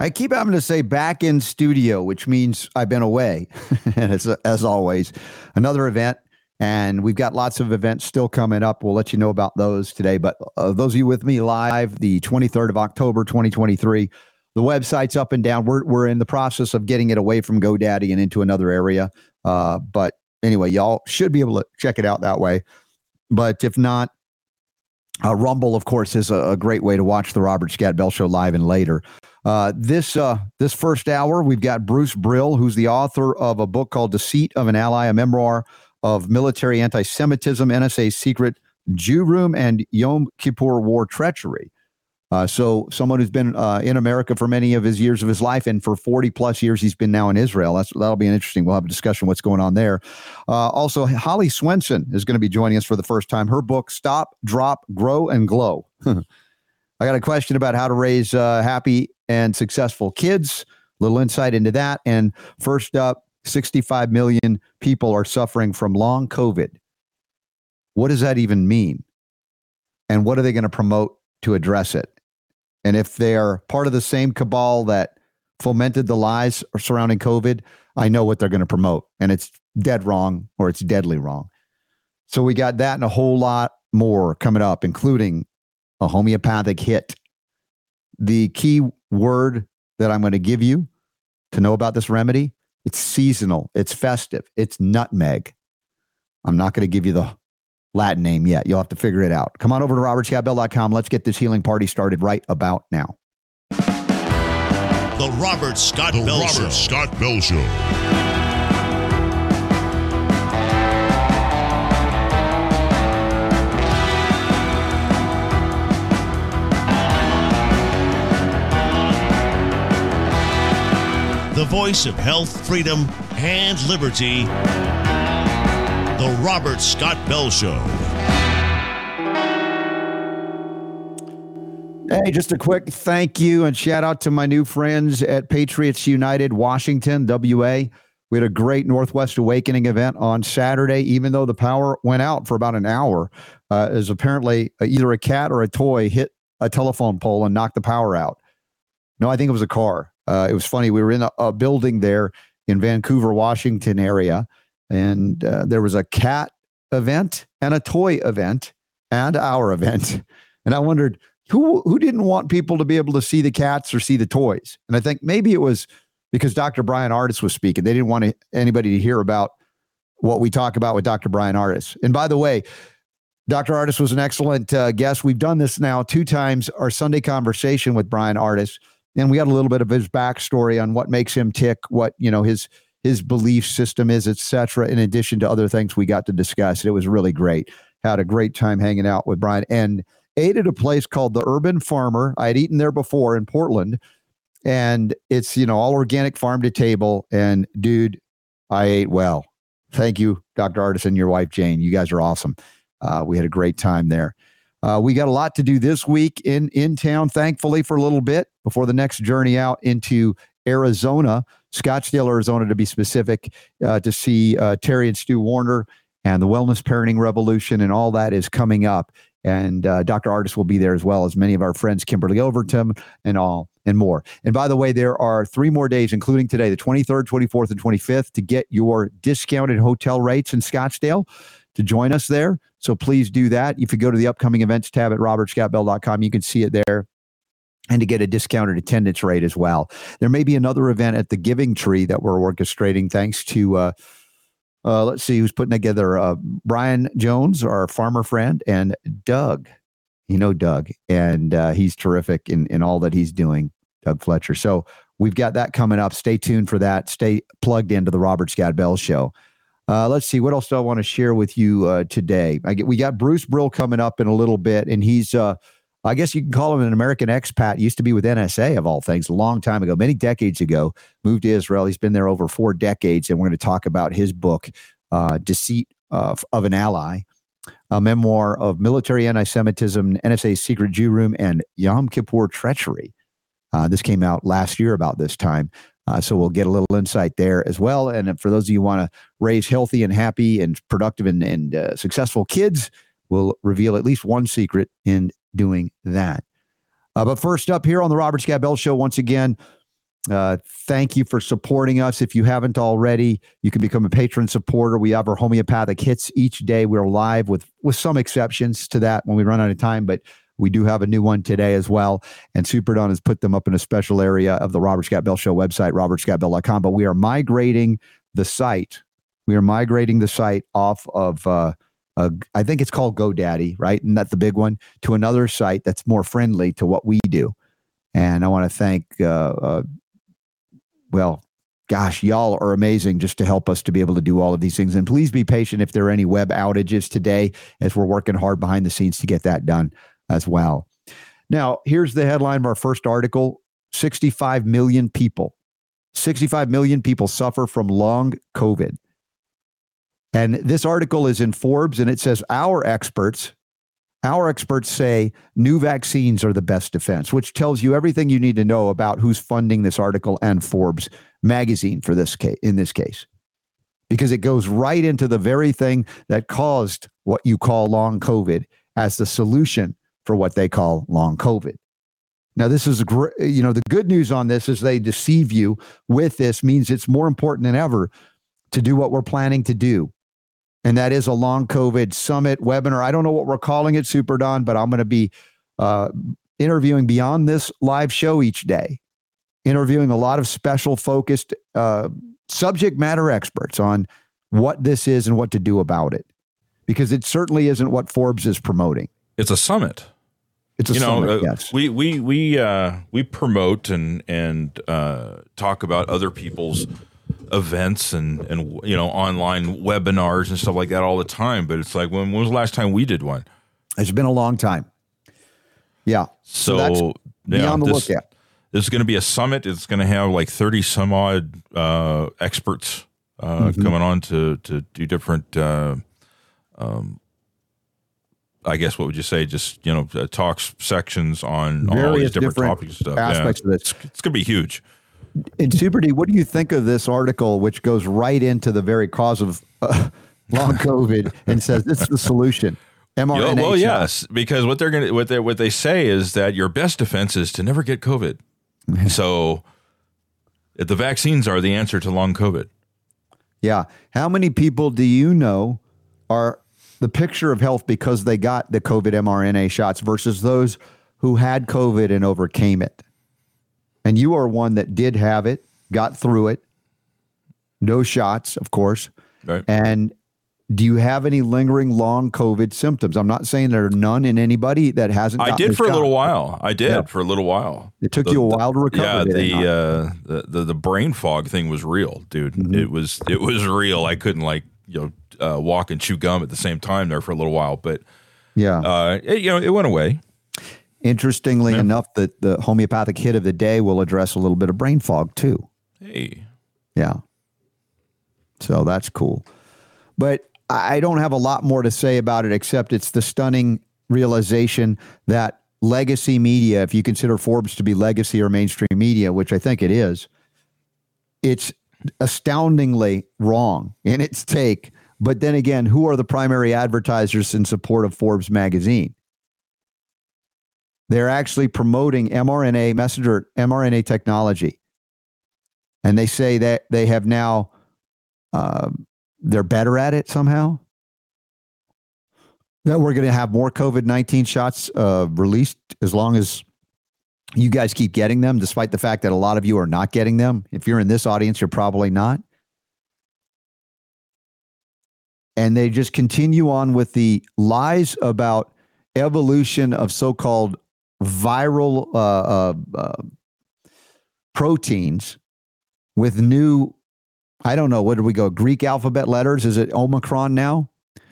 I keep having to say back in studio, which means I've been away. and it's, as always, another event. And we've got lots of events still coming up. We'll let you know about those today. But uh, those of you with me live, the 23rd of October, 2023, the website's up and down. We're, we're in the process of getting it away from GoDaddy and into another area. Uh, but anyway, y'all should be able to check it out that way. But if not, uh, Rumble, of course, is a, a, great way to watch the Robert Scott Bell Show live and later. Uh, this uh, this first hour, we've got Bruce Brill, who's the author of a book called "Deceit of an Ally," a memoir of military anti-Semitism, NSA's secret Jew room, and Yom Kippur War treachery. Uh, so, someone who's been uh, in America for many of his years of his life, and for 40 plus years, he's been now in Israel. That's, that'll be interesting. We'll have a discussion what's going on there. Uh, also, Holly Swenson is going to be joining us for the first time. Her book, Stop, Drop, Grow, and Glow. I got a question about how to raise uh, happy and successful kids. Little insight into that. And first up, 65 million people are suffering from long COVID. What does that even mean? And what are they going to promote to address it? And if they're part of the same cabal that fomented the lies surrounding COVID, I know what they're going to promote. And it's dead wrong or it's deadly wrong. So we got that and a whole lot more coming up, including a homeopathic hit. The key word that I'm going to give you to know about this remedy it's seasonal, it's festive, it's nutmeg. I'm not going to give you the Latin name yet. You'll have to figure it out. Come on over to robertscottbell.com. Let's get this healing party started right about now. The Robert Scott the Bell Robert Show. Scott Bell Show. The voice of health, freedom, and liberty. The Robert Scott Bell Show. Hey, just a quick thank you and shout out to my new friends at Patriots United Washington, WA. We had a great Northwest Awakening event on Saturday, even though the power went out for about an hour, uh, as apparently either a cat or a toy hit a telephone pole and knocked the power out. No, I think it was a car. Uh, it was funny. We were in a, a building there in Vancouver, Washington area, and uh, there was a cat event and a toy event and our event. And I wondered who who didn't want people to be able to see the cats or see the toys. And I think maybe it was because Dr. Bryan Ardis was speaking. They didn't want anybody to hear about what we talk about with Dr. Bryan Ardis. And by the way, Dr. Ardis was an excellent uh, guest. We've done this now two times. Our Sunday conversation with Bryan Ardis, and we got a little bit of his backstory on what makes him tick, what you know his his belief system is, etc. In addition to other things we got to discuss, it was really great. Had a great time hanging out with Bryan and ate at a place called the Urban Farmer. I had eaten there before in Portland, and it's you know all organic, farm to table. And dude, I ate well. Thank you, Dr. Artisan, your wife Jane. You guys are awesome. Uh, we had a great time there. Uh, we got a lot to do this week in in town. Thankfully, for a little bit before the next journey out into Arizona. Scottsdale, Arizona, to be specific, uh, to see uh, Terry and Stu Warner and the Wellness Parenting Revolution, and all that is coming up. And uh, Dr. Ardis will be there as well as many of our friends, Kimberly Overton, and all and more. And by the way, there are three more days, including today, the 23rd, 24th, and 25th, to get your discounted hotel rates in Scottsdale to join us there. So please do that. If you go to the upcoming events tab at robertscottbell.com, you can see it there and to get a discounted attendance rate as well. There may be another event at the Giving Tree that we're orchestrating thanks to, uh, uh, let's see who's putting together uh, Brian Jones, our farmer friend, and Doug. You know Doug, and uh, he's terrific in, in all that he's doing, Doug Fletcher. So we've got that coming up. Stay tuned for that. Stay plugged into the Robert Scott Bell Show. Uh, let's see what else do I want to share with you uh, today. Get, we got Bruce Brill coming up in a little bit, and he's uh, I guess you can call him an American expat. Used to be with NSA of all things, a long time ago, many decades ago. Moved to Israel. He's been there over four decades, and we're going to talk about his book, uh, "Deceit of, of an Ally," a memoir of military anti-Semitism, NSA's secret Jew room, and Yom Kippur treachery. Uh, this came out last year about this time. Uh, so we'll get a little insight there as well. And for those of you who want to raise healthy and happy and productive and, and uh, successful kids, we'll reveal at least one secret in doing that. Uh, but first up here on the Robert Scott Bell Show, once again, Uh, thank you for supporting us. If you haven't already, you can become a patron supporter. We have our homeopathic hits each day. We're live with with some exceptions to that when we run out of time, but we do have a new one today as well. And Super Don has put them up in a special area of the Robert Scott Bell Show website, robertscottbell.com. But we are migrating the site. We are migrating the site off of uh, I think it's called GoDaddy, right? And that's the big one to another site that's more friendly to what we do. And I want to thank uh, uh, well, gosh, y'all are amazing just to help us to be able to do all of these things. And please be patient if there are any web outages today, as we're working hard behind the scenes to get that done as well. Now, here's the headline of our first article 65 million people, 65 million people suffer from long COVID. And this article is in Forbes and it says our experts our experts say new vaccines are the best defense, which tells you everything you need to know about who's funding this article and Forbes magazine for this case in this case. Because it goes right into the very thing that caused what you call long COVID as the solution for what they call long COVID. Now, this is. You know, the good news on this is they deceive you with this means it's more important than ever to do what we're planning to do and that is a long COVID summit webinar. I don't know what we're calling it, Super Don, but I'm going to be uh, interviewing beyond this live show each day, interviewing a lot of special focused uh, subject matter experts on what this is and what to do about it, because it certainly isn't what Forbes is promoting. It's a summit. It's a you. Know, uh, yes, we we we uh, we promote and and uh, talk about other people's events and and you know online webinars and stuff like that all the time. But it's like when, when was the last time we did one? It's been a long time. Yeah. So, so be yeah, on the this, lookout. This is going to be a summit. It's going to have like thirty some odd uh, experts uh, mm-hmm. coming on to to do different. Uh, um, I guess what would you say? Just you know, uh, talks sections on, on all these different, different topics and stuff. Aspects yeah. of it. It's, it's going to be huge. And Super D, what do you think of this article, which goes right into the very cause of uh, long COVID and says it's the solution? mRNA. well, yes, because what they're going to what they what they say is that your best defense is to never get COVID. so, the vaccines are the answer to long COVID. Yeah. How many people do you know are the picture of health because they got the COVID mRNA shots versus those who had COVID and overcame it? and you are one that did have it, got through it, no shots, of course. Right. And do you have any lingering long COVID symptoms? I'm not saying there are none in anybody that hasn't. I did for shot. a little while. I did yeah. for a little while. It took the, you a while to recover. Yeah, the, uh, the, the brain fog thing was real, dude. Mm-hmm. It was it was real. I couldn't like you know uh, walk and chew gum at the same time there for a little while, but yeah, uh, it, you know it went away. Interestingly yeah. enough, the, the homeopathic hit of the day will address a little bit of brain fog too. Hey. Yeah. So that's cool. But I don't have a lot more to say about it except it's the stunning realization that legacy media, if you consider Forbes to be legacy or mainstream media, which I think it is, it's astoundingly wrong in its take. But then again, who are the primary advertisers in support of Forbes magazine? They're actually promoting mRNA messenger mRNA technology, and they say that they have now uh, they're better at it somehow. That we're going to have more COVID nineteen shots uh, released as long as you guys keep getting them, despite the fact that a lot of you are not getting them. If you're in this audience, you're probably not. And they just continue on with the lies about evolution of so called viral uh, uh, uh, proteins with new, I don't know, what do we go? Greek alphabet letters? Is it Omicron now?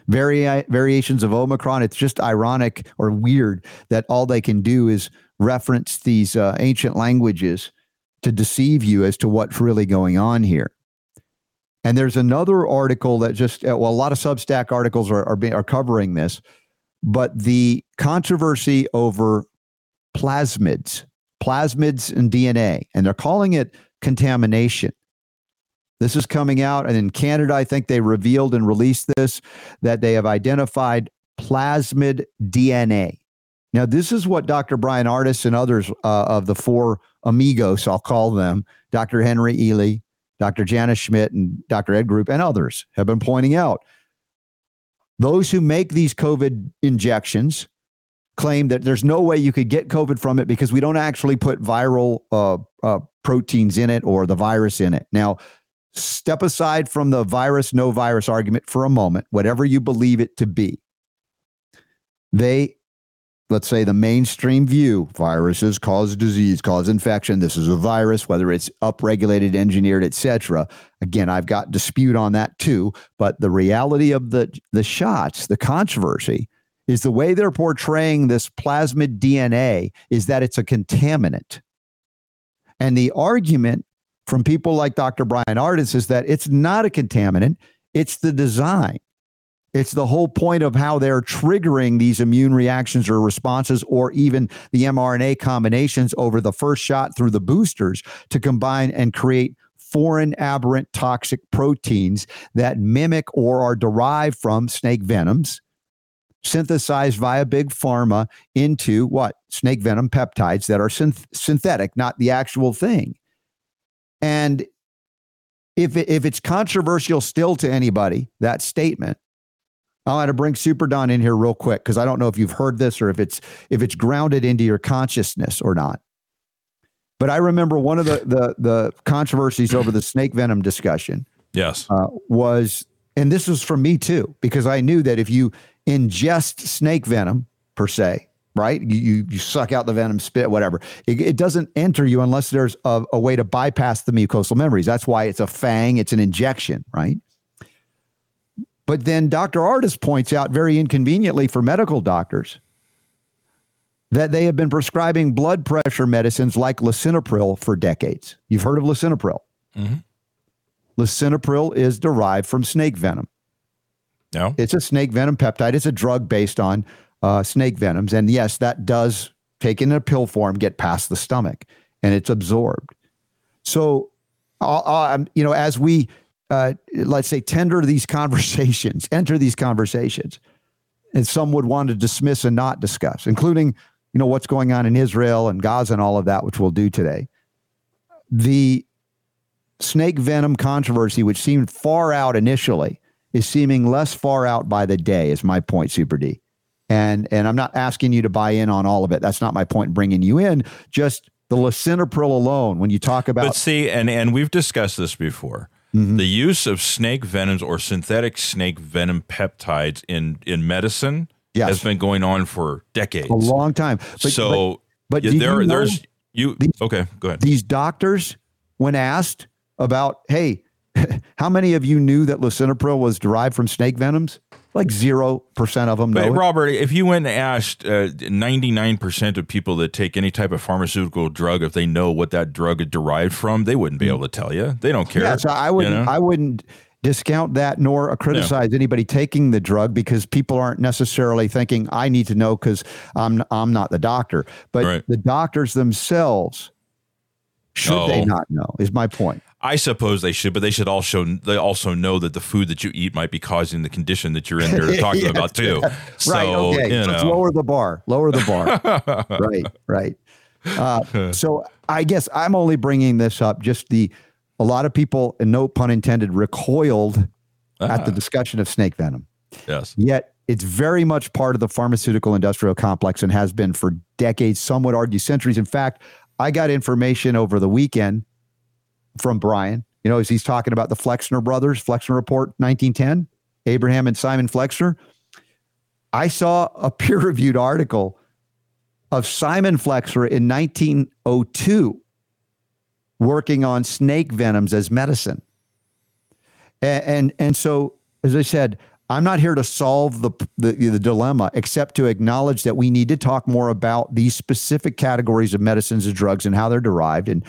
Vari- variations of Omicron. It's just ironic or weird that all they can do is reference these uh, ancient languages to deceive you as to what's really going on here. And there's another article that just, uh, well, a lot of Substack articles are, are, are covering this, but the controversy over plasmids, plasmids and DNA, and they're calling it contamination. This is coming out, and in Canada, I think they revealed and released this that they have identified plasmid DNA. Now, this is what Dr. Bryan Ardis and others uh, of the four amigos, I'll call them, Dr. Henry Ealy, Dr. Janice Schmidt, and Dr. Ed Group, and others have been pointing out those who make these COVID injections claim that there's no way you could get COVID from it because we don't actually put viral uh, uh, proteins in it or the virus in it. Now, step aside from the virus, no virus argument for a moment, whatever you believe it to be. They, let's say the mainstream view viruses cause disease, cause infection. This is a virus, whether it's upregulated, engineered, etc. Again, I've got dispute on that too. But the reality of the, the shots, the controversy, is the way they're portraying this plasmid DNA is that it's a contaminant. And the argument from people like Dr. Bryan Ardis is that it's not a contaminant, it's the design. It's the whole point of how they're triggering these immune reactions or responses, or even the mRNA combinations over the first shot through the boosters to combine and create foreign aberrant toxic proteins that mimic or are derived from snake venoms synthesized via big pharma into what? Snake venom peptides that are synth- synthetic, not the actual thing. And if, it, if it's controversial still to anybody, that statement, I want to bring Super Don in here real quick because I don't know if you've heard this or if it's if it's grounded into your consciousness or not. But I remember one of the the, the controversies over the snake venom discussion. Yes, uh, was and this was for me too because I knew that if you ingest snake venom per se, right? You, you, you suck out the venom, spit, whatever. It, it doesn't enter you unless there's a, a way to bypass the mucosal membranes. That's why it's a fang, it's an injection, right? But then Dr. Ardis points out very inconveniently for medical doctors that they have been prescribing blood pressure medicines like lisinopril for decades. You've heard of lisinopril. Mm-hmm. Lisinopril is derived from snake venom. No. It's a snake venom peptide. It's a drug based on uh, snake venoms. And yes, that does, taken in a pill form, get past the stomach and it's absorbed. So, uh, you know, as we, uh, let's say, tender these conversations, enter these conversations, and some would want to dismiss and not discuss, including, you know, what's going on in Israel and Gaza and all of that, which we'll do today. The snake venom controversy, which seemed far out initially, is seeming less far out by the day, is my point, Super D. And and I'm not asking you to buy in on all of it. That's not my point bringing you in. Just the lisinopril alone, when you talk about. But see, and and we've discussed this before. Mm-hmm. The use of snake venoms or synthetic snake venom peptides in in medicine yes. has been going on for decades, a long time. But, so, but, but there, you know there's you. These, okay, go ahead. These doctors, when asked about, hey, how many of you knew that lisinopril was derived from snake venoms? Like zero percent of them know. But Robert, if you went and asked uh, ninety nine percent of people that take any type of pharmaceutical drug if they know what that drug is derived from, they wouldn't be mm. able to tell you. They don't care. Yeah, so I wouldn't. You know? I wouldn't discount that nor criticize yeah. anybody taking the drug because people aren't necessarily thinking I need to know because I'm I'm not the doctor. But right. the doctors themselves should oh. they not know? Is my point. I suppose they should, but they should also they also know that the food that you eat might be causing the condition that you're in there talking yeah, about too. Yeah. So, right. Okay. You know. So lower the bar. Lower the bar. right. Right. Uh, so I guess I'm only bringing this up. Just the a lot of people, and no pun intended, recoiled ah. at the ah. discussion of snake venom. Yes. Yet it's very much part of the pharmaceutical industrial complex and has been for decades. Some would argue centuries. In fact, I got information over the weekend from Bryan. You know, as he's talking about the Flexner brothers, Flexner Report 1910, Abraham and Simon Flexner. I saw a peer reviewed article of Simon Flexner in 1902 working on snake venoms as medicine. And, and, and so, as I said, I'm not here to solve the, the, the dilemma, except to acknowledge that we need to talk more about these specific categories of medicines and drugs and how they're derived and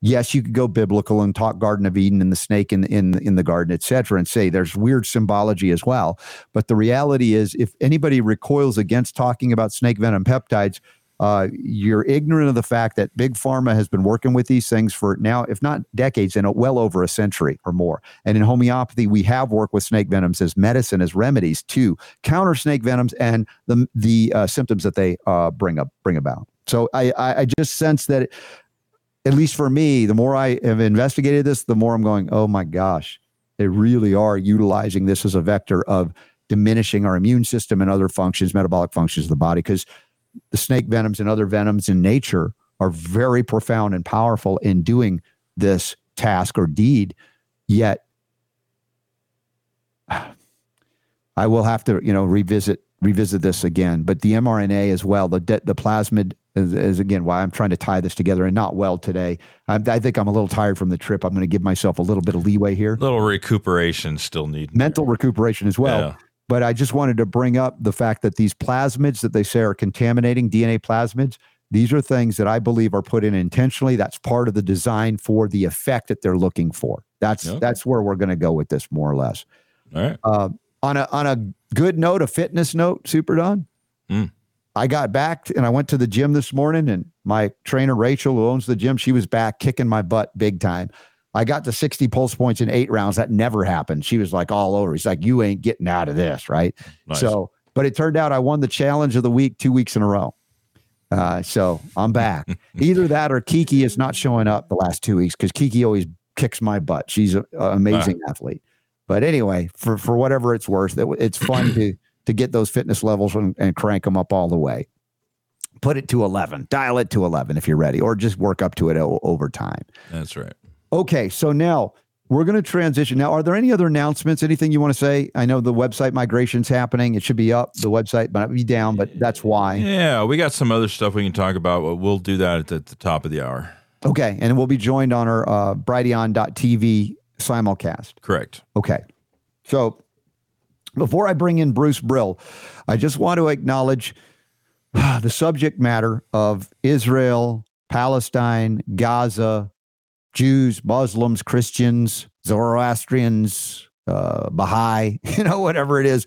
yes, you could go biblical and talk Garden of Eden and the snake in in in the garden, et cetera, and say there's weird symbology as well. But the reality is, if anybody recoils against talking about snake venom peptides, uh, you're ignorant of the fact that big pharma has been working with these things for now, if not decades, and well over a century or more. And in homeopathy, we have worked with snake venoms as medicine, as remedies to counter snake venoms and the the uh, symptoms that they uh, bring up bring about. So I I, I just sense that at least for me, the more I have investigated this, the more I'm going, oh my gosh, they really are utilizing this as a vector of diminishing our immune system and other functions, metabolic functions of the body, because the snake venoms and other venoms in nature are very profound and powerful in doing this task or deed. Yet, I will have to, you know, revisit revisit this again. But the mRNA as well, the the plasmid is, is, again why I'm trying to tie this together and not well today. I, I think I'm a little tired from the trip. I'm going to give myself a little bit of leeway here. Little recuperation still needed. Mental recuperation as well. Yeah. But I just wanted to bring up the fact that these plasmids that they say are contaminating DNA plasmids, these are things that I believe are put in intentionally. That's part of the design for the effect that they're looking for. That's okay. that's where we're going to go with this more or less. All right. Uh, on a on a good note, a fitness note, Super Don. Mm. I got back and I went to the gym this morning, and my trainer Rachel, who owns the gym, she was back kicking my butt big time. I got to 60 pulse points in eight rounds. That never happened. She was like all over. He's like, you ain't getting out of this, right? Nice. So, but it turned out I won the challenge of the week two weeks in a row. Uh, so I'm back. Either that or Kiki is not showing up the last two weeks because Kiki always kicks my butt. She's an amazing uh. athlete. But anyway, for for whatever it's worth, it, it's fun to to get those fitness levels and, and crank them up all the way. Put it to 11, dial it to 11 if you're ready, or just work up to it o- over time. That's right. Okay, so now we're going to transition. Now, are there any other announcements? Anything you want to say? I know the website migration's happening. It should be up. The website might be down, but that's why. Yeah, we got some other stuff we can talk about. But we'll do that at the, at the top of the hour. Okay, and we'll be joined on our uh, Brighteon.tv simulcast. Correct. Okay, so before I bring in Bruce Brill, I just want to acknowledge the subject matter of Israel, Palestine, Gaza, Jews, Muslims, Christians, Zoroastrians, uh, Baha'i, you know, whatever it is.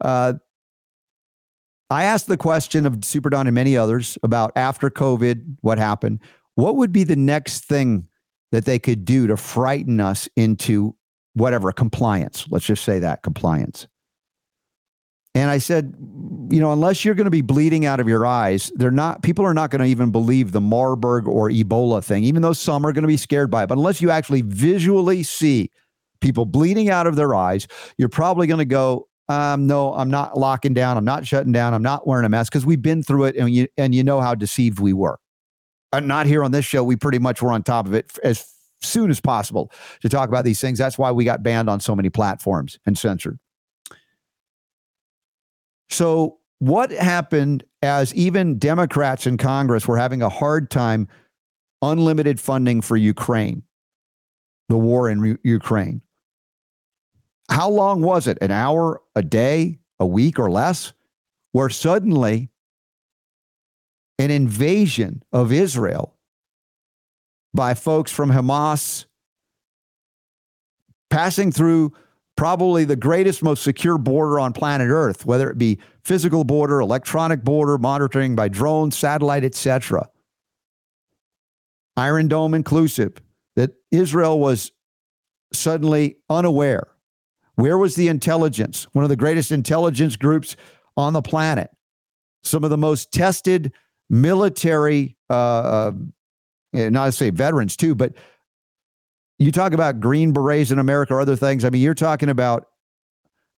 Uh, I asked the question of Super Don and many others about after COVID, what happened? What would be the next thing that they could do to frighten us into whatever compliance? Let's just say that compliance. And I said, you know, unless you're going to be bleeding out of your eyes, they're not, people are not going to even believe the Marburg or Ebola thing, even though some are going to be scared by it. But unless you actually visually see people bleeding out of their eyes, you're probably going to go, um, no, I'm not locking down. I'm not shutting down. I'm not wearing a mask because we've been through it and you, and you know how deceived we were. And not here on this show. We pretty much were on top of it as soon as possible to talk about these things. That's why we got banned on so many platforms and censored. So, what happened as even Democrats in Congress were having a hard time unlimited funding for Ukraine, the war in U- Ukraine? How long was it? An hour, a day, a week, or less? Where suddenly an invasion of Israel by folks from Hamas passing through probably the greatest, most secure border on planet Earth, whether it be physical border, electronic border, monitoring by drone, satellite, etc. Iron Dome inclusive, that Israel was suddenly unaware. Where was the intelligence? One of the greatest intelligence groups on the planet. Some of the most tested military, uh, uh not to say veterans too, but you talk about Green Berets in America or other things. I mean, you're talking about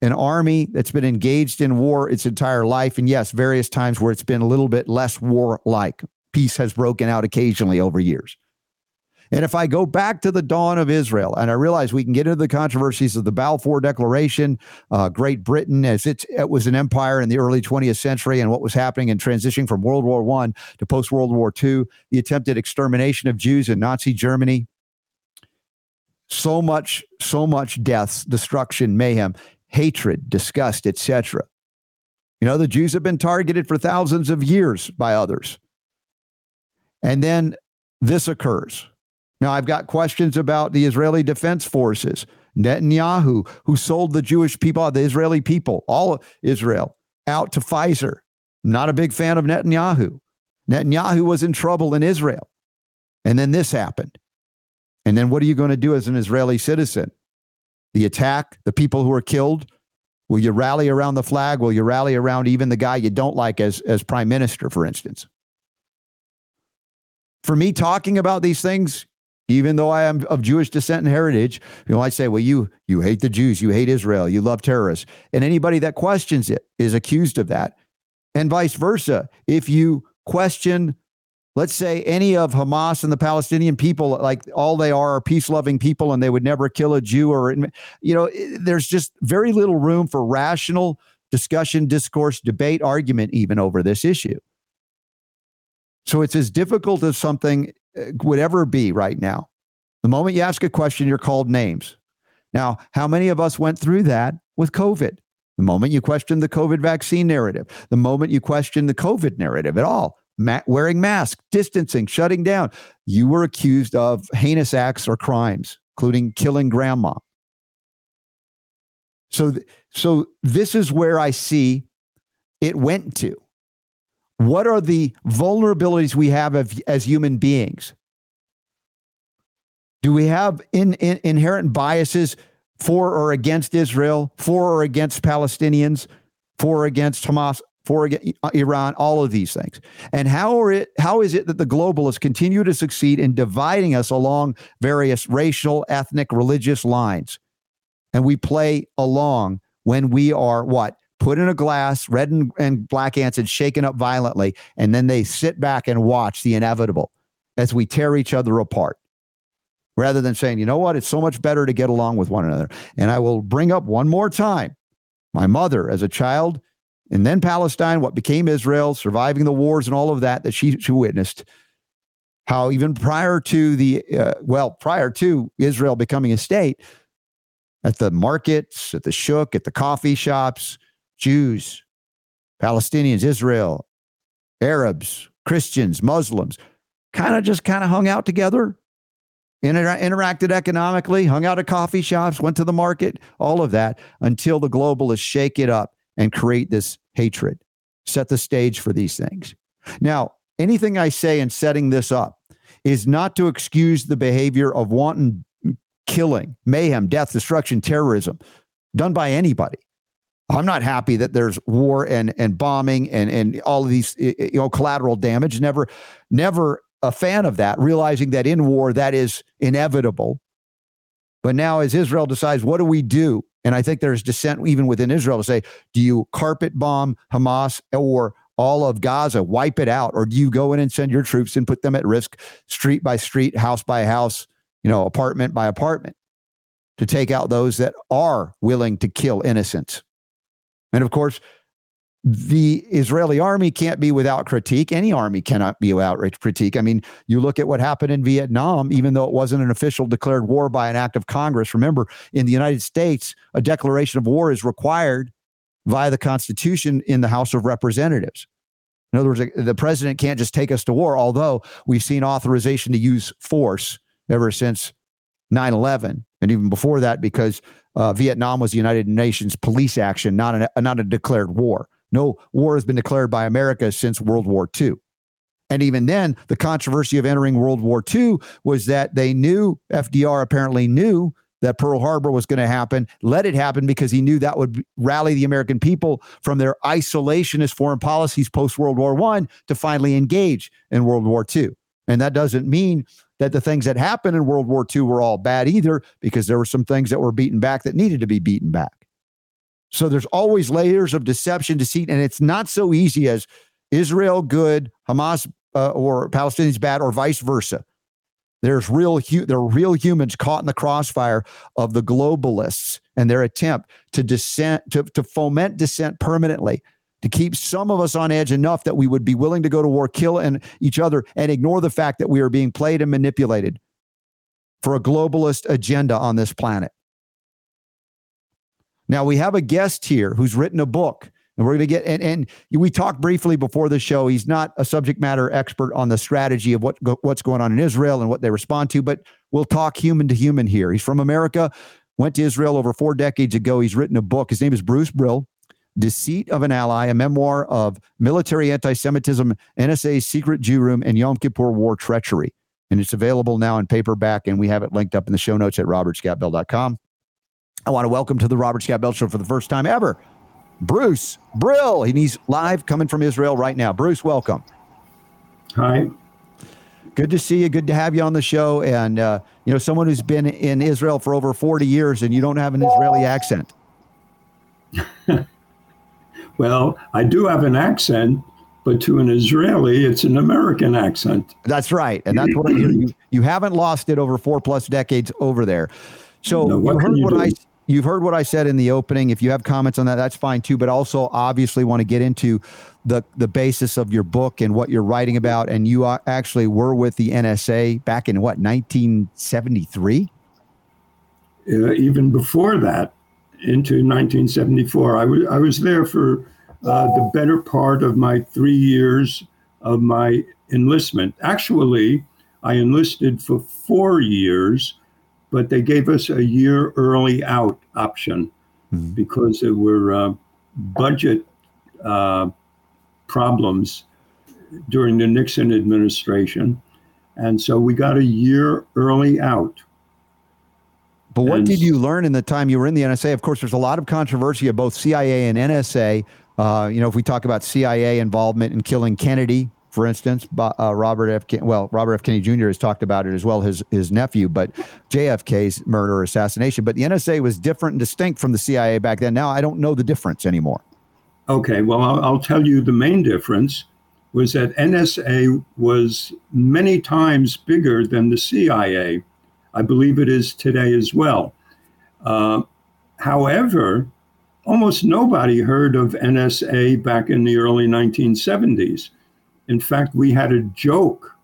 an army that's been engaged in war its entire life. And yes, various times where it's been a little bit less war like. Peace has broken out occasionally over years. And if I go back to the dawn of Israel, and I realize we can get into the controversies of the Balfour Declaration, uh, Great Britain as it was an empire in the early 20th century, and what was happening in transitioning from World War One to post World War II, the attempted extermination of Jews in Nazi Germany, so much, so much deaths, destruction, mayhem, hatred, disgust, etc. You know, the Jews have been targeted for thousands of years by others. And then this occurs. Now, I've got questions about the Israeli Defense Forces, Netanyahu, who sold the Jewish people, the Israeli people, all of Israel, out to Pfizer. Not a big fan of Netanyahu. Netanyahu was in trouble in Israel. And then this happened. And then what are you going to do as an Israeli citizen? The attack, the people who are killed? Will you rally around the flag? Will you rally around even the guy you don't like as, as prime minister, for instance? for me talking about these things, even though I am of Jewish descent and heritage, you know, I say, well, you you hate the Jews, you hate Israel, you love terrorists. And anybody that questions it is accused of that. And vice versa. If you question, let's say, any of Hamas and the Palestinian people, like all they are are peace loving people and they would never kill a Jew or, you know, there's just very little room for rational discussion, discourse, debate, argument, even over this issue. So it's as difficult as something would ever be right now. The moment you ask a question, you're called names. Now, how many of us went through that with COVID? The moment you question the COVID vaccine narrative, the moment you question the COVID narrative at all, ma- wearing masks, distancing, shutting down, you were accused of heinous acts or crimes, including killing grandma. So, th- so this is where I see it went to. What are the vulnerabilities we have as human beings? Do we have in, in, inherent biases for or against Israel, for or against Palestinians, for or against Hamas, for or against uh, Iran, all of these things? And how are it how is it that the globalists continue to succeed in dividing us along various racial, ethnic, religious lines? And we play along when we are what? Put in a glass, red and, and black ants, and shaken up violently. And then they sit back and watch the inevitable as we tear each other apart rather than saying, you know what, it's so much better to get along with one another. And I will bring up one more time my mother as a child, and then Palestine, what became Israel, surviving the wars and all of that that she, she witnessed. How even prior to the, uh, well, prior to Israel becoming a state, at the markets, at the shuk, at the coffee shops, Jews, Palestinians, Israel, Arabs, Christians, Muslims, kind of just kind of hung out together, inter- interacted economically, hung out at coffee shops, went to the market, all of that until the globalists shake it up and create this hatred, set the stage for these things. Now, anything I say in setting this up is not to excuse the behavior of wanton killing, mayhem, death, destruction, terrorism done by anybody. I'm not happy that there's war and and bombing and and all of these you know collateral damage. Never, never a fan of that. Realizing that in war that is inevitable. But now, as Israel decides, what do we do? And I think there's dissent even within Israel to say, do you carpet bomb Hamas or all of Gaza, wipe it out, or do you go in and send your troops and put them at risk, street by street, house by house, you know, apartment by apartment, to take out those that are willing to kill innocents? And of course, the Israeli army can't be without critique. Any army cannot be without critique. I mean, you look at what happened in Vietnam, even though it wasn't an official declared war by an act of Congress. Remember, in the United States, a declaration of war is required via the Constitution in the House of Representatives. In other words, the president can't just take us to war, although we've seen authorization to use force ever since 9 11 and even before that, because uh, Vietnam was the United Nations police action, not a, not a declared war. No war has been declared by America since World War II. And even then, the controversy of entering World War II was that they knew, FDR apparently knew that Pearl Harbor was going to happen, let it happen because he knew that would rally the American people from their isolationist foreign policies post World War I to finally engage in World War II. And that doesn't mean that the things that happened in World War II were all bad either, because there were some things that were beaten back that needed to be beaten back. So there's always layers of deception, deceit, and it's not so easy as Israel good, Hamas uh, or Palestinians bad, or vice versa. There's real, hu- there are real humans caught in the crossfire of the globalists and their attempt to dissent, to, to foment dissent permanently to keep some of us on edge enough that we would be willing to go to war, kill and each other, and ignore the fact that we are being played and manipulated for a globalist agenda on this planet. Now we have a guest here who's written a book, and we're going to get and, and we talked briefly before the show. He's not a subject matter expert on the strategy of what what's going on in Israel and what they respond to, but we'll talk human to human here. He's from America, went to Israel over four decades ago. He's written a book. His name is Bruce Brill. Deceit of an Ally, a memoir of military anti Semitism, NSA's secret Jew room, and Yom Kippur War treachery. And it's available now in paperback, and we have it linked up in the show notes at robertscottbell.com. I want to welcome to the Robert Scott Bell Show for the first time ever, Bruce Brill. And he's live coming from Israel right now. Bruce, welcome. Hi. Good to see you. Good to have you on the show. And, uh, you know, someone who's been in Israel for over 40 years and you don't have an Israeli accent. well, I do have an accent, but to an Israeli, it's an American accent. That's right. And that's what I hear. You, you haven't lost it over four plus decades over there. So no, you heard you what do? I you've heard what I said in the opening. If you have comments on that, that's fine too. But also, obviously, want to get into the the basis of your book and what you're writing about. And you actually were with the NSA back in what 1973. Uh, even before that, into 1974, I was I was there for uh, the better part of my three years of my enlistment. Actually, I enlisted for four years but they gave us a year early out option mm-hmm. because there were uh, budget uh, problems during the Nixon administration. And so we got a year early out. But what and, did you learn in the time you were in the NSA? Of course, there's a lot of controversy of both CIA and NSA. Uh, you know, if we talk about CIA involvement in killing Kennedy, for instance, uh, Robert F. Ken- well, Robert F. Kennedy Jr. has talked about it as well, his his nephew, but JFK's murder assassination. But the NSA was different and distinct from the CIA back then. Now I don't know the difference anymore. Okay, well, I'll, I'll tell you the main difference was that NSA was many times bigger than the CIA. I believe it is today as well. Uh, however, almost nobody heard of NSA back in the early 1970s. In fact, we had a joke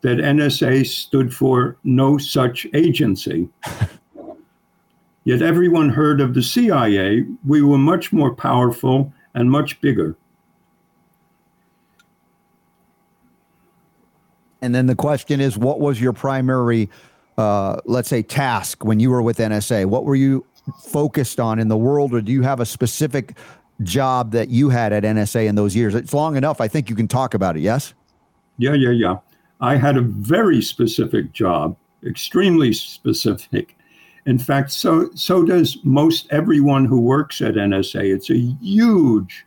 that NSA stood for no such agency. Yet everyone heard of the CIA. We were much more powerful and much bigger. And then the question is what was your primary, uh, let's say, task when you were with NSA? What were you focused on in the world, or do you have a specific job that you had at NSA in those years. It's long enough. I think you can talk about it. Yes. Yeah, yeah, yeah. I had a very specific job, extremely specific. In fact, so so does most everyone who works at NSA. It's a huge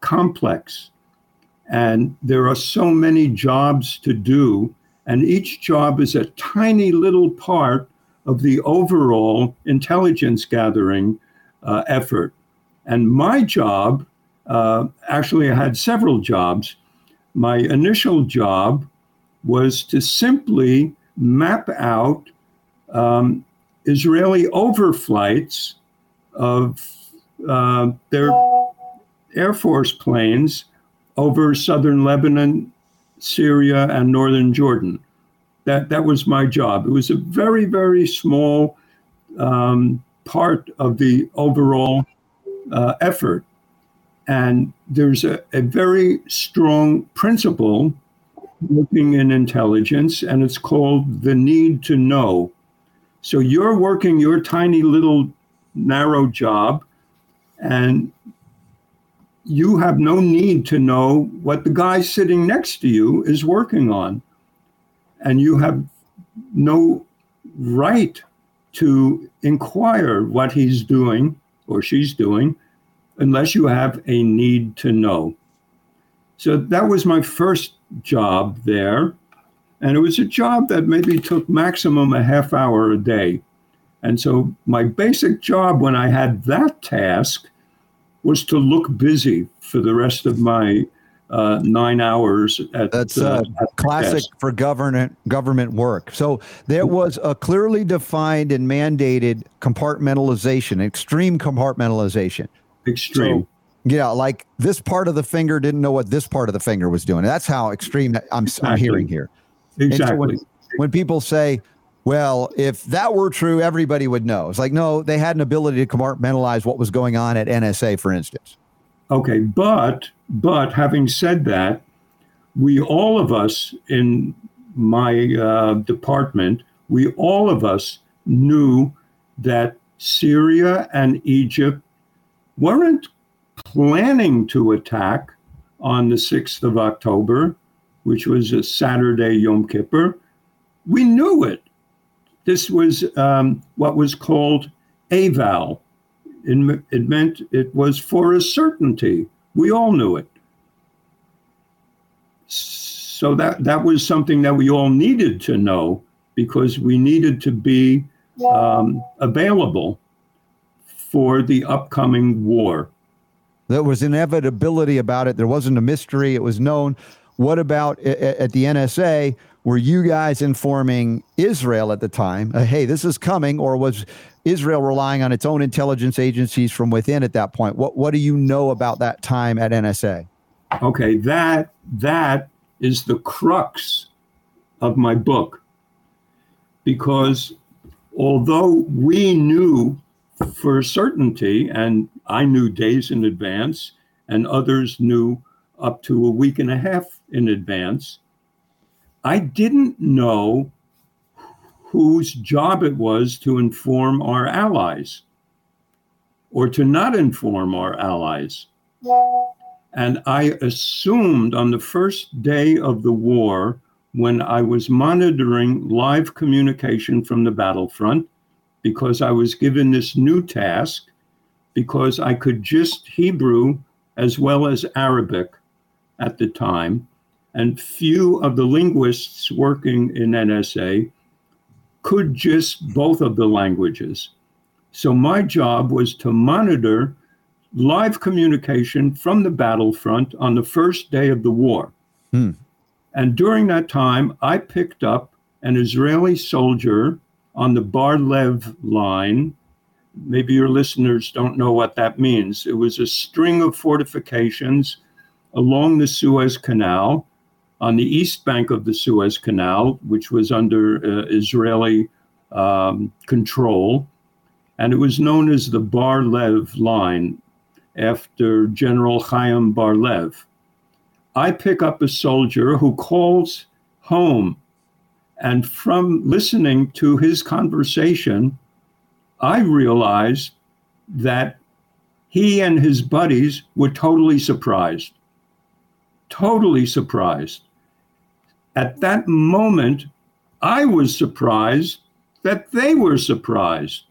complex, and there are so many jobs to do, and each job is a tiny little part of the overall intelligence gathering uh, effort. And my job, uh, actually, I had several jobs. My initial job was to simply map out um, Israeli overflights of uh, their Air Force planes over southern Lebanon, Syria, and northern Jordan. That, that was my job. It was a very, very small um, part of the overall uh, effort. And there's a, a very strong principle looking in intelligence, and it's called the need to know. So you're working your tiny little narrow job, and you have no need to know what the guy sitting next to you is working on. And you have no right to inquire what he's doing or she's doing unless you have a need to know. So that was my first job there. And it was a job that maybe took maximum a half hour a day. And so my basic job when I had that task was to look busy for the rest of my uh, nine hours at that's uh, uh, classic for government government work. So there was a clearly defined and mandated compartmentalization, extreme compartmentalization. Extreme. So, yeah, like this part of the finger didn't know what this part of the finger was doing. That's how extreme I'm, exactly. I'm hearing here. Exactly. When, when people say, well, if that were true, everybody would know. It's like, no, they had an ability to compartmentalize what was going on at NSA, for instance. Okay, but but having said that, we all of us in my uh, department, we all of us knew that Syria and Egypt weren't planning to attack on the 6th of October, which was a Saturday Yom Kippur. We knew it. This was um, what was called eval, it, it meant it was for a certainty. We all knew it. So So that that was something that we all needed to know because we needed to be um, available for the upcoming war. There was inevitability about it. There wasn't a mystery. It was known. What about at the NSA? Were you guys informing Israel at the time, uh, hey, this is coming, or was Israel relying on its own intelligence agencies from within at that point? What What do you know about that time at NSA? Okay, that that is the crux of my book, because although we knew for certainty, and I knew days in advance, and others knew up to a week and a half in advance. I didn't know whose job it was to inform our allies or to not inform our allies. And I assumed on the first day of the war, when I was monitoring live communication from the battlefront, because I was given this new task, because I could just Hebrew as well as Arabic at the time, and few of the linguists working in NSA could just both of the languages. So my job was to monitor live communication from the battlefront on the first day of the war. Hmm. And during that time, I picked up an Israeli soldier on the Bar Lev line. Maybe your listeners don't know what that means. It was a string of fortifications along the Suez Canal, on the east bank of the Suez Canal, which was under uh, Israeli um, control. And it was known as the Bar Lev line after General Chaim Bar Lev. I pick up a soldier who calls home. And from listening to his conversation, I realized that he and his buddies were totally surprised totally surprised. At that moment, I was surprised that they were surprised.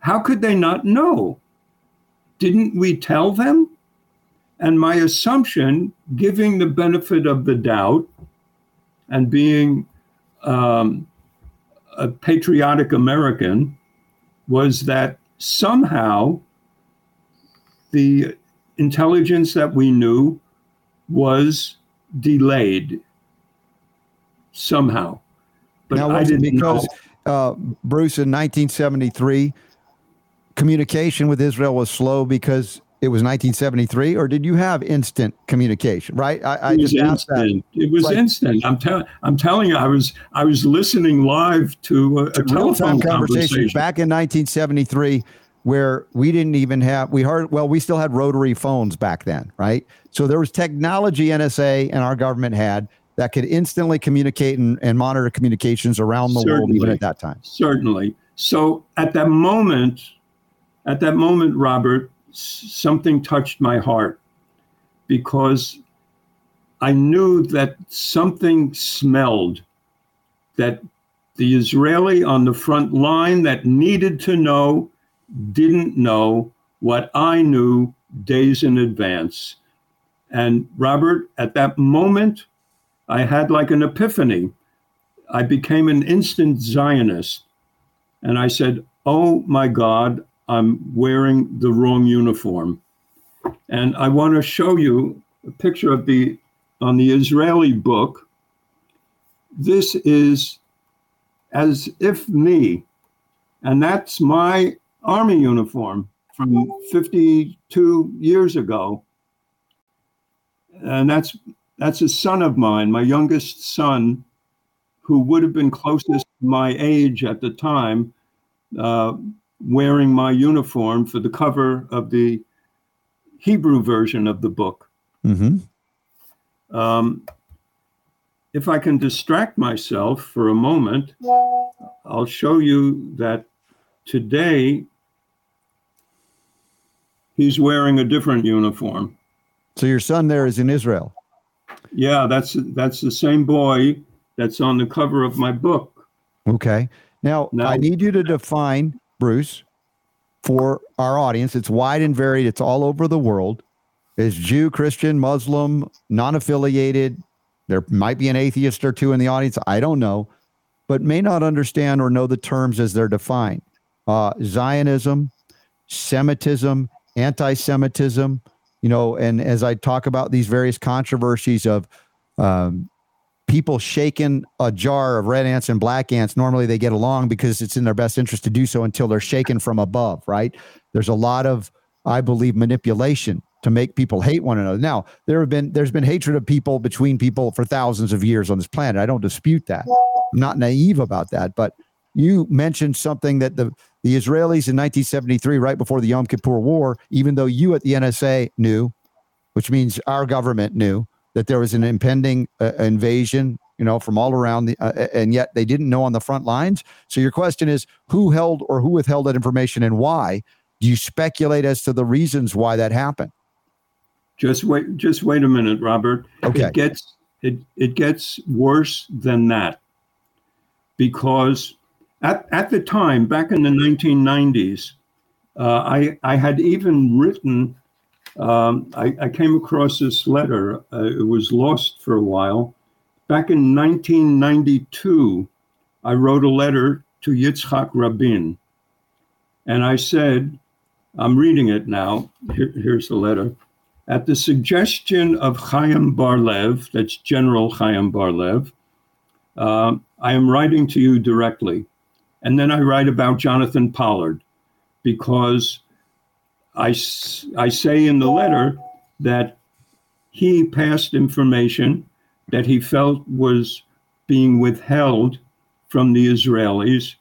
How could they not know? Didn't we tell them? And my assumption, giving the benefit of the doubt and being um, a patriotic American, was that somehow the intelligence that we knew was delayed somehow. But now, I didn't because uh, Bruce in 1973 communication with Israel was slow because it was 1973, or did you have instant communication? Right? I, I just asked instant. that. It was like, instant. I'm telling. I'm telling you, I was I was listening live to a, a telephone conversation. conversation back in 1973 where we didn't even have we heard well we still had rotary phones back then right so there was technology nsa and our government had that could instantly communicate and, and monitor communications around the certainly, world even at that time. Certainly. So at that moment at that moment robert something touched my heart because i knew that something smelled that the israeli on the front line that needed to know didn't know what I knew days in advance. And Robert, at that moment, I had like an epiphany. I became an instant Zionist. And I said, Oh my God, I'm wearing the wrong uniform. And I want to show you a picture of the on the Israeli book. This is as if me, and that's my Army uniform from 52 years ago. And that's that's a son of mine, my youngest son, who would have been closest to my age at the time, uh, wearing my uniform for the cover of the Hebrew version of the book. Mm-hmm. Um, if I can distract myself for a moment, I'll show you that today he's wearing a different uniform. So your son there is in Israel. Yeah, that's that's the same boy that's on the cover of my book. Okay. Now, now I need you to define Bruce for our audience. It's wide and varied. It's all over the world. Is Jew, Christian, Muslim, non-affiliated, There might be an atheist or two in the audience. I don't know, but may not understand or know the terms as they're defined. Uh, Zionism, Semitism, anti Semitism, you know, and as I talk about these various controversies of um, people shaking a jar of red ants and black ants, normally they get along because it's in their best interest to do so until they're shaken from above, right? There's a lot of, I believe, manipulation to make people hate one another. Now, there have been there's been hatred of people between people for thousands of years on this planet. I don't dispute that. I'm not naive about that, but you mentioned something that the the Israelis in 1973, right before the Yom Kippur War, even though you at the NSA knew, which means our government knew that there was an impending uh, invasion, you know, from all around the, uh, and yet they didn't know on the front lines. So your question is, who held or who withheld that information and why? Do you speculate as to the reasons why that happened? Just wait. Just wait a minute, Robert. Okay. It gets it it gets worse than that because at at the time back in the 1990s, uh, I I had even written. Um, I, I, came across this letter. Uh, it was lost for a while. Back in 1992, I wrote a letter to Yitzhak Rabin, and I said, "I'm reading it now. Here, here's the letter." At the suggestion of Chaim Bar-Lev, that's General Chaim Bar-Lev, uh, I am writing to you directly. And then I write about Jonathan Pollard because I, I say in the letter that he passed information that he felt was being withheld from the Israelis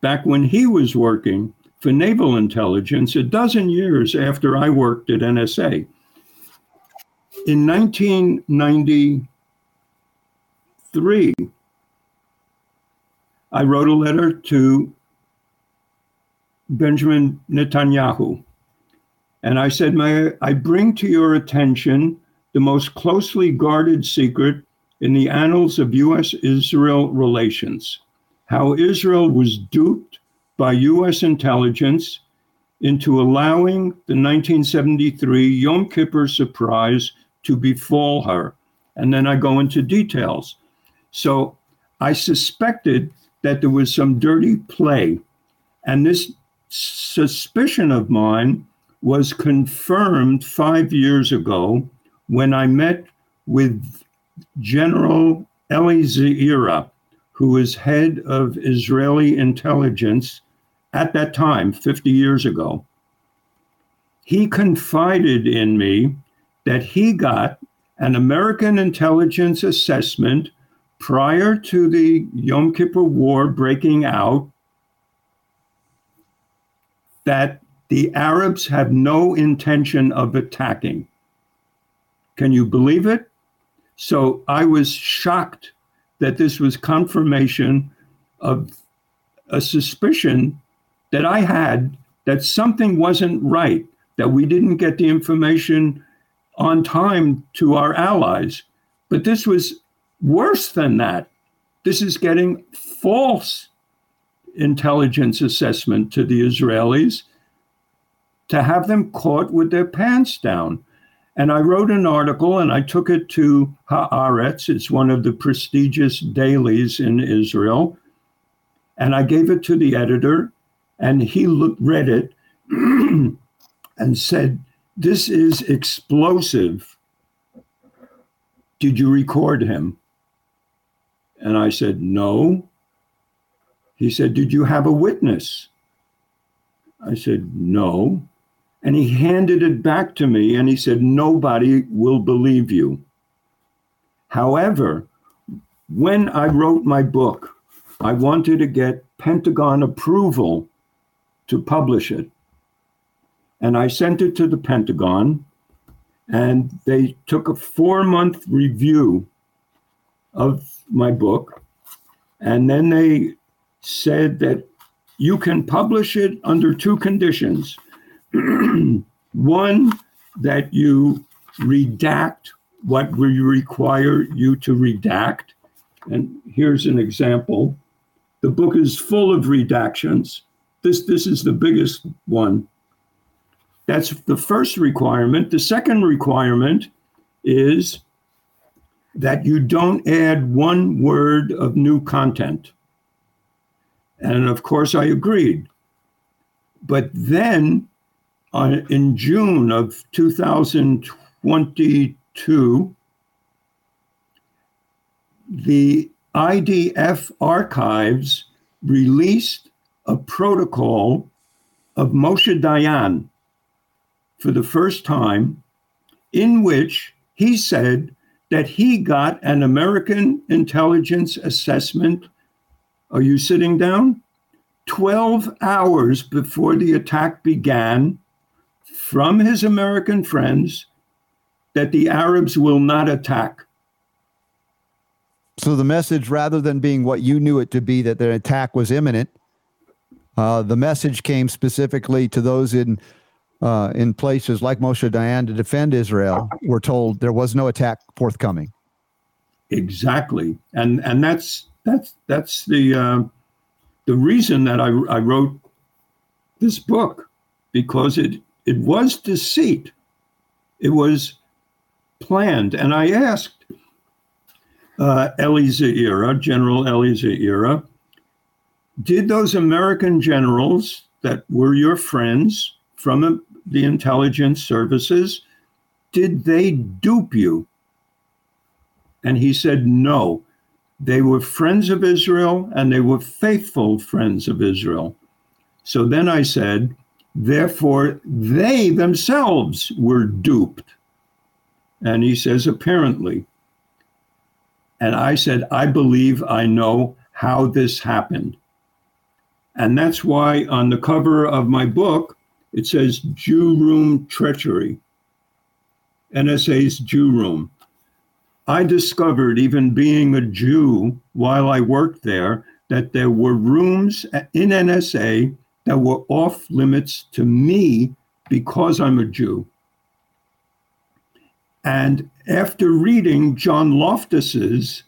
back when he was working for naval intelligence a dozen years after I worked at NSA. In 1993, I wrote a letter to Benjamin Netanyahu. And I said, May I bring to your attention the most closely guarded secret in the annals of US Israel relations how Israel was duped by US intelligence into allowing the 1973 Yom Kippur surprise to befall her. And then I go into details. So I suspected that there was some dirty play. And this suspicion of mine was confirmed five years ago when I met with General Eli Zeira, who was head of Israeli intelligence at that time, 50 years ago. He confided in me that he got an American intelligence assessment prior to the Yom Kippur War breaking out that the Arabs have no intention of attacking. Can you believe it? So I was shocked that this was confirmation of a suspicion that I had that something wasn't right, that we didn't get the information on time to our allies. But this was worse than that. This is getting false intelligence assessment to the Israelis to have them caught with their pants down. And I wrote an article and I took it to Haaretz. It's one of the prestigious dailies in Israel. And I gave it to the editor, and he looked, read it and said, this is explosive. Did you record him? And I said, No. He said, Did you have a witness? I said, No. And he handed it back to me and he said, Nobody will believe you. However, when I wrote my book, I wanted to get Pentagon approval to publish it. And I sent it to the Pentagon, and they took a four month review of my book. And then they said that you can publish it under two conditions. One, that you redact what we require you to redact. And here's an example. The book is full of redactions. This, this is the biggest one. That's the first requirement. The second requirement is that you don't add one word of new content. And of course, I agreed. But then in June of 2022, the IDF archives released a protocol of Moshe Dayan for the first time, in which he said that he got an American intelligence assessment. Are you sitting down? 12 hours before the attack began from his American friends that the Arabs will not attack. So the message, rather than being what you knew it to be, that the attack was imminent, uh, the message came specifically to those in uh, in places like Moshe Dayan to defend Israel. We're told there was no attack forthcoming. Exactly, and and that's that's that's the uh, the reason that I, I wrote this book because it it was deceit. It was planned, and I asked uh, Eli Ze'ira, General Eli Ze'ira, did those American generals that were your friends from the intelligence services, did they dupe you? And he said, no. They were friends of Israel and they were faithful friends of Israel. So then I said, therefore, they themselves were duped. And he says, apparently. And I said, I believe I know how this happened. And that's why on the cover of my book, it says Jew Room Treachery, NSA's Jew Room. I discovered, even being a Jew while I worked there, that there were rooms in NSA that were off limits to me because I'm a Jew. And after reading John Loftus's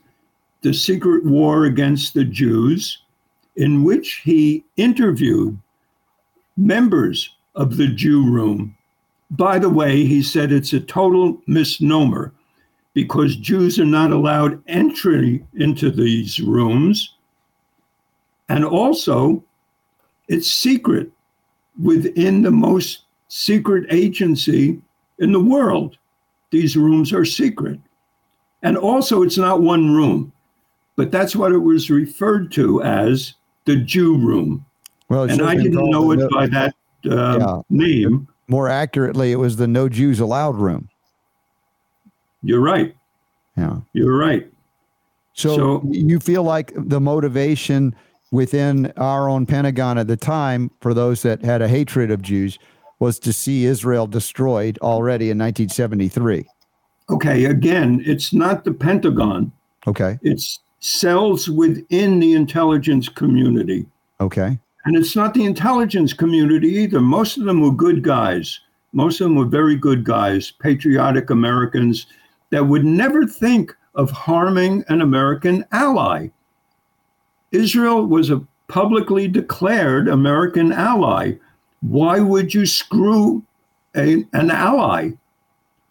The Secret War Against the Jews, in which he interviewed members of the Jew room. By the way, he said it's a total misnomer because Jews are not allowed entry into these rooms. And also, it's secret within the most secret agency in the world. These rooms are secret. And also, it's not one room, but that's what it was referred to as the Jew room. Well, and I didn't know it by that uh, yeah. name. More accurately, it was the No Jews Allowed room. You're right. Yeah. You're right. So, so you feel like the motivation within our own Pentagon at the time for those that had a hatred of Jews was to see Israel destroyed already in 1973. Okay, again, it's not the Pentagon. Okay. It's cells within the intelligence community. Okay. And it's not the intelligence community either. Most of them were good guys. Most of them were very good guys, patriotic Americans that would never think of harming an American ally. Israel was a publicly declared American ally. Why would you screw a, an ally?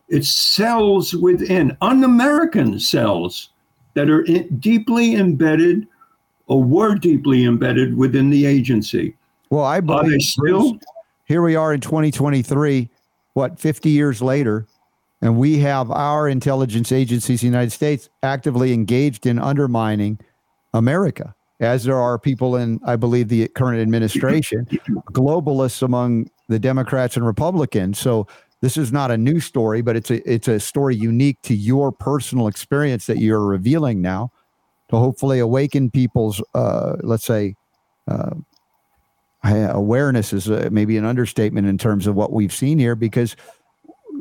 It's cells within, un American cells that are in, deeply embedded or were deeply embedded within the agency. Well, I believe still here we are in 2023, what 50 years later, and we have our intelligence agencies, the United States, actively engaged in undermining America, as there are people in, I believe, the current administration, globalists among the Democrats and Republicans. So this is not a new story, but it's a it's a story unique to your personal experience that you're revealing now to hopefully awaken people's, uh, let's say, uh, awareness is uh, maybe an understatement in terms of what we've seen here because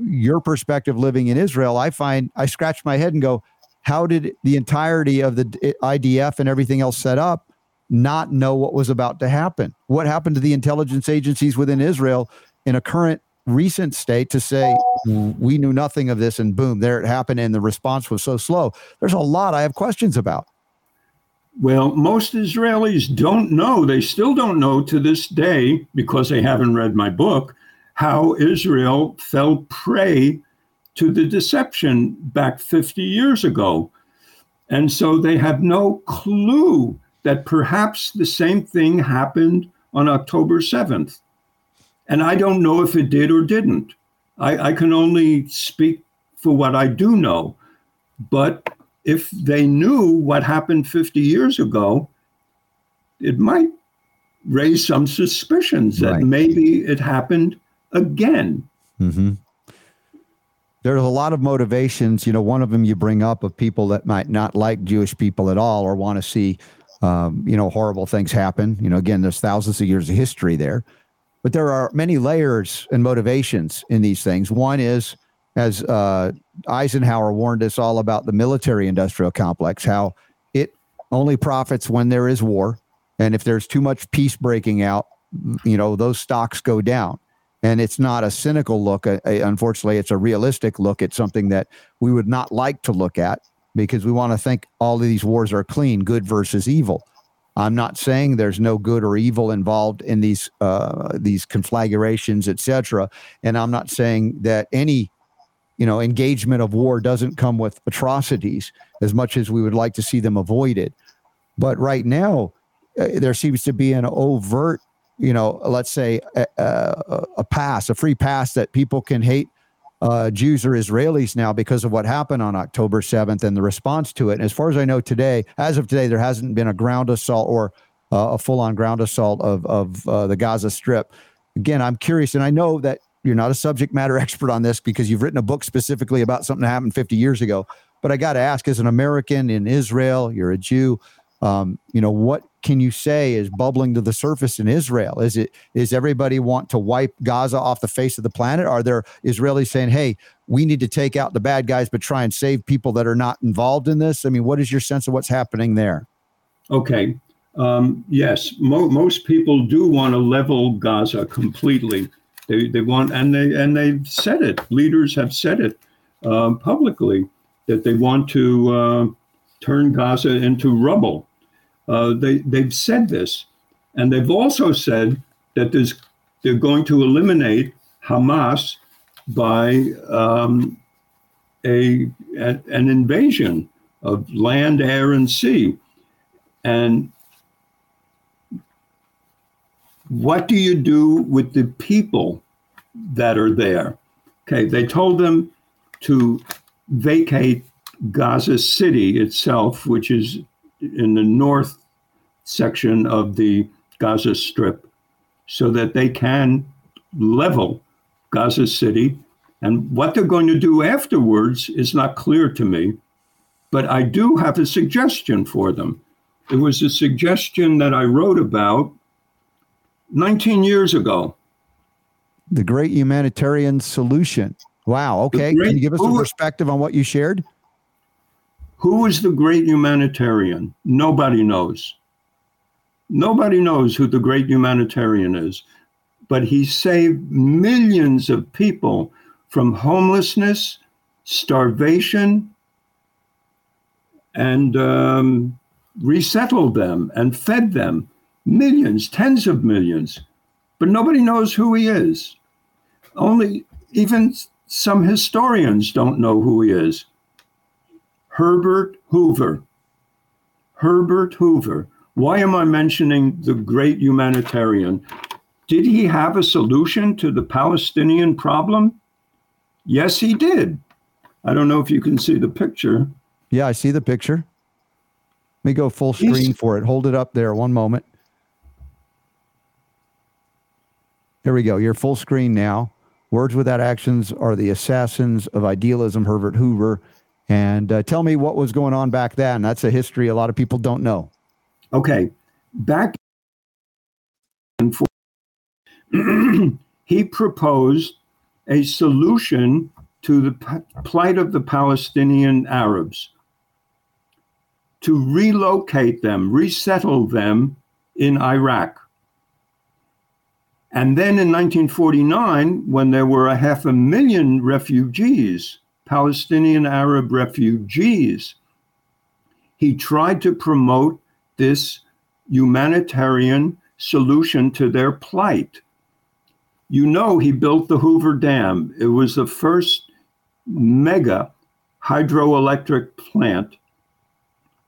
your perspective living in Israel, I find I scratch my head and go, how did the entirety of the IDF and everything else set up not know what was about to happen? What happened to the intelligence agencies within Israel in a current recent state to say we knew nothing of this and boom there it happened and the response was so slow there's a lot i have questions about well, most Israelis don't know, they still don't know to this day, because they haven't read my book, how Israel fell prey to the deception back 50 years ago. And so they have no clue that perhaps the same thing happened on October 7th. And I don't know if it did or didn't. I, I can only speak for what I do know. But if they knew what happened 50 years ago, it might raise some suspicions that right. maybe it happened again. Mm-hmm. There's a lot of motivations. You know, one of them you bring up of people that might not like Jewish people at all or want to see, um, you know, horrible things happen. You know, again, there's thousands of years of history there. But there are many layers and motivations in these things. One is, as uh, Eisenhower warned us all about the military industrial complex, how it only profits when there is war. And if there's too much peace breaking out, you know, those stocks go down. And it's not a cynical look. unfortunately, it's a realistic look at something that we would not like to look at because we want to think all of these wars are clean, good versus evil. I'm not saying there's no good or evil involved in these uh, these conflagrations, etc. And I'm not saying that any you know engagement of war doesn't come with atrocities as much as we would like to see them avoided. But right now, uh, there seems to be an overt, you know, let's say a, a, a pass, a free pass that people can hate uh, Jews or Israelis now because of what happened on October 7th and the response to it. And as far as I know today, as of today, there hasn't been a ground assault or uh, a full on ground assault of, of uh, the Gaza Strip. Again, I'm curious, and I know that you're not a subject matter expert on this because you've written a book specifically about something that happened 50 years ago. But I got to ask, as an American in Israel, you're a Jew. Um, you know, what can you say is bubbling to the surface in Israel? Is it is everybody want to wipe Gaza off the face of the planet? Are there Israelis saying, "Hey, we need to take out the bad guys, but try and save people that are not involved in this"? I mean, what is your sense of what's happening there? Okay, um, yes, mo- most people do want to level Gaza completely. They they want, and they and they've said it. Leaders have said it uh, publicly that they want to uh, turn Gaza into rubble. Uh, they, they've said this. And they've also said that there's, they're going to eliminate Hamas by um, a, a, an invasion of land, air, and sea. And what do you do with the people that are there? Okay, they told them to vacate Gaza City itself, which is in the north section of the Gaza Strip so that they can level Gaza City. And what they're going to do afterwards is not clear to me, but I do have a suggestion for them. It was a suggestion that I wrote about 19 years ago. The Great Humanitarian Solution. Wow. Okay. Great, Can you give us a perspective on what you shared? Who is the great humanitarian? Nobody knows. Nobody knows who the great humanitarian is, but he saved millions of people from homelessness, starvation, and um, resettled them and fed them millions, tens of millions. But nobody knows who he is. Only even some historians don't know who he is. Herbert Hoover. Herbert Hoover why am I mentioning the great humanitarian? Did he have a solution to the Palestinian problem? Yes, he did. I don't know if you can see the picture. Yeah, I see the picture. Let me go full screen He's, for it. Hold it up there one moment. There we go. You're full screen now. Words without actions are the assassins of idealism, Herbert Hoover. And uh, tell me what was going on back then. That's a history a lot of people don't know. Okay, back he proposed a solution to the plight of the Palestinian Arabs to relocate them, resettle them in Iraq. And then in 1949, when there were a half a million refugees, Palestinian Arab refugees, he tried to promote this humanitarian solution to their plight. You know, he built the Hoover Dam. It was the first mega hydroelectric plant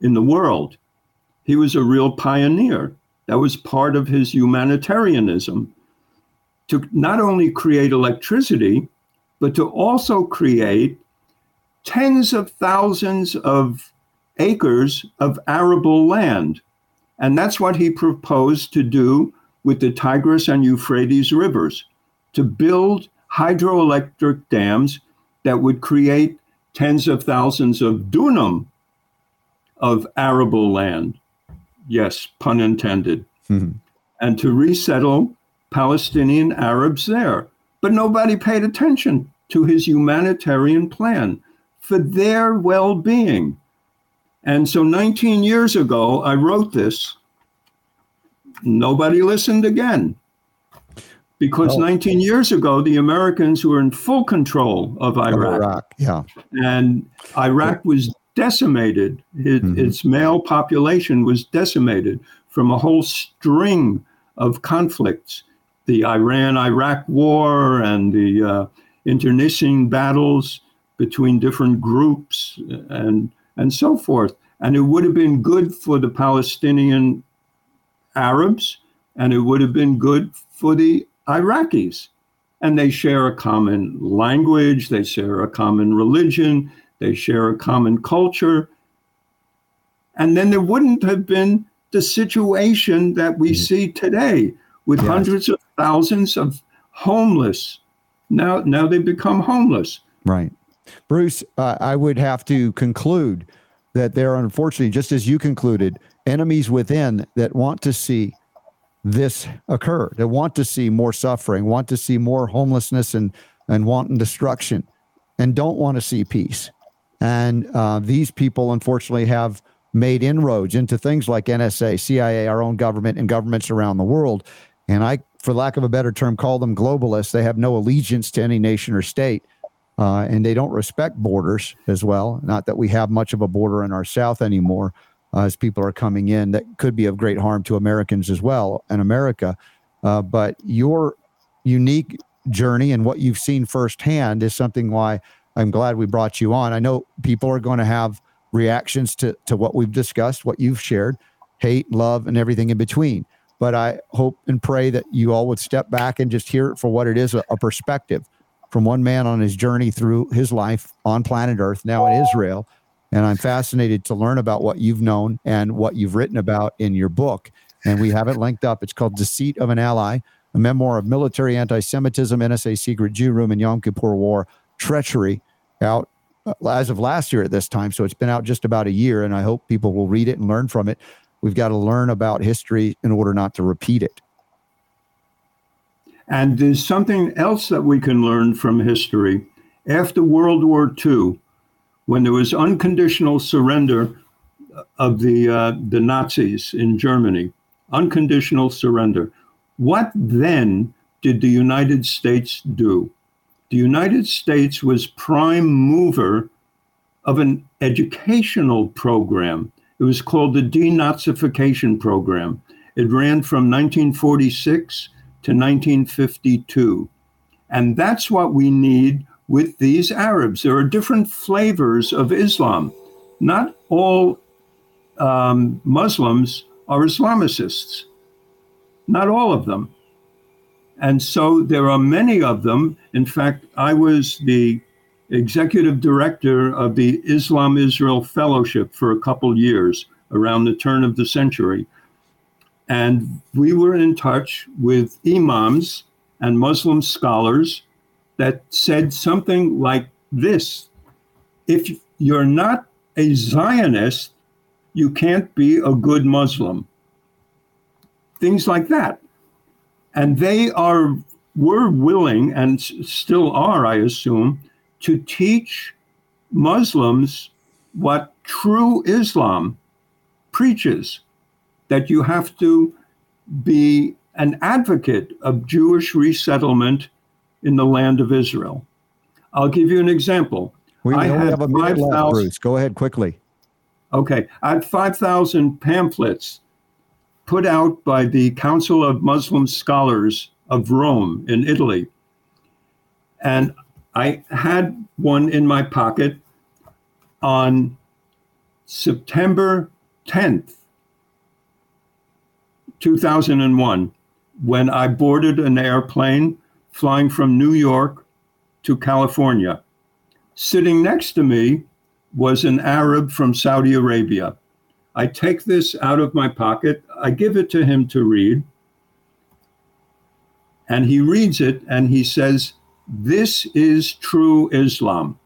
in the world. He was a real pioneer. That was part of his humanitarianism to not only create electricity, but to also create tens of thousands of acres of arable land. And that's what he proposed to do with the Tigris and Euphrates rivers to build hydroelectric dams that would create tens of thousands of dunam of arable land. Yes, pun intended. Mm-hmm. And to resettle Palestinian Arabs there. But nobody paid attention to his humanitarian plan for their well being. And so 19 years ago, I wrote this. Nobody listened again. Because 19 years ago, the Americans were in full control of Iraq. Iraq yeah. And Iraq was decimated. It, mm-hmm. Its male population was decimated from a whole string of conflicts the Iran Iraq war and the uh, internecine battles between different groups and, and so forth. And it would have been good for the Palestinian Arabs and it would have been good for the Iraqis. And they share a common language, they share a common religion, they share a common culture. And then there wouldn't have been the situation that we mm. see today with yes. hundreds of thousands of homeless. Now, now they become homeless. Right. Bruce, uh, I would have to conclude that there are, unfortunately, just as you concluded, enemies within that want to see this occur, that want to see more suffering, want to see more homelessness and, and wanton destruction, and don't want to see peace. And uh, these people, unfortunately, have made inroads into things like NSA, CIA, our own government, and governments around the world. And I, for lack of a better term, call them globalists. They have no allegiance to any nation or state. Uh, and they don't respect borders as well. Not that we have much of a border in our South anymore, uh, as people are coming in that could be of great harm to Americans as well and America. Uh, but your unique journey and what you've seen firsthand is something why I'm glad we brought you on. I know people are going to have reactions to, to what we've discussed, what you've shared, hate, love, and everything in between. But I hope and pray that you all would step back and just hear it for what it is a, a perspective from one man on his journey through his life on planet Earth, now in Israel, and I'm fascinated to learn about what you've known and what you've written about in your book. And we have it linked up. It's called Deceit of an Ally, a memoir of military anti Semitism, NSA secret Jew room, and Yom Kippur War treachery out uh, as of last year at this time. So it's been out just about a year, and I hope people will read it and learn from it. We've got to learn about history in order not to repeat it. And there's something else that we can learn from history. After World War II, when there was unconditional surrender of the uh, the Nazis in Germany, unconditional surrender. What then did the United States do? The United States was prime mover of an educational program. It was called the Denazification Program. It ran from 1946 to 1952. And that's what we need with these Arabs. There are different flavors of Islam. Not all um, Muslims are Islamicists, not all of them. And so there are many of them. In fact, I was the executive director of the Islam Israel Fellowship for a couple years around the turn of the century. And we were in touch with imams and Muslim scholars that said something like this If you're not a Zionist, you can't be a good Muslim. Things like that. And they are, were willing and still are, I assume, to teach Muslims what true Islam preaches that you have to be an advocate of Jewish resettlement in the land of Israel. I'll give you an example. We I have a minute 5, left, Bruce. Go ahead quickly. Okay. I had 5,000 pamphlets put out by the Council of Muslim Scholars of Rome in Italy. And I had one in my pocket on September 10th, 2001, when I boarded an airplane flying from New York to California. Sitting next to me was an Arab from Saudi Arabia. I take this out of my pocket, I give it to him to read, and he reads it and he says, This is true Islam.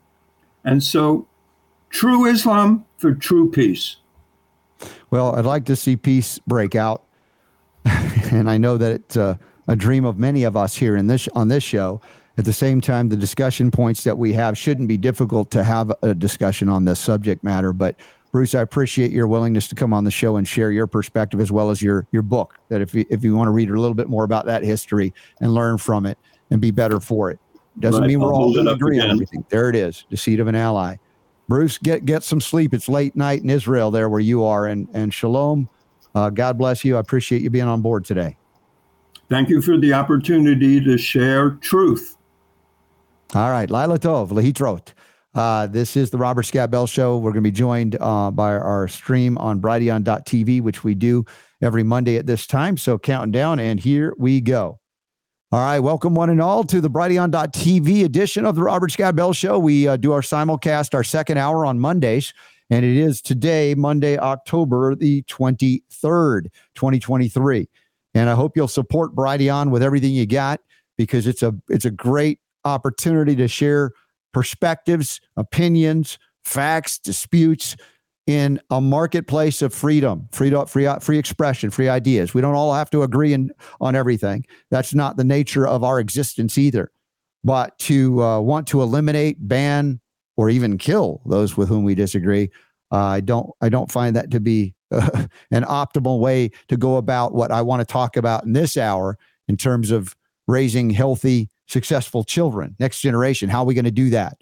And so, true Islam for true peace. Well, I'd like to see peace break out. and I know that it's uh, a dream of many of us here in this on this show. At the same time, the discussion points that we have shouldn't be difficult to have a discussion on this subject matter. But Bruce, I appreciate your willingness to come on the show and share your perspective as well as your your book. That if you if you want to read a little bit more about that history and learn from it and be better for it, doesn't right. mean we're I'll all going to agree again. on everything. There it is, deceit of an ally. Bruce, get get some sleep. It's late night in Israel, there where you are, and and shalom. Uh, God bless you. I appreciate you being on board today. Thank you for the opportunity to share truth. All right, Lila Tov, Lehitrot. Uh, this is the Robert Scott Bell Show. We're going to be joined uh, by our stream on Brighteon.tv, which we do every Monday at this time. So counting down, and here we go. All right, welcome one and all to the Brighteon.tv edition of the Robert Scott Bell Show. We uh, do our simulcast, our second hour on Mondays, and it is today, Monday, October the 23rd, 2023. And I hope you'll support Brighteon with everything you got because it's a it's a great opportunity to share perspectives, opinions, facts, disputes in a marketplace of freedom, free, free, free expression, free ideas. We don't all have to agree in, on everything. That's not the nature of our existence either. But to uh, want to eliminate, ban, or even kill those with whom we disagree, uh, I don't. I don't find that to be uh, an optimal way to go about what I want to talk about in this hour in terms of raising healthy successful children, next generation. How are we going to do that?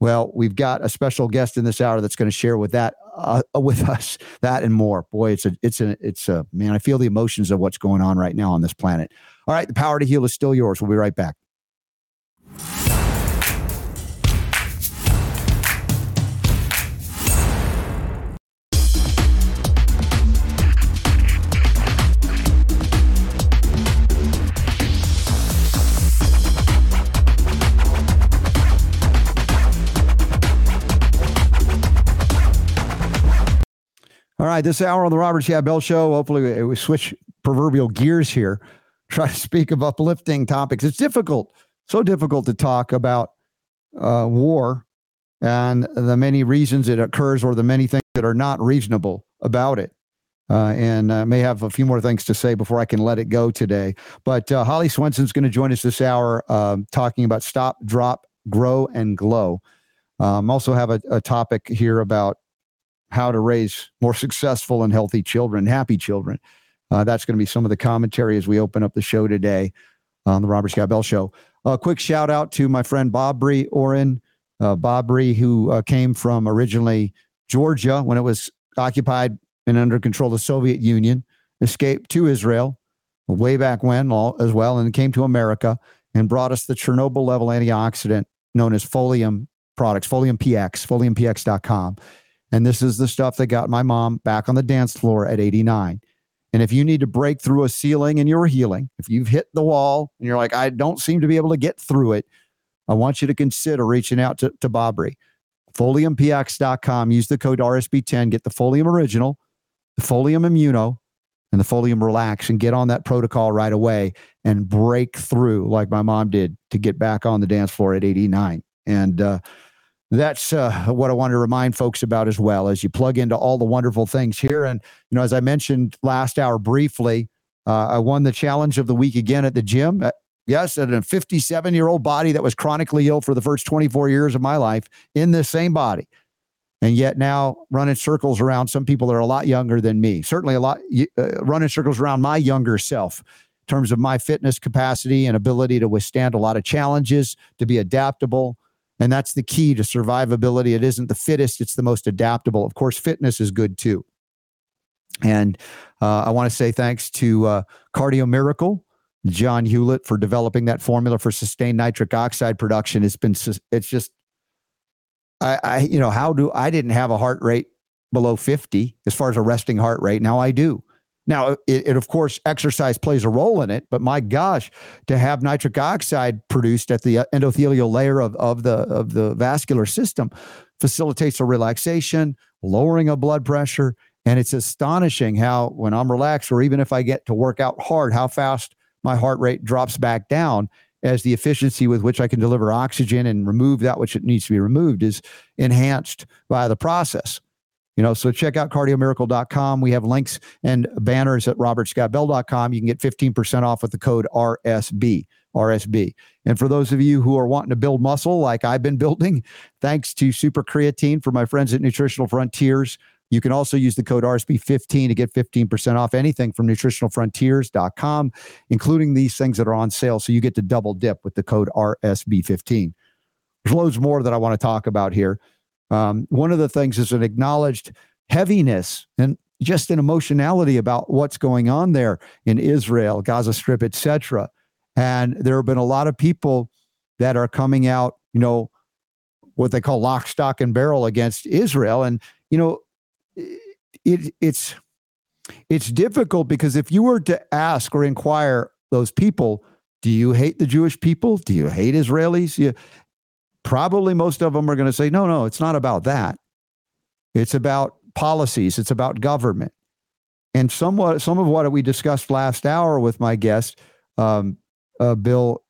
Well, we've got a special guest in this hour that's going to share with that uh, with us that and more. Boy, it's a it's a it's a man. I feel the emotions of what's going on right now on this planet. All right, the power to heal is still yours. We'll be right back. All right, this hour on the Robert Scott Bell Show. Hopefully, we switch proverbial gears here. Try to speak of uplifting topics. It's difficult, so difficult to talk about uh, war and the many reasons it occurs, or the many things that are not reasonable about it. Uh, and uh, may have a few more things to say before I can let it go today. But uh, Holly Swenson's going to join us this hour, um, talking about stop, drop, grow, and glow. Um, also have a, a topic here about how to raise more successful and healthy children, happy children. Uh, that's going to be some of the commentary as we open up the show today on the Robert Scott Bell Show. A quick shout out to my friend Bob Bree Oren, uh, Bob Bree, who uh, came from originally Georgia when it was occupied and under control of the Soviet Union, escaped to Israel way back when as well, and came to America and brought us the Chernobyl level antioxidant known as Folium products, Folium PX, foliumpx.com. And this is the stuff that got my mom back on the dance floor at 89. And if you need to break through a ceiling and you're healing, if you've hit the wall and you're like, I don't seem to be able to get through it, I want you to consider reaching out to, to Bobry. FoliumPX.com. Use the code RSB10. Get the Folium Original, the Folium Immuno, and the Folium Relax and get on that protocol right away and break through like my mom did to get back on the dance floor at 89. And, uh, that's uh, what I want to remind folks about as well as you plug into all the wonderful things here. And, you know, as I mentioned last hour briefly, uh, I won the challenge of the week again at the gym. Uh, yes, at a 57 year old body that was chronically ill for the first 24 years of my life in this same body. And yet now running circles around some people that are a lot younger than me, certainly a lot uh, running circles around my younger self in terms of my fitness capacity and ability to withstand a lot of challenges, to be adaptable and that's the key to survivability. It isn't the fittest, it's the most adaptable. Of course, fitness is good too. And uh, I want to say thanks to uh, Cardio Miracle, John Hewlett, for developing that formula for sustained nitric oxide production. It's been, it's just I, I, you know, how do I didn't have a heart rate below 50 as far as a resting heart rate. Now I do. Now, it, it, of course, exercise plays a role in it, but my gosh, to have nitric oxide produced at the uh, endothelial layer of, of the of the vascular system facilitates a relaxation, lowering of blood pressure, and it's astonishing how when I'm relaxed, or even if I get to work out hard, how fast my heart rate drops back down as the efficiency with which I can deliver oxygen and remove that which it needs to be removed is enhanced by the process. You know, so check out cardiomiracle.com. We have links and banners at robertscottbell.com. You can get 15% off with the code RSB. RSB. And for those of you who are wanting to build muscle like I've been building, thanks to Super Creatine for my friends at Nutritional Frontiers. You can also use the code RSB15 to get 15% off anything from nutritionalfrontiers.com, including these things that are on sale. So you get to double dip with the code RSB15. There's loads more that I want to talk about here. Um, one of the things is an acknowledged heaviness and just an emotionality about what's going on there in Israel, Gaza Strip, etc. And there have been a lot of people that are coming out, you know, what they call lock, stock, and barrel against Israel. And you know, it, it's it's difficult because if you were to ask or inquire those people, do you hate the Jewish people? Do you hate Israelis? You, probably most of them are going to say, no, no, it's not about that. It's about policies, it's about government. And somewhat, some of what we discussed last hour with my guest, um, uh, Brill,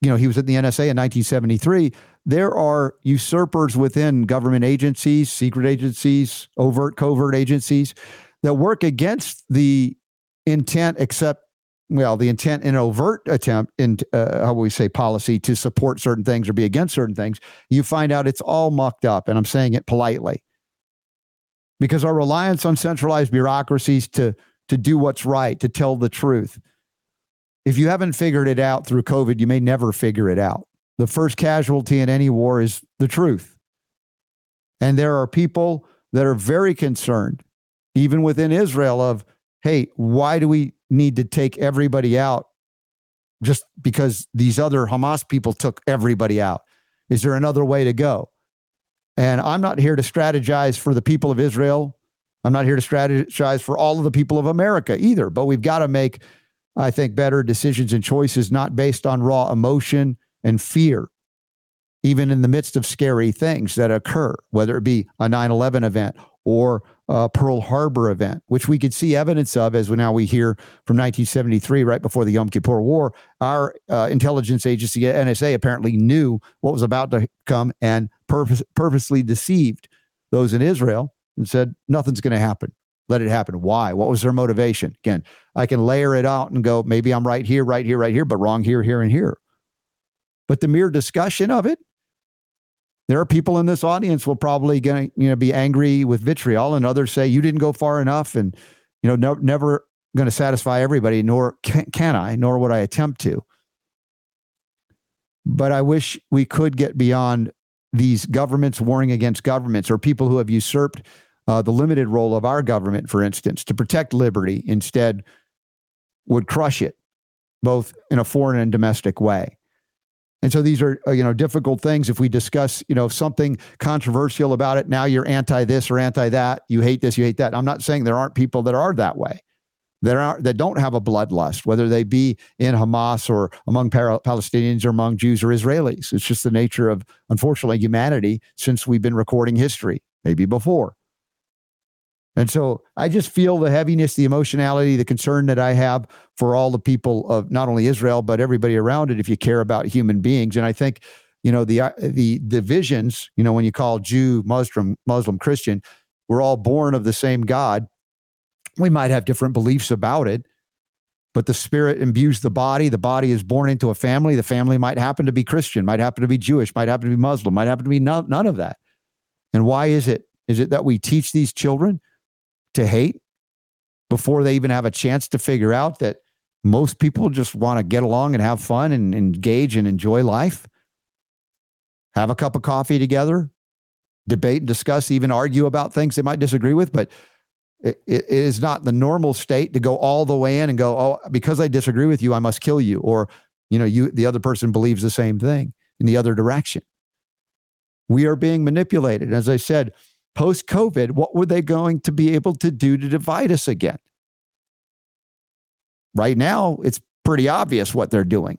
you know, he was at the NSA in 1973. There are usurpers within government agencies, secret agencies, overt, covert agencies that work against the intent, except well, the intent in overt attempt in uh, how we say policy to support certain things or be against certain things, you find out it's all mucked up. And I'm saying it politely because our reliance on centralized bureaucracies to to do what's right, to tell the truth. If you haven't figured it out through COVID, you may never figure it out. The first casualty in any war is the truth. And there are people that are very concerned, even within Israel, of, hey, why do we need to take everybody out just because these other Hamas people took everybody out? Is there another way to go? And I'm not here to strategize for the people of Israel. I'm not here to strategize for all of the people of America either. But we've got to make, I think, better decisions and choices, not based on raw emotion and fear, even in the midst of scary things that occur, whether it be a 9 11 event or uh, Pearl Harbor event, which we could see evidence of as we now we hear from 1973, right before the Yom Kippur War. Our uh, intelligence agency, NSA, apparently knew what was about to come and purpose, purposely deceived those in Israel and said, nothing's going to happen. Let it happen. Why? What was their motivation? Again, I can layer it out and go, maybe I'm right here, right here, right here, but wrong here, here, and here. But the mere discussion of it there are people in this audience will probably going you know be angry with vitriol, and others say you didn't go far enough, and you know no, never going to satisfy everybody, nor can, can I, nor would I attempt to. But I wish we could get beyond these governments warring against governments or people who have usurped uh, the limited role of our government, for instance, to protect liberty, instead would crush it, both in a foreign and domestic way. And so these are, uh, you know, difficult things. If we discuss, you know, something controversial about it, now you're anti this or anti that. You hate this, you hate that. I'm not saying there aren't people that are that way. That are that don't have a bloodlust, whether they be in Hamas or among Palestinians or among Jews or Israelis. It's just the nature of, unfortunately, humanity since we've been recording history, maybe before. And so I just feel the heaviness, the emotionality, the concern that I have for all the people of not only Israel but everybody around it. If you care about human beings, and I think you know the the divisions. You know when you call Jew, Muslim, Muslim, Christian, we're all born of the same God. We might have different beliefs about it, but the Spirit imbues the body. The body is born into a family. The family might happen to be Christian, might happen to be Jewish, might happen to be Muslim, might happen to be none, none of that. And why is it? Is it that we teach these children? To hate before they even have a chance to figure out that most people just want to get along and have fun and engage and enjoy life. Have a cup of coffee together, debate and discuss, even argue about things they might disagree with. But it, it is not the normal state to go all the way in and go, oh, because I disagree with you, I must kill you. Or, you know, you the other person believes the same thing in the other direction. We are being manipulated. As I said, post COVID, what were they going to be able to do to divide us again? Right now, it's pretty obvious what they're doing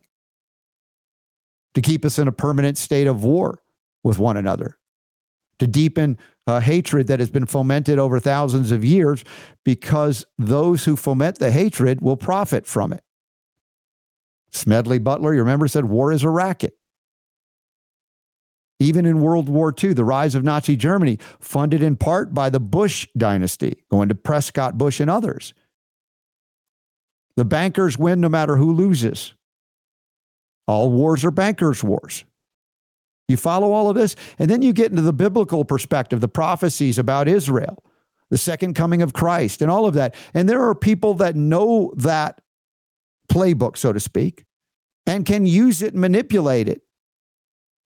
to keep us in a permanent state of war with one another, to deepen a hatred that has been fomented over thousands of years because those who foment the hatred will profit from it. Smedley Butler, you remember, said war is a racket. Even in World War II, the rise of Nazi Germany, funded in part by the Bush dynasty, going to Prescott Bush and others. The bankers win no matter who loses. All wars are bankers' wars. You follow all of this? And then you get into the biblical perspective, the prophecies about Israel, the second coming of Christ, and all of that. And there are people that know that playbook, so to speak, and can use it and manipulate it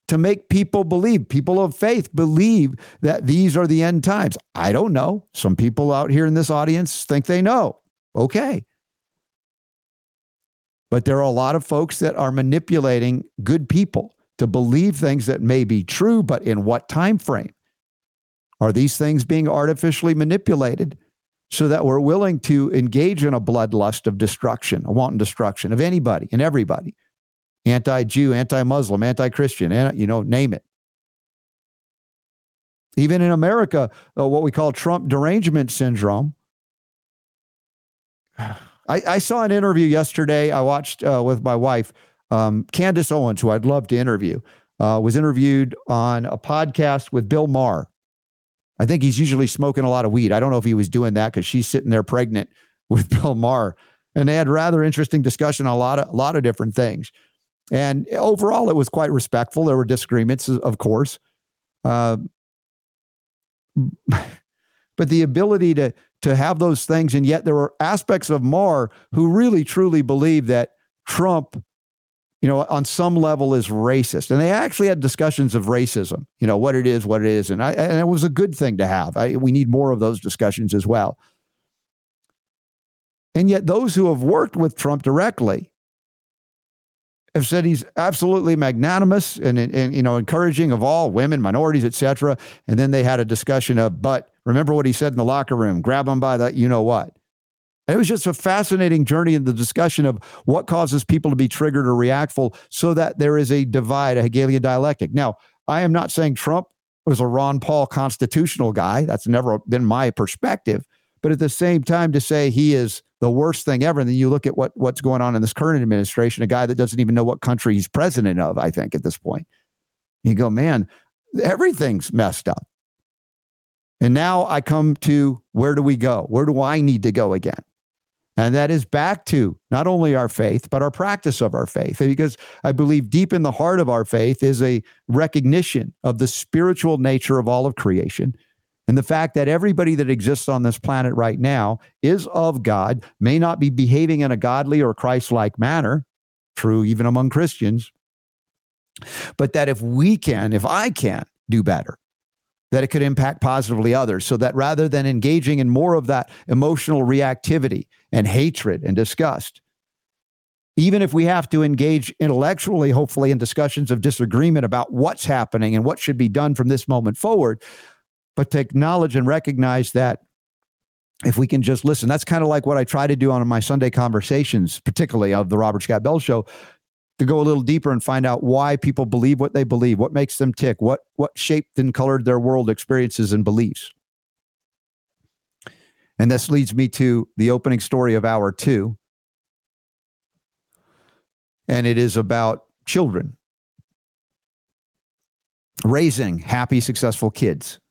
to make people believe, people of faith believe that these are the end times. I don't know. Some people out here in this audience think they know. Okay. But there are a lot of folks that are manipulating good people to believe things that may be true, but in what time frame? Are these things being artificially manipulated so that we're willing to engage in a bloodlust of destruction, a wanton destruction of anybody and everybody? Anti-Jew, anti-Muslim, anti-Christian, you know, name it. Even in America, uh, what we call Trump derangement syndrome. I, I saw an interview yesterday. I watched uh, with my wife, um, Candace Owens, who I'd love to interview, uh, was interviewed on a podcast with Bill Maher. I think he's usually smoking a lot of weed. I don't know if he was doing that because she's sitting there pregnant with Bill Maher, and they had rather interesting discussion on a lot of a lot of different things. And overall, it was quite respectful. There were disagreements, of course, uh, but the ability to to have those things. And yet there were aspects of Maher who really truly believe that Trump, you know, on some level is racist. And they actually had discussions of racism, you know, what it is, what it is. And, I, and it was a good thing to have. I, we need more of those discussions as well. And yet those who have worked with Trump directly have said he's absolutely magnanimous and, and you know encouraging of all women minorities etc and then they had a discussion of but Remember what he said in the locker room grab him by the, you know what. it was just a fascinating journey in the discussion of what causes people to be triggered or reactful so that there is a divide, a Hegelian dialectic. Now, I am not saying Trump was a Ron Paul constitutional guy. That's never been my perspective. But at the same time, to say he is the worst thing ever, and then you look at what, what's going on in this current administration, a guy that doesn't even know what country he's president of, I think, at this point. You go, man, everything's messed up. And now I come to where do we go? Where do I need to go again? And that is back to not only our faith, but our practice of our faith. Because I believe deep in the heart of our faith is a recognition of the spiritual nature of all of creation and the fact that everybody that exists on this planet right now is of God, may not be behaving in a godly or Christ like manner, true even among Christians, but that if we can, if I can do better, that it could impact positively others. So that rather than engaging in more of that emotional reactivity and hatred and disgust, even if we have to engage intellectually, hopefully, in discussions of disagreement about what's happening and what should be done from this moment forward, but to acknowledge and recognize that if we can just listen, that's kind of like what I try to do on my Sunday conversations, particularly of the Robert Scott Bell Show, to go a little deeper and find out why people believe what they believe, what makes them tick, what what shaped and colored their world experiences and beliefs. And this leads me to the opening story of hour 2. And it is about children raising happy successful kids.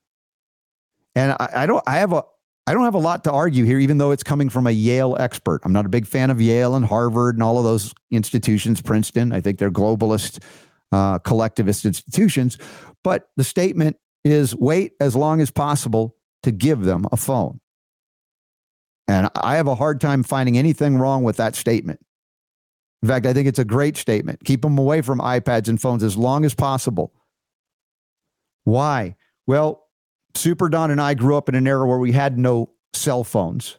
And I, I don't I have a I don't have a lot to argue here, even though it's coming from a Yale expert. I'm not a big fan of Yale and Harvard and all of those institutions, Princeton. I think they're globalist, uh, collectivist institutions. But the statement is wait as long as possible to give them a phone. And I have a hard time finding anything wrong with that statement. In fact, I think it's a great statement. Keep them away from iPads and phones as long as possible. Why? Well, Super Don and I grew up in an era where we had no cell phones.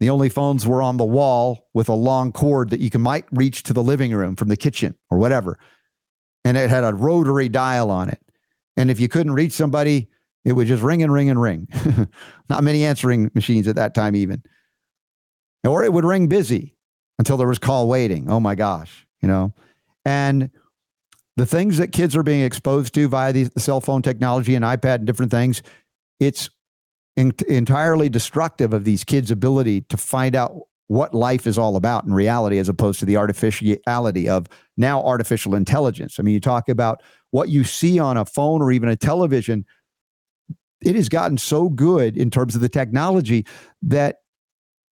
The only phones were on the wall with a long cord that you can might reach to the living room from the kitchen or whatever. And it had a rotary dial on it. And if you couldn't reach somebody, it would just ring and ring and ring. Not many answering machines at that time, even. Or it would ring busy until there was call waiting. Oh my gosh, you know. And the things that kids are being exposed to via the, cell phone technology and iPad and different things, it's in, entirely destructive of these kids' ability to find out what life is all about in reality, as opposed to the artificiality of now artificial intelligence. I mean, you talk about what you see on a phone or even a television. It has gotten so good in terms of the technology that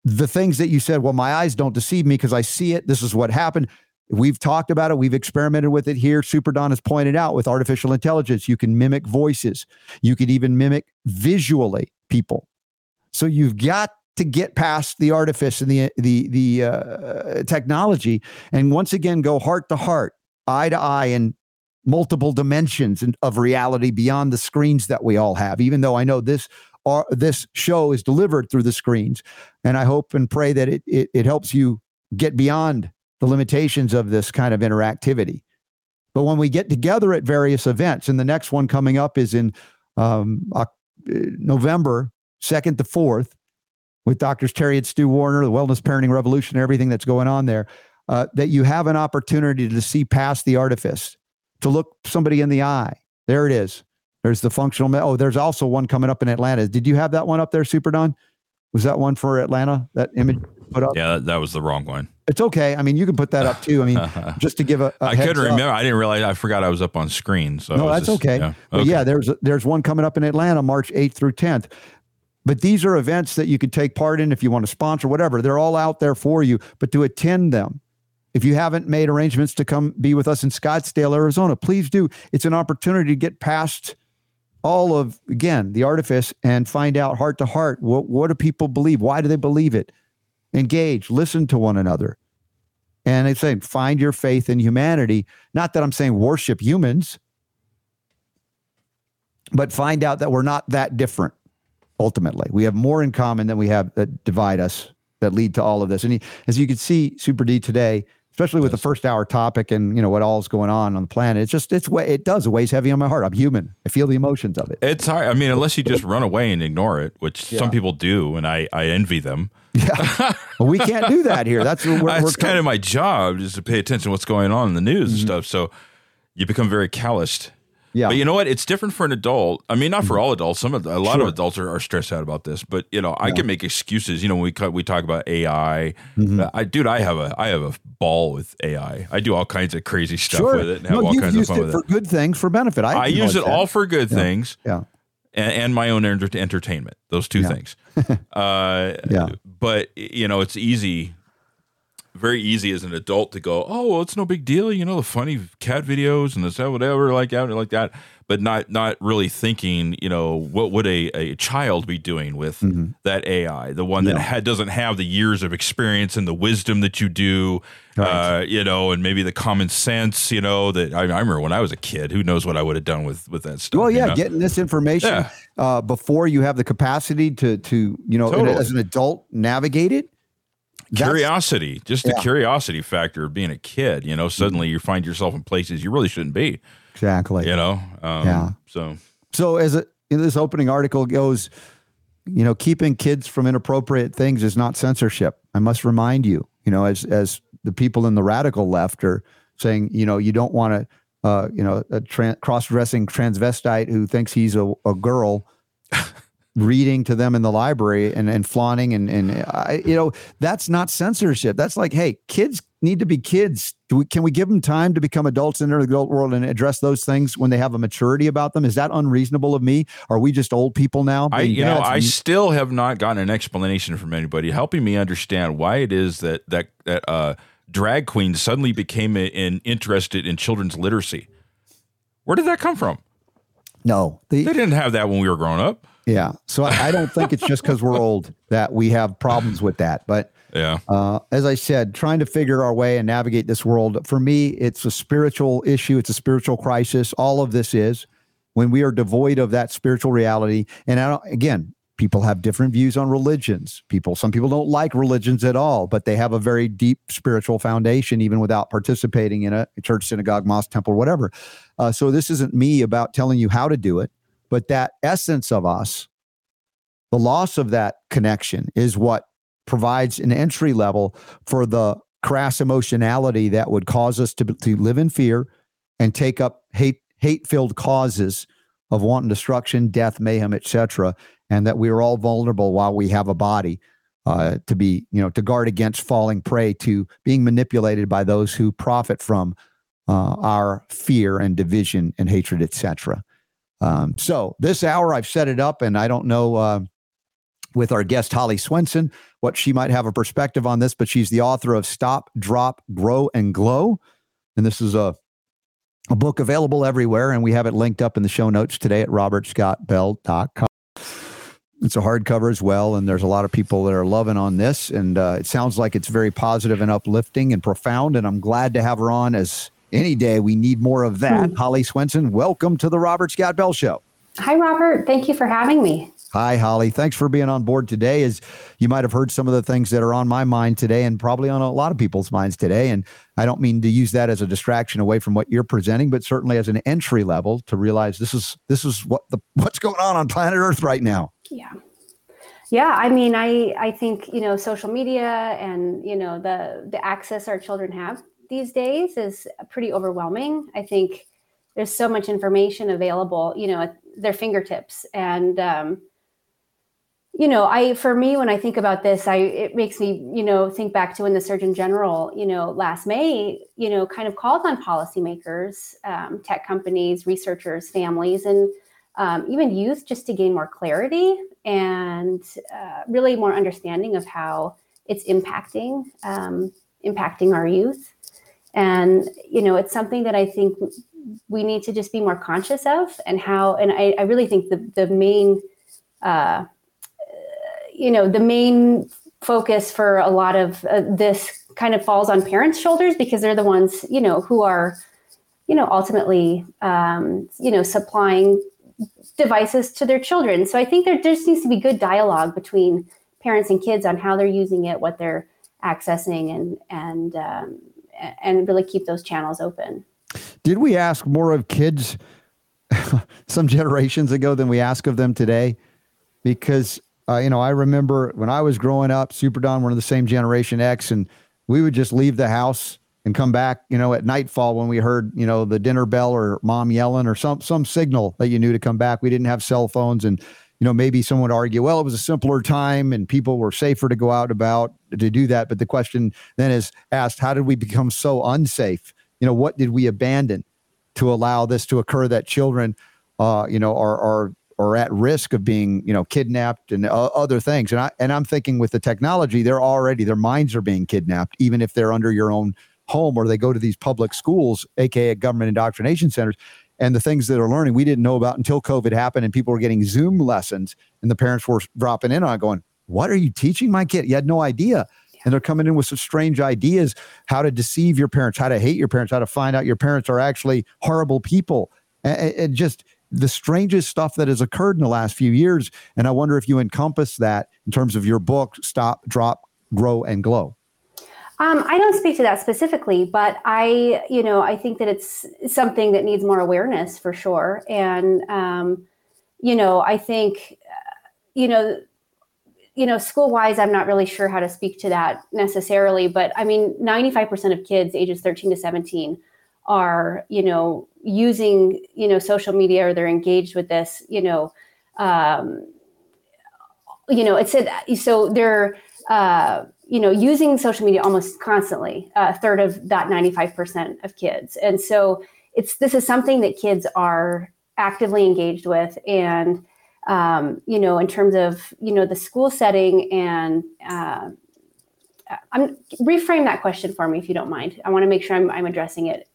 the things that you said, well, my eyes don't deceive me because I see it. This is what happened. We've talked about it. We've experimented with it here. Super Don has pointed out with artificial intelligence, you can mimic voices. You can even mimic visually people. So you've got to get past the artifice and the the the uh, technology, and once again go heart to heart, eye to eye, and multiple dimensions of reality beyond the screens that we all have. Even though I know this uh, this show is delivered through the screens, and I hope and pray that it, it it helps you get beyond the limitations of this kind of interactivity. But when we get together at various events, and the next one coming up is in um, uh, November 2nd to 4th with Doctors Terry and Stu Warner, the Wellness Parenting Revolution, everything that's going on there, uh, that you have an opportunity to see past the artifice, to look somebody in the eye. There it is. There's the functional. Me- oh, there's also one coming up in Atlanta. Did you have that one up there, Super Don? Was that one for Atlanta? That image put up? Yeah, that, that was the wrong one. It's okay. I mean, you can put that up too. I mean, just to give a. a I couldn't remember. I didn't realize. I forgot I was up on screen. So no, that's just, okay. Yeah. But okay. yeah, there's there's one coming up in Atlanta, March 8th through 10th. But these are events that you can take part in if you want to sponsor, whatever. They're all out there for you. But to attend them, if you haven't made arrangements to come be with us in Scottsdale, Arizona, please do. It's an opportunity to get past all of again the artifice and find out heart to heart what what do people believe? Why do they believe it? Engage, listen to one another. And it's saying find your faith in humanity. Not that I'm saying worship humans, but find out that we're not that different. Ultimately, we have more in common than we have that divide us that lead to all of this. And he, as you can see, Super D today, especially with the first hour topic and you know what all is going on on the planet, it's just it's it does it weighs heavy on my heart. I'm human. I feel the emotions of it. It's hard. I mean, unless you just run away and ignore it, which Yeah. some people do, and I, I envy them. Yeah, well, we can't do that here. That's we're, we're It's kind of my job is to pay attention to what's going on in the news Mm-hmm. and stuff. So you become very calloused. Yeah. But you know what? It's different for an adult. I mean, not for all adults. Some of the, a lot Sure. of adults are, are stressed out about this. But you know, I can make excuses. You know, when we we talk about AI. Mm-hmm. I dude, I have a I have a ball with AI. I do all kinds of crazy stuff sure. with it and have no, all kinds of fun it with for it. good things, for benefit. I, I use it acknowledge all for good things Yeah. and, and my own enter- entertainment. Those two Yeah. things. uh, Yeah. But you know, it's easy, very easy as an adult to go, oh, well, it's no big deal. You know, the funny cat videos and this whatever like that, like that. But not not really thinking, you know, what would a, a child be doing with that AI, the one that Mm-hmm. Ha- doesn't have the years of experience and the wisdom that you do, Right. uh, you know, and maybe the common sense, you know, that I, I remember when I was a kid, who knows what I would have done with with that stuff. Well, you yeah, know? getting this information Yeah. uh, before you have the capacity to to you know Totally. as an adult navigate it. Curiosity just the Yeah. curiosity factor of being a kid you know suddenly you find yourself in places you really shouldn't be Exactly. you know um, Yeah. so So as a, in this opening article goes, you know, keeping kids from inappropriate things is not censorship. I must remind you, you know, as as the people in the radical left are saying, you know, you don't want to, uh, you know, a tran cross-dressing transvestite who thinks he's a, a girl reading to them in the library and, and flaunting and and I, you know that's not censorship. That's like hey kids need to be kids. Do we, can we give them time to become adults in the adult world and address those things when they have a maturity about them? Is that unreasonable of me? Are we just old people now i you know i and- still have not gotten an explanation from anybody helping me understand why it is that that that uh drag queens suddenly became a, in, interested in children's literacy. Where did that come from? No. The, they didn't have that when we were growing up yeah so I, I don't think it's just because we're old that we have problems with that but yeah Uh, as I said, trying to figure our way and navigate this world. For me, it's a spiritual issue. It's a spiritual crisis. All of this is when we are devoid of that spiritual reality. And I don't, again, people have different views on religions. People, some people don't like religions at all, but they have a very deep spiritual foundation, even without participating in a church, synagogue, mosque, temple, whatever. Uh, so this isn't me about telling you how to do it, but that essence of us, the loss of that connection is what provides an entry level for the crass emotionality that would cause us to, to live in fear and take up hate hate filled causes of wanton destruction, death, mayhem, etc and that we are all vulnerable while we have a body uh, to be, you know, to guard against falling prey to being manipulated by those who profit from uh, our fear and division and hatred, etc. Um, so this hour, I've set it up, and I don't know uh, with our guest Holly Swenson what she might have a perspective on this, but she's the author of Stop, Drop, Grow, and Glow, and this is a a book available everywhere, and we have it linked up in the show notes today at robertscottbell.com. It's a hardcover as well, and there's a lot of people that are loving on this, and uh, it sounds like it's very positive and uplifting and profound. And I'm glad to have her on. As any day we need more of that. Hmm. Holly Swenson, welcome to the Robert Scott Bell Show. Hi, Robert. Thank you for having me. Hi, Holly. Thanks for being on board today. As you might have heard some of the things that are on my mind today, and probably on a lot of people's minds today. And I don't mean to use that as a distraction away from what you're presenting, but certainly as an entry level to realize this is this is what the what's going on on planet Earth right now. Yeah. Yeah, I mean, I I think you know social media and you know the the access our children have these days is pretty overwhelming. I think there's so much information available, you know, at their fingertips, and um, you know, I for me when I think about this, I it makes me you know think back to when the Surgeon General, you know, last May, you know, kind of called on policymakers, um, tech companies, researchers, families, and um, even youth just to gain more clarity and uh, really more understanding of how it's impacting um, impacting our youth and you know it's something that i think we need to just be more conscious of and how and i, I really think the, the main uh, you know the main focus for a lot of uh, this kind of falls on parents shoulders because they're the ones you know who are you know ultimately um, you know supplying devices to their children. So I think there just needs to be good dialogue between parents and kids on how they're using it, what they're accessing, and and um, and really keep those channels open. Did we ask more of kids some generations ago than we ask of them today? Because uh, you know, I remember when I was growing up, Super Don, of the same Generation X, and we would just leave the house and come back, you know, at nightfall when we heard, you know, the dinner bell or mom yelling or some some signal that you knew to come back. We didn't have cell phones and you know, maybe someone would argue, well, it was a simpler time and people were safer to go out about to do that. But the question then is asked, how did we become so unsafe? You know, what did we abandon to allow this to occur that children, uh, you know, are, are, are at risk of being, you know, kidnapped and uh, other things. And I, and I'm thinking with the technology, they're already, their minds are being kidnapped, even if they're under your own home or they go to these public schools, aka government indoctrination centers, and the things that they're learning we didn't know about until COVID happened and people were getting Zoom lessons and the parents were dropping in on going, What are you teaching my kid? You had no idea. And they're coming in with some strange ideas how to deceive your parents, how to hate your parents, how to find out your parents are actually horrible people. And, and just the strangest stuff that has occurred in the last few years. And I wonder if you encompass that in terms of your book, Stop, Drop, Grow, and Glow. Um, I don't speak to that specifically, but I, you know, I think that it's something that needs more awareness for sure. And, um, you know, I think, you know, you know, school wise, I'm not really sure how to speak to that necessarily, but I mean, 95% of kids ages 13 to 17 are, you know, using, you know, social media or they're engaged with this, you know, um, you know, it said, so they're, uh, you know, using social media almost constantly, a third of that 95% of kids. And so it's this is something that kids are actively engaged with. And, um, you know, in terms of, you know, the school setting and, uh, I'm reframe that question for me if you don't mind. I want to make sure I'm, I'm addressing it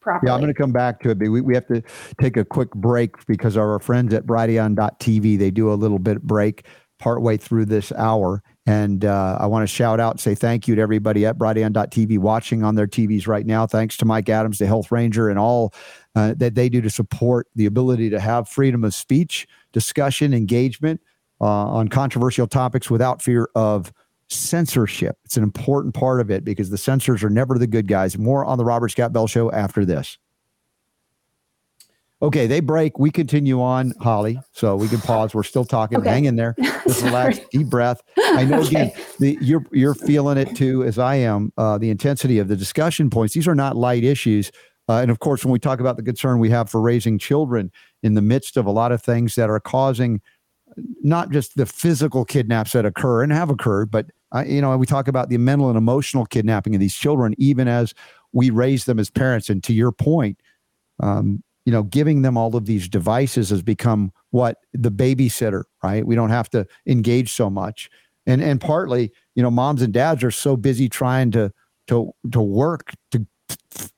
properly. Yeah, I'm going to come back to it, but we, we have to take a quick break because our friends at Brighteon.tv, they do a little bit break partway through this hour. And uh, I want to shout out and say thank you to everybody at Brighteon.tv watching on their TVs right now. Thanks to Mike Adams, the Health Ranger, and all uh, that they do to support the ability to have freedom of speech, discussion, engagement, uh, on controversial topics without fear of censorship. It's an important part of it because the censors are never the good guys. More on the Robert Scott Bell Show after this. Okay, they break. We continue on, Holly. So we can pause. We're still talking. Okay. Hang in there. Just relax. Deep breath. I know again, the, you're you're feeling it too, as I am. Uh, the intensity of the discussion points. These are not light issues. Uh, and of course, when we talk about the concern we have for raising children in the midst of a lot of things that are causing not just the physical kidnaps that occur and have occurred, but uh, you know, we talk about the mental and emotional kidnapping of these children, even as we raise them as parents. And to your point, um, you know, giving them all of these devices has become what the babysitter, right? We don't have to engage so much. And and partly, you know, moms and dads are so busy trying to to to work to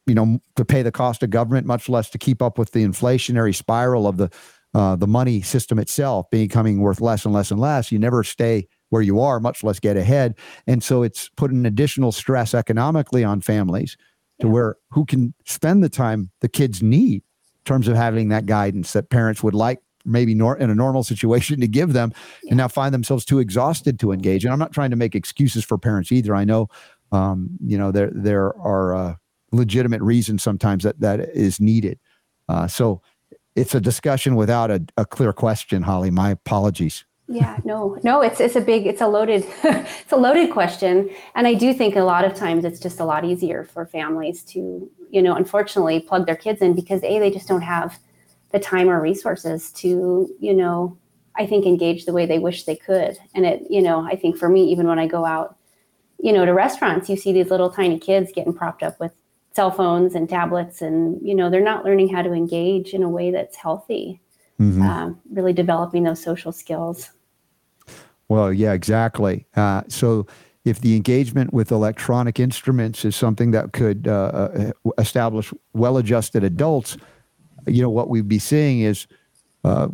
you know to pay the cost of government, much less to keep up with the inflationary spiral of the uh, the money system itself becoming worth less and less and less. You never stay where you are, much less get ahead. And so it's put an additional stress economically on families to Yeah. where who can spend the time the kids need terms of having that guidance that parents would like maybe nor- in a normal situation to give them and now find themselves too exhausted to engage. And i'm not trying to make excuses for parents either. I know um, you know there there are uh, legitimate reasons sometimes that that is needed. Uh, so it's a discussion without a, a clear question holly. My apologies. Yeah, no, no, it's it's a big, it's a loaded, it's a loaded question, and I do think a lot of times it's just a lot easier for families to, you know, unfortunately plug their kids in because a they just don't have the time or resources to, you know, I think engage the way they wish they could, and it, you know, I think for me, even when I go out, you know, to restaurants, you see these little tiny kids getting propped up with cell phones and tablets, and you know, they're not learning how to engage in a way that's healthy, Mhm. um, really developing those social skills. Well, yeah, exactly. Uh, so, if the engagement with electronic instruments is something that could uh, uh, establish well-adjusted adults, you know what we'd be seeing is uh,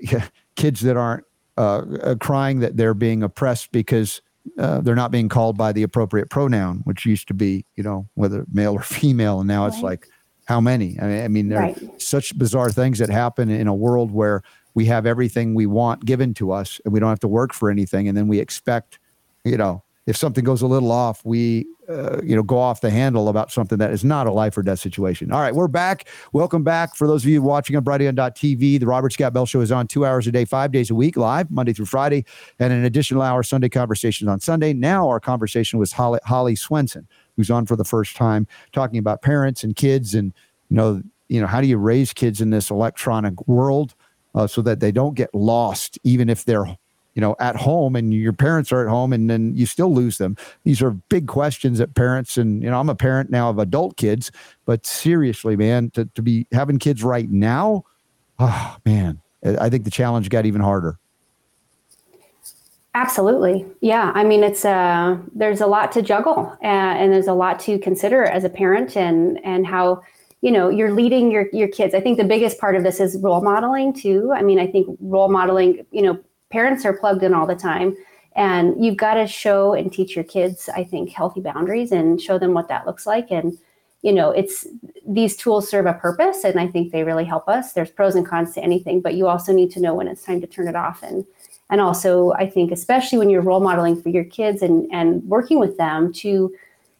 kids that aren't uh, uh, crying that they're being oppressed because uh, they're not being called by the appropriate pronoun, which used to be, you know, whether male or female, and now it's like, how many? I mean, I mean, there are such bizarre things that happen in a world where we have everything we want given to us and we don't have to work for anything and then we expect you know if something goes a little off we uh, you know go off the handle about something that is not a life or death situation. All right we're back. Welcome back. For those of you watching on brighteon.tv the robert scott bell show is on two hours a day five days a week live monday through friday and an additional hour sunday conversations on sunday. Now our conversation was holly, holly swenson who's on for the first time talking about parents and kids and you know you know how do you raise kids in this electronic world uh, so that they don't get lost, even if they're, you know, at home and your parents are at home and then you still lose them. These are big questions that parents and, you know, I'm a parent now of adult kids, but seriously, man, to, to be having kids right now, oh, man, I think the challenge got even harder. Absolutely. Yeah. I mean, it's uh there's a lot to juggle uh, and there's a lot to consider as a parent and and how you know you're leading your your kids. I think the biggest part of this is role modeling too. I mean, I think role modeling, you know, parents are plugged in all the time. And you've got to show and teach your kids, I think, healthy boundaries and show them what that looks like. And you know, it's these tools serve a purpose and I think they really help us. There's pros and cons to anything, but you also need to know when it's time to turn it off. And and also i think especially when you're role modeling for your kids and and working with them to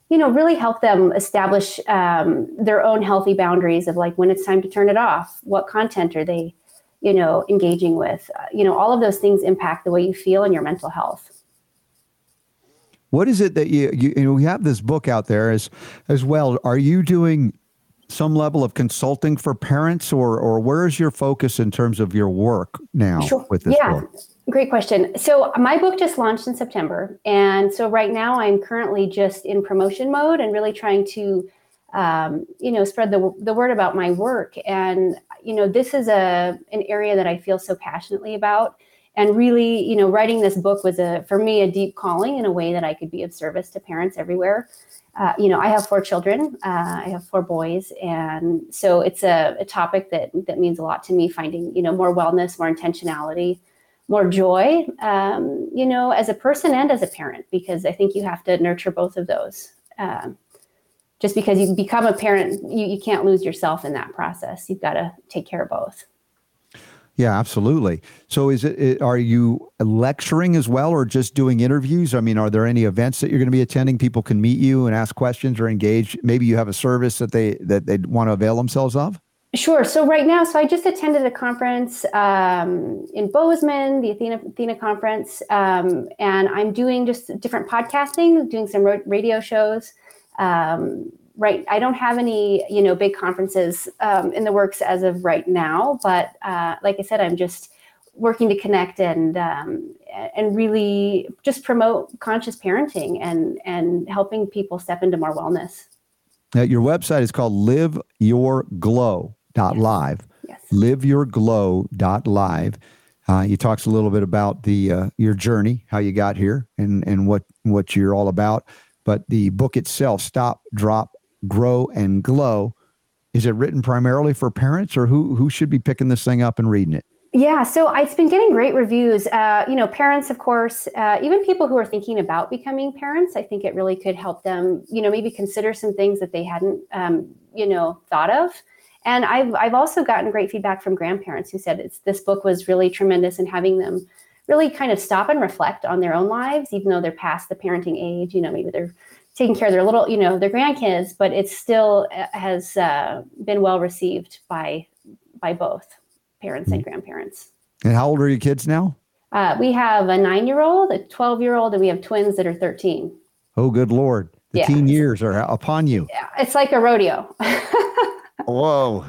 you know really help them establish um, their own healthy boundaries of like when it's time to turn it off what content are they you know engaging with Uh, you know all of those things impact the way you feel and your mental health What is it that you, you, you know, we have this book out there as, as well. Are you doing some level of consulting for parents or, or where is your focus in terms of your work now Sure. with this Yeah. book? Great question. So my book just launched in September, and so right now I'm currently just in promotion mode and really trying to, um, you know, spread the the word about my work. And you know, this is a an area that I feel so passionately about, and really, you know, writing this book was a for me a deep calling in a way that I could be of service to parents everywhere. Uh, you know, I have four children. Uh, I have four boys, and so it's a, a topic that that means a lot to me. Finding you know more wellness, more intentionality more joy, um, you know, as a person and as a parent, because I think you have to nurture both of those. Um, just because you become a parent, you, you can't lose yourself in that process. You've got to take care of both. Yeah, absolutely. So, is it are you lecturing as well, or just doing interviews? I mean, are there any events that you're going to be attending? People can meet you and ask questions or engage. Maybe you have a service that they that they want to avail themselves of. Sure. So right now, so I just attended a conference um, in Bozeman, the Athena, Athena conference, um, and I'm doing just different podcasting, doing some radio shows. Um, right, I don't have any, you know, big conferences um, in the works as of right now, but uh, like I said, I'm just working to connect and um, and really just promote conscious parenting and and helping people step into more wellness. Now, your website is called Live Your Glow dot live. Yes. Liveyourglow.live. Uh, he talks a little bit about the uh, your journey, how you got here, and and what what you're all about. But the book itself, Stop, Drop, Grow, and Glow, is it written primarily for parents, or who who should be picking this thing up and reading it? Yeah, so it's been getting great reviews. Uh, you know, parents, of course, uh, even people who are thinking about becoming parents. I think it really could help them. You know, maybe consider some things that they hadn't, um, you know, thought of. And I've I've also gotten great feedback from grandparents who said it's this book was really tremendous in having them really kind of stop and reflect on their own lives, even though they're past the parenting age. You know, maybe they're taking care of their little, you know, their grandkids, but it still uh, has uh, been well received by by both parents and grandparents. And how old are your kids now? Uh, we have a nine-year-old, a twelve-year-old, and we have twins that are thirteen. Oh, good lord! The yeah. teen years are upon you. Yeah, it's like a rodeo. Whoa.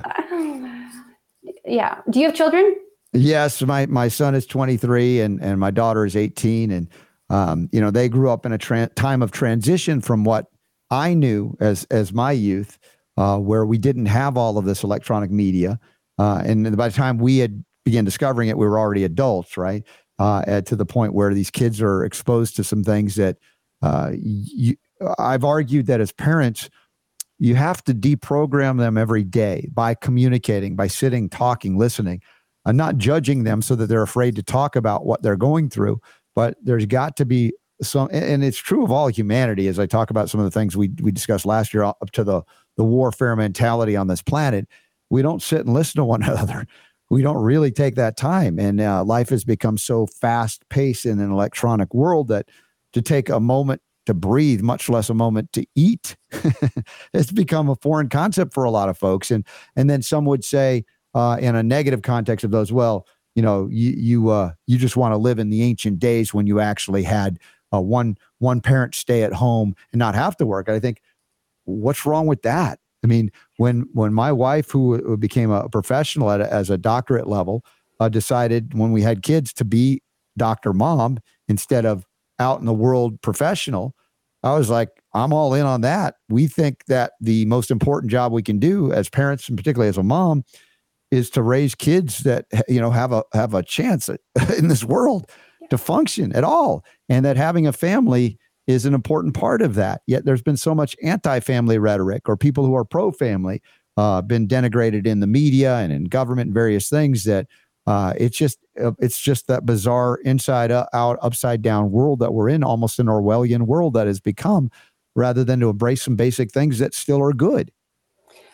yeah. Do you have children? Yes, my my son is 23 and and my daughter is 18 and um, you know they grew up in a tra- time of transition from what I knew as as my youth, uh, where we didn't have all of this electronic media, uh, and by the time we had began discovering it, we were already adults, right? Uh, to the point where these kids are exposed to some things that uh, you, I've argued that as parents you have to deprogram them every day by communicating, by sitting, talking, listening, and not judging them so that they're afraid to talk about what they're going through. But there's got to be some, and it's true of all humanity. As I talk about some of the things we we discussed last year, up to the the warfare mentality on this planet, we don't sit and listen to one another. We don't really take that time, and uh, life has become so fast paced in an electronic world that to take a moment to breathe, much less a moment to eat. it's become a foreign concept for a lot of folks. And and then some would say, uh, in a negative context of those, well, you know, you you uh, you just want to live in the ancient days when you actually had uh, one one parent stay at home and not have to work. I think, what's wrong with that? I mean, when when my wife, who became a professional at a, as a doctorate level, uh, decided when we had kids to be doctor mom instead of out in the world professional, I was like, I'm all in on that. We think that the most important job we can do as parents, and particularly as a mom, is to raise kids that you know have a have a chance in this world to function at all, and that having a family is an important part of that. Yet there's been so much anti-family rhetoric, or people who are pro-family, uh, been denigrated in the media and in government and various things that uh, it's just uh, it's just that bizarre inside out upside down world that we're in almost an orwellian world that has become rather than to embrace some basic things that still are good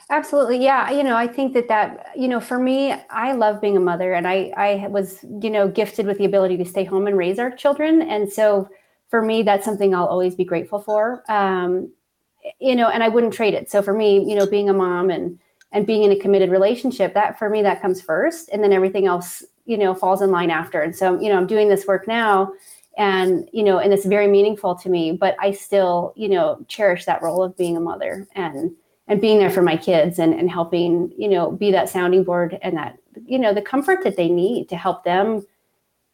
absolutely yeah you know i think that that you know for me i love being a mother and i i was you know gifted with the ability to stay home and raise our children and so for me that's something i'll always be grateful for um, you know and i wouldn't trade it. So for me you know being a mom and and being in a committed relationship that for me that comes first and then everything else you know falls in line after. And so you know i'm doing this work now and you know and it's very meaningful to me but i still you know cherish that role of being a mother and and being there for my kids and, and helping you know be that sounding board and that you know the comfort that they need to help them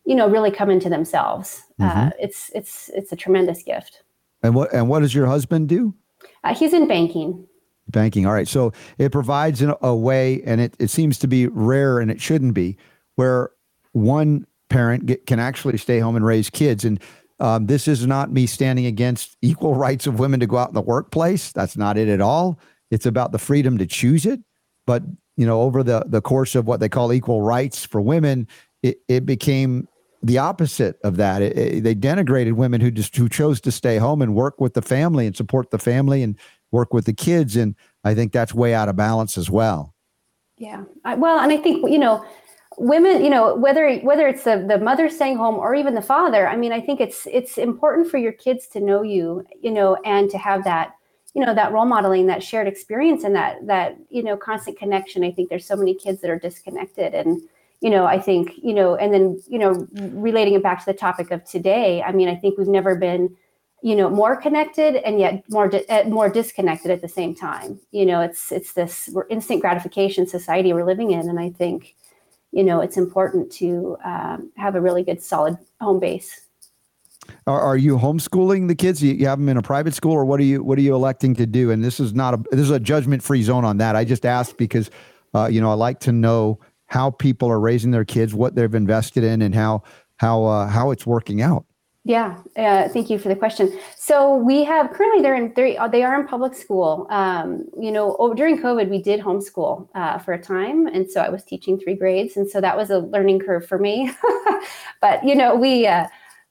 you know really come into themselves uh, mm-hmm. uh, it's it's it's a tremendous gift and what and what does your husband do uh, he's in banking Banking. All right. So it provides an, a way, and it, it seems to be rare and it shouldn't be, where one parent get, can actually stay home and raise kids. And um, this is not me standing against equal rights of women to go out in the workplace. That's not it at all. It's about the freedom to choose it. But, you know, over the, the course of what they call equal rights for women, it, it became the opposite of that. It, it, they denigrated women who just who chose to stay home and work with the family and support the family and work with the kids. And I think that's way out of balance as well. Yeah. I, well, and I think, you know, women you know whether whether it's the, the mother staying home or even the father i mean i think it's it's important for your kids to know you you know and to have that you know that role modeling that shared experience and that that you know constant connection. I think there's so many kids that are disconnected and you know i think you know and then you know relating it back to the topic of today i mean i think we've never been you know more connected and yet more di- eh, more disconnected at the same time. You know it's it's this instant gratification society we're living in and i think you know it's important to um, have a really good solid home base are, are, you homeschooling the kids you, you, have them in a private school or what are you what are you electing to do and this is not a this is a judgment free zone on that i just asked because uh, you know i like to know how people are raising their kids what they've invested in and how how uh, how it's working out yeah, uh, thank you for the question. So we have currently they're in they they are in public school. Um, you know, over, during COVID, we did homeschool uh, for a time, and so I was teaching three grades, and so that was a learning curve for me. but you know, we uh,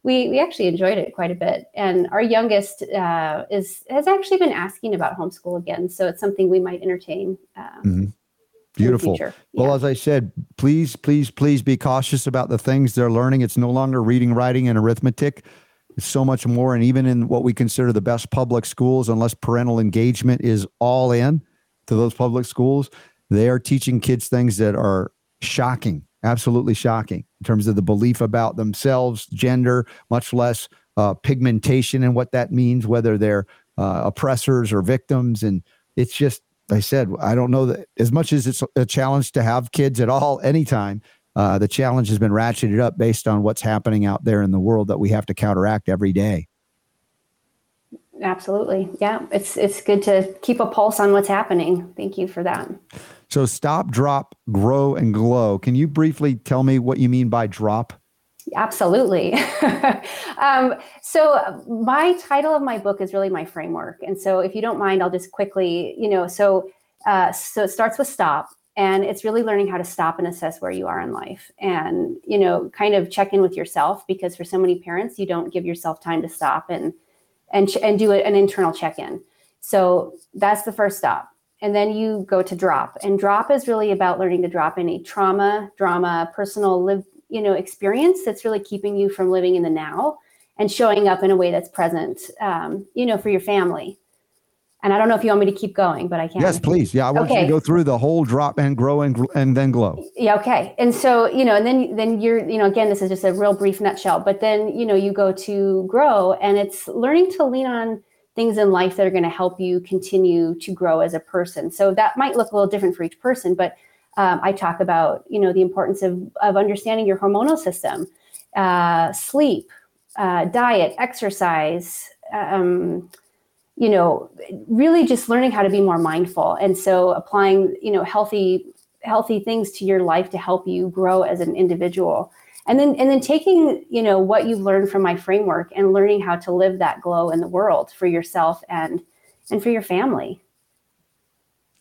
we we actually enjoyed it quite a bit, and our youngest uh, is has actually been asking about homeschool again, so it's something we might entertain. Um, mm-hmm. Beautiful. Yeah. Well, as I said, please, please, please be cautious about the things they're learning. It's no longer reading, writing, and arithmetic. It's so much more. And even in what we consider the best public schools, unless parental engagement is all in to those public schools, they are teaching kids things that are shocking, absolutely shocking in terms of the belief about themselves, gender, much less uh, pigmentation and what that means, whether they're uh, oppressors or victims. And it's just I said, I don't know that as much as it's a challenge to have kids at all, anytime, uh, the challenge has been ratcheted up based on what's happening out there in the world that we have to counteract every day. Absolutely. Yeah. It's, it's good to keep a pulse on what's happening. Thank you for that. So stop, drop, grow, and glow. Can you briefly tell me what you mean by drop? Absolutely. um, so my title of my book is really my framework, and so if you don't mind, I'll just quickly, you know, so uh, so it starts with stop, and it's really learning how to stop and assess where you are in life, and you know, kind of check in with yourself because for so many parents, you don't give yourself time to stop and and and do an internal check in. So that's the first stop. And then you go to drop. And drop is really about learning to drop any trauma, drama, personal live, you know experience that's really keeping you from living in the now and showing up in a way that's present um, you know for your family. And i don't know if you want me to keep going but i can. Yes please. Yeah i want okay. you to go through the whole drop and grow and, and then glow. Yeah okay. And so you know and then then you're you know again this is just a real brief nutshell but then you know you go to grow and it's learning to lean on things in life that are going to help you continue to grow as a person so that might look a little different for each person but um, I talk about, you know, the importance of, of understanding your hormonal system, uh, sleep, uh, diet, exercise, um, you know, really just learning how to be more mindful. And so applying, you know, healthy, healthy things to your life to help you grow as an individual. And then, and then taking, you know, what you've learned from my framework and learning how to live that glow in the world for yourself and, and for your family.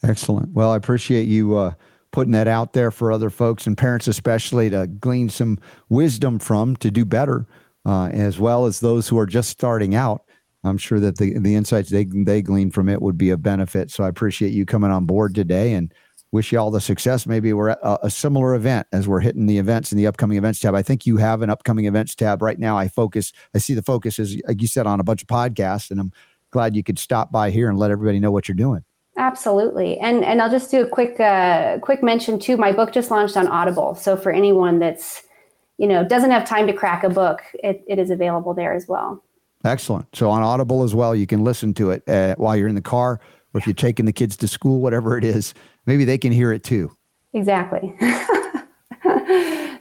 Excellent. Well, I appreciate you, uh, putting that out there for other folks and parents especially to glean some wisdom from to do better uh, as well as those who are just starting out i'm sure that the, the insights they, they glean from it would be a benefit so i appreciate you coming on board today and wish you all the success maybe we're at a, a similar event as we're hitting the events in the upcoming events tab i think you have an upcoming events tab right now i focus i see the focus is like you said on a bunch of podcasts and i'm glad you could stop by here and let everybody know what you're doing Absolutely. And and I'll just do a quick uh, quick mention too. My book just launched on Audible. So for anyone that's, you know, doesn't have time to crack a book, it, it is available there as well. Excellent. So on Audible as well, you can listen to it uh, while you're in the car or if you're taking the kids to school, whatever it is, maybe they can hear it too. Exactly.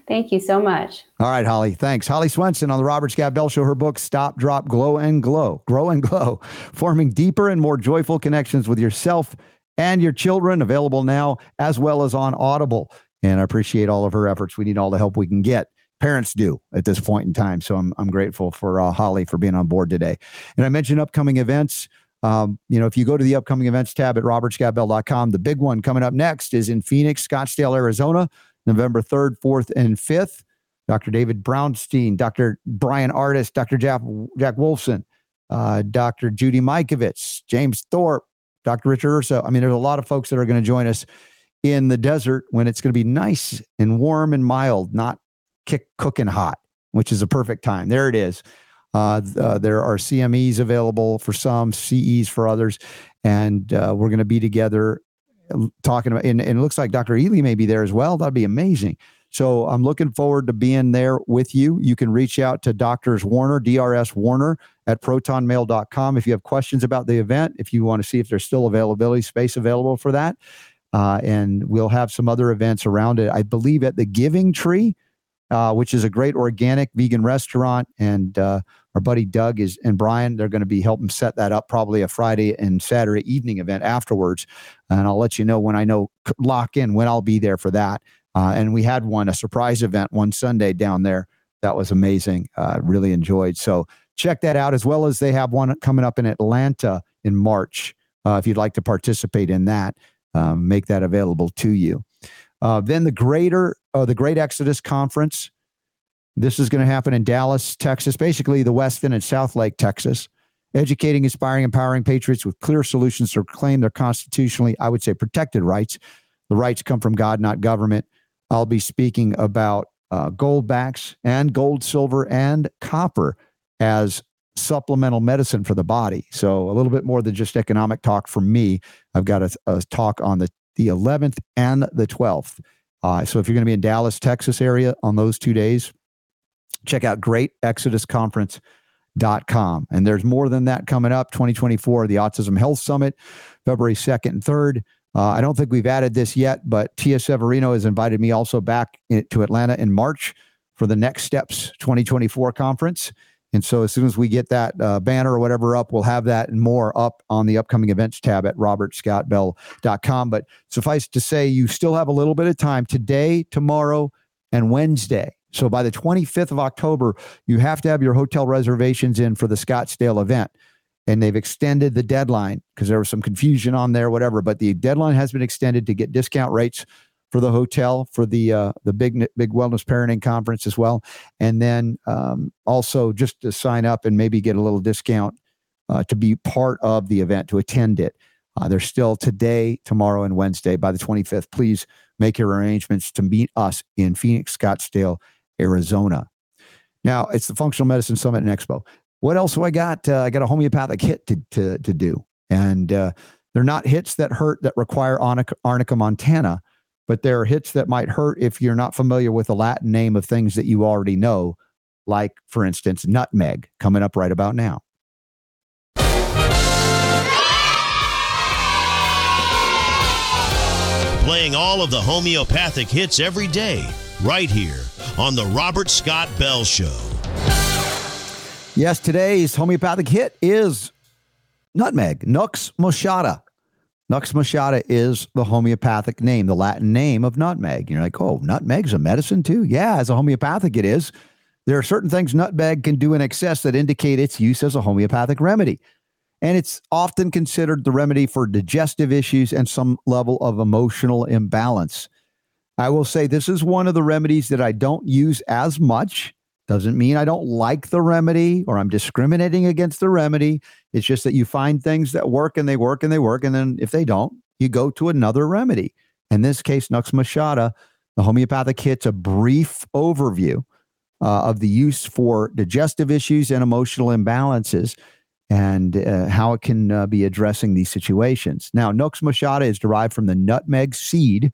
Thank you so much. All right, Holly. Thanks. Holly Swenson on the Robert Scott Bell Show. Her book, Stop, Drop, Glow, and Glow. Grow and Glow. Forming deeper and more joyful connections with yourself and your children. Available now as well as on Audible. And I appreciate all of her efforts. We need all the help we can get. Parents do at this point in time. So I'm, I'm grateful for uh, Holly for being on board today. And I mentioned upcoming events. Um, you know, if you go to the upcoming events tab at robertscottbell.com, the big one coming up next is in Phoenix, Scottsdale, Arizona. November 3rd, 4th, and 5th. Dr. David Brownstein, Dr. Bryan Ardis, Dr. Jack, Jack Wolfson, uh, Dr. Judy Mikovits, James Thorpe, Dr. Richard Urso. I mean, there's a lot of folks that are going to join us in the desert when it's going to be nice and warm and mild, not kick cooking hot, which is a perfect time. There it is. Uh, uh, there are CMEs available for some, CEs for others, and uh, we're going to be together uh, talking about. And, and, it looks like Dr. Ealy may be there as well. That'd be amazing. So I'm looking forward to being there with you. You can reach out to Doctors Warner, DRS Warner at protonmail.com if you have questions about the event. If you want to see if there's still availability space available for that, uh, and we'll have some other events around it. I believe at the Giving Tree, uh, which is a great organic vegan restaurant, and uh, our buddy Doug is and Brian, they're going to be helping set that up. Probably a Friday and Saturday evening event afterwards, and I'll let you know when I know lock in when I'll be there for that. Uh, and we had one a surprise event one Sunday down there that was amazing. Uh, really enjoyed. So check that out as well as they have one coming up in Atlanta in March. Uh, if you'd like to participate in that, um, make that available to you. Uh, then the greater, uh, the Great Exodus Conference. This is going to happen in Dallas, Texas, basically the Westin and Southlake, Texas. Educating, inspiring, empowering patriots with clear solutions to claim their constitutionally, I would say, protected rights. The rights come from God, not government. I'll be speaking about uh, Goldbacks and gold, silver, and copper as supplemental medicine for the body. So a little bit more than just economic talk for me. I've got a, a talk on the, the 11th and the 12th. Uh, so if you're going to be in Dallas, Texas area on those two days, check out greatexodusconference.com. And there's more than that coming up 2024, the Autism Health Summit, February 2nd and 3rd. Uh, I don't think we've added this yet, but Tia Severino has invited me also back in, to Atlanta in March for the Next Steps 2024 conference. And so as soon as we get that uh, banner or whatever up, we'll have that and more up on the upcoming events tab at robertscottbell.com. But suffice to say, you still have a little bit of time today, tomorrow, and Wednesday. So by the 25th of October, you have to have your hotel reservations in for the Scottsdale event and they've extended the deadline because there was some confusion on there, whatever. But the deadline has been extended to get discount rates for the hotel for the uh, the big big wellness parenting conference as well, and then um, also just to sign up and maybe get a little discount uh, to be part of the event to attend it. Uh, there's still today, tomorrow, and Wednesday by the 25th. Please make your arrangements to meet us in Phoenix, Scottsdale, Arizona. Now, it's the Functional Medicine Summit and Expo what else do I got? Uh, I got a homeopathic hit to to, to do, and uh, they're not hits that hurt that require arnica, arnica montana, but they're hits that might hurt if you're not familiar with the Latin name of things that you already know, like for instance nutmeg. Coming up right about now. Playing all of the homeopathic hits every day, right here on the Robert Scott Bell Show. Yes, today's homeopathic hit is nutmeg, Nux moschata. Nux moschata is the homeopathic name, the Latin name of nutmeg. You're like, oh, nutmeg's a medicine too? Yeah, as a homeopathic, it is. There are certain things nutmeg can do in excess that indicate its use as a homeopathic remedy. And it's often considered the remedy for digestive issues and some level of emotional imbalance. I will say this is one of the remedies that I don't use as much doesn't mean I don't like the remedy or I'm discriminating against the remedy. It's just that you find things that work and they work and they work. And then if they don't, you go to another remedy. In this case, Nux moschata, the homeopathic hit's a brief overview uh, of the use for digestive issues and emotional imbalances and uh, how it can uh, be addressing these situations. Now, Nux moschata is derived from the nutmeg seed,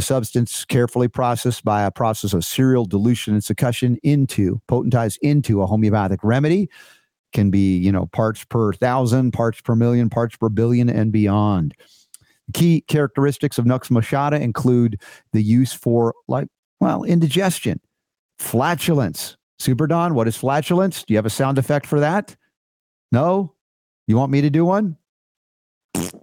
the substance carefully processed by a process of serial dilution and succussion into, potentized into a homeopathic remedy can be, you know, parts per thousand, parts per million, parts per billion, and beyond. Key characteristics of Nux moschata include the use for, like, well, indigestion, flatulence. Super Don, what is flatulence? Do you have a sound effect for that? No? You want me to do one?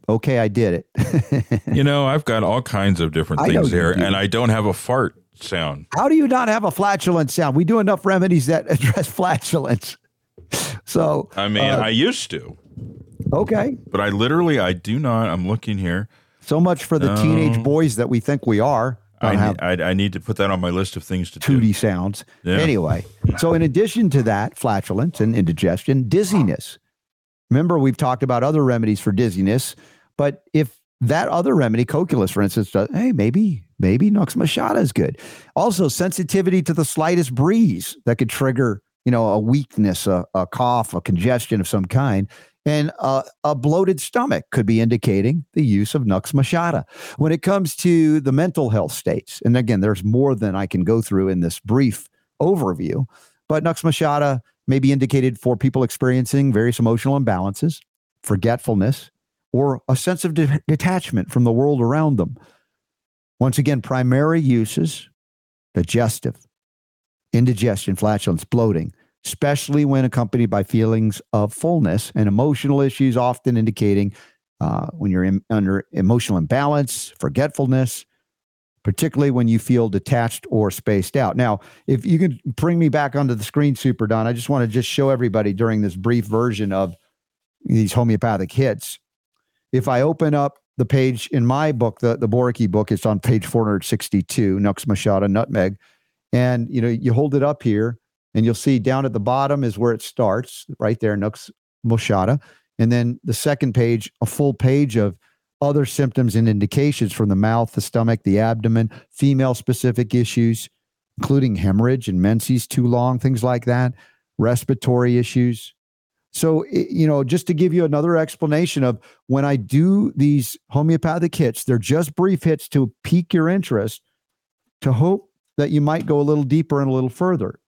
Okay, I did it. you know, I've got all kinds of different things here, and I don't have a fart sound. How do you not have a flatulence sound? We do enough remedies that address flatulence. So, I mean, uh, I used to. Okay. But I literally, I do not. I'm looking here. So much for the teenage boys that we think we are. I, I, I, need to put that on my list of things to 2D do. sounds. Yeah. Anyway, so in addition to that, flatulence and indigestion, dizziness. Remember, we've talked about other remedies for dizziness, but if that other remedy, Cocculus, for instance, does, hey, maybe, maybe Nux moschata is good. Also, sensitivity to the slightest breeze that could trigger, you know, a weakness, a, a cough, a congestion of some kind. And a bloated stomach could be indicating the use of Nux moschata. When it comes to the mental health states, and again, there's more than I can go through in this brief overview, but Nux moschata may be indicated for people experiencing various emotional imbalances, forgetfulness, or a sense of de- detachment from the world around them. Once again, primary uses digestive, indigestion, flatulence, bloating, especially when accompanied by feelings of fullness and emotional issues, often indicating uh, when you're in, under emotional imbalance, forgetfulness, particularly when you feel detached or spaced out. Now, if you can bring me back onto the screen, Super Don, I just want to just show everybody during this brief version of these homeopathic hits if I open up the page in my book, the, the Boericke book, it's on page 462, Nux Moschata Nutmeg. And you know, you hold it up here and you'll see down at the bottom is where it starts, right there, Nux Moschata. And then the second page, a full page of other symptoms and indications from the mouth, the stomach, the abdomen, female specific issues, including hemorrhage and menses too long, things like that, respiratory issues, so, you know, just to give you another explanation of when I do these homeopathic hits, they're just brief hits to pique your interest to hope that you might go a little deeper and a little further.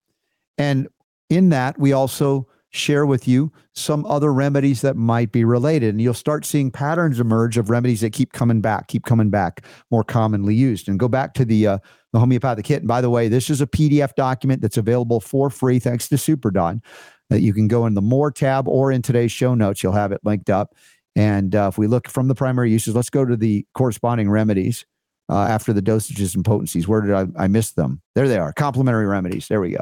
And in that, we also share with you some other remedies that might be related. And you'll start seeing patterns emerge of remedies that keep coming back, keep coming back, more commonly used. And go back to the uh, the homeopathic kit. And by the way, this is a PDF document that's available for free thanks to SuperDon that you can go in the more tab or in today's show notes. You'll have it linked up. And uh, if we look from the primary uses, let's go to the corresponding remedies uh, after the dosages and potencies. Where did I, I miss them? There they are. Complementary remedies. There we go.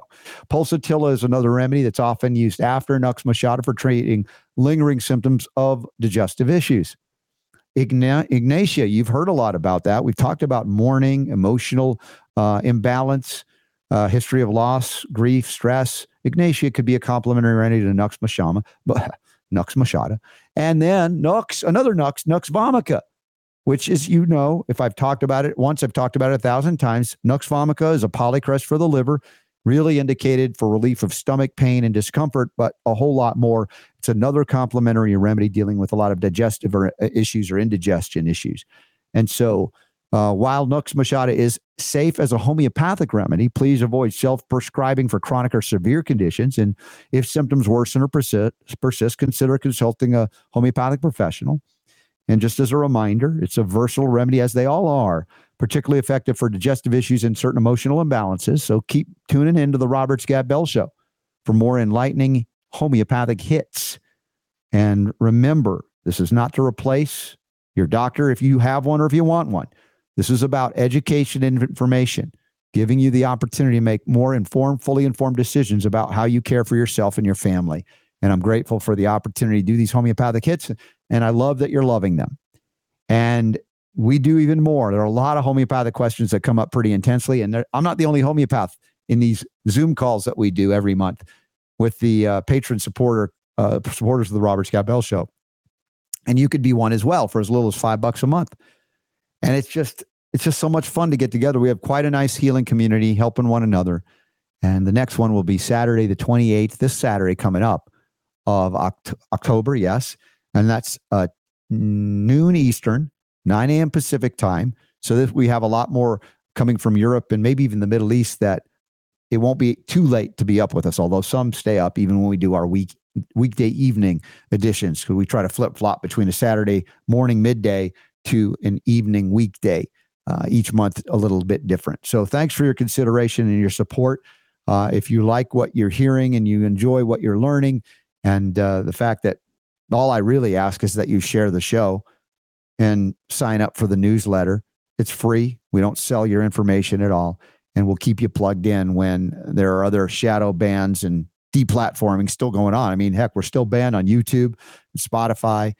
Pulsatilla is another remedy that's often used after Nux moschata for treating lingering symptoms of digestive issues. Igna- Ignatia, you've heard a lot about that. We've talked about mourning, emotional uh, imbalance, uh, history of loss, grief, stress. Ignatia could be a complementary remedy to Nux Mashama, but Nux Moschata. And then Nux, another Nux, Nux Vomica, which is, you know, if I've talked about it once, I've talked about it a thousand times. Nux Vomica is a polycrest for the liver, really indicated for relief of stomach pain and discomfort, but a whole lot more. It's another complementary remedy dealing with a lot of digestive or, uh, issues or indigestion issues. And so, uh, while Nux Moschata is safe as a homeopathic remedy, please avoid self prescribing for chronic or severe conditions. And if symptoms worsen or persist, persist, consider consulting a homeopathic professional. And just as a reminder, it's a versatile remedy, as they all are, particularly effective for digestive issues and certain emotional imbalances. So keep tuning in to the Robert Scott Bell Show for more enlightening homeopathic hits. And remember, this is not to replace your doctor if you have one or if you want one. This is about education and information, giving you the opportunity to make more informed, fully informed decisions about how you care for yourself and your family. And I'm grateful for the opportunity to do these homeopathic hits. And I love that you're loving them. And we do even more. There are a lot of homeopathic questions that come up pretty intensely. And I'm not the only homeopath in these Zoom calls that we do every month with the uh, patron supporter uh, supporters of the Robert Scott Bell Show. And you could be one as well for as little as five bucks a month and it's just it's just so much fun to get together. We have quite a nice healing community helping one another. And the next one will be Saturday, the 28th, this Saturday coming up of Oct- October, yes. And that's uh, noon Eastern, 9 a.m. Pacific time. So that we have a lot more coming from Europe and maybe even the Middle East that it won't be too late to be up with us, although some stay up even when we do our week weekday evening editions because we try to flip flop between a Saturday morning midday to an evening weekday. Uh, each month a little bit different. So thanks for your consideration and your support. Uh, if you like what you're hearing and you enjoy what you're learning, and uh, the fact that all I really ask is that you share the show and sign up for the newsletter. It's free. We don't sell your information at all. And we'll keep you plugged in when there are other shadow bans and deplatforming still going on. I mean, heck, we're still banned on YouTube, and Spotify,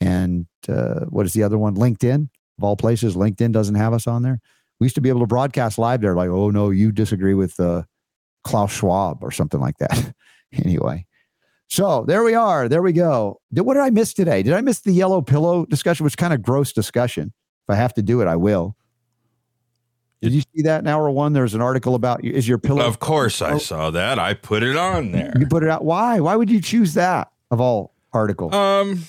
and uh, what is the other one? LinkedIn, of all places. LinkedIn doesn't have us on there. We used to be able to broadcast live there, like, oh no, you disagree with uh, Klaus Schwab or something like that. anyway, So there we are. There we go. Did, what did I miss today? Did I miss the yellow pillow discussion? Which kind of gross discussion. If I have to do it, I will. Did you see that in hour one? There's an article about is your pillow. Of course, I saw that. I put it on there. You put it out. Why? Why would you choose that of all articles? Um,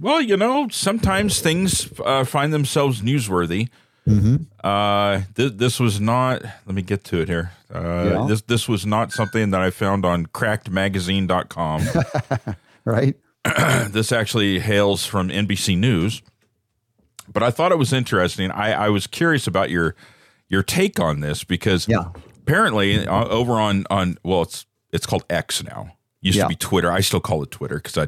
well, you know, sometimes things uh, find themselves newsworthy. Mm-hmm. Uh, th- this was not. Let me get to it here. Uh, Yeah. This this was not something that I found on CrackedMagazine.com. Right. this actually hails from NBC News, but I thought it was interesting. I, I was curious about your your take on this because Yeah. apparently uh, over on on well, it's it's called X now. Used Yeah. to be Twitter. I still call it Twitter because I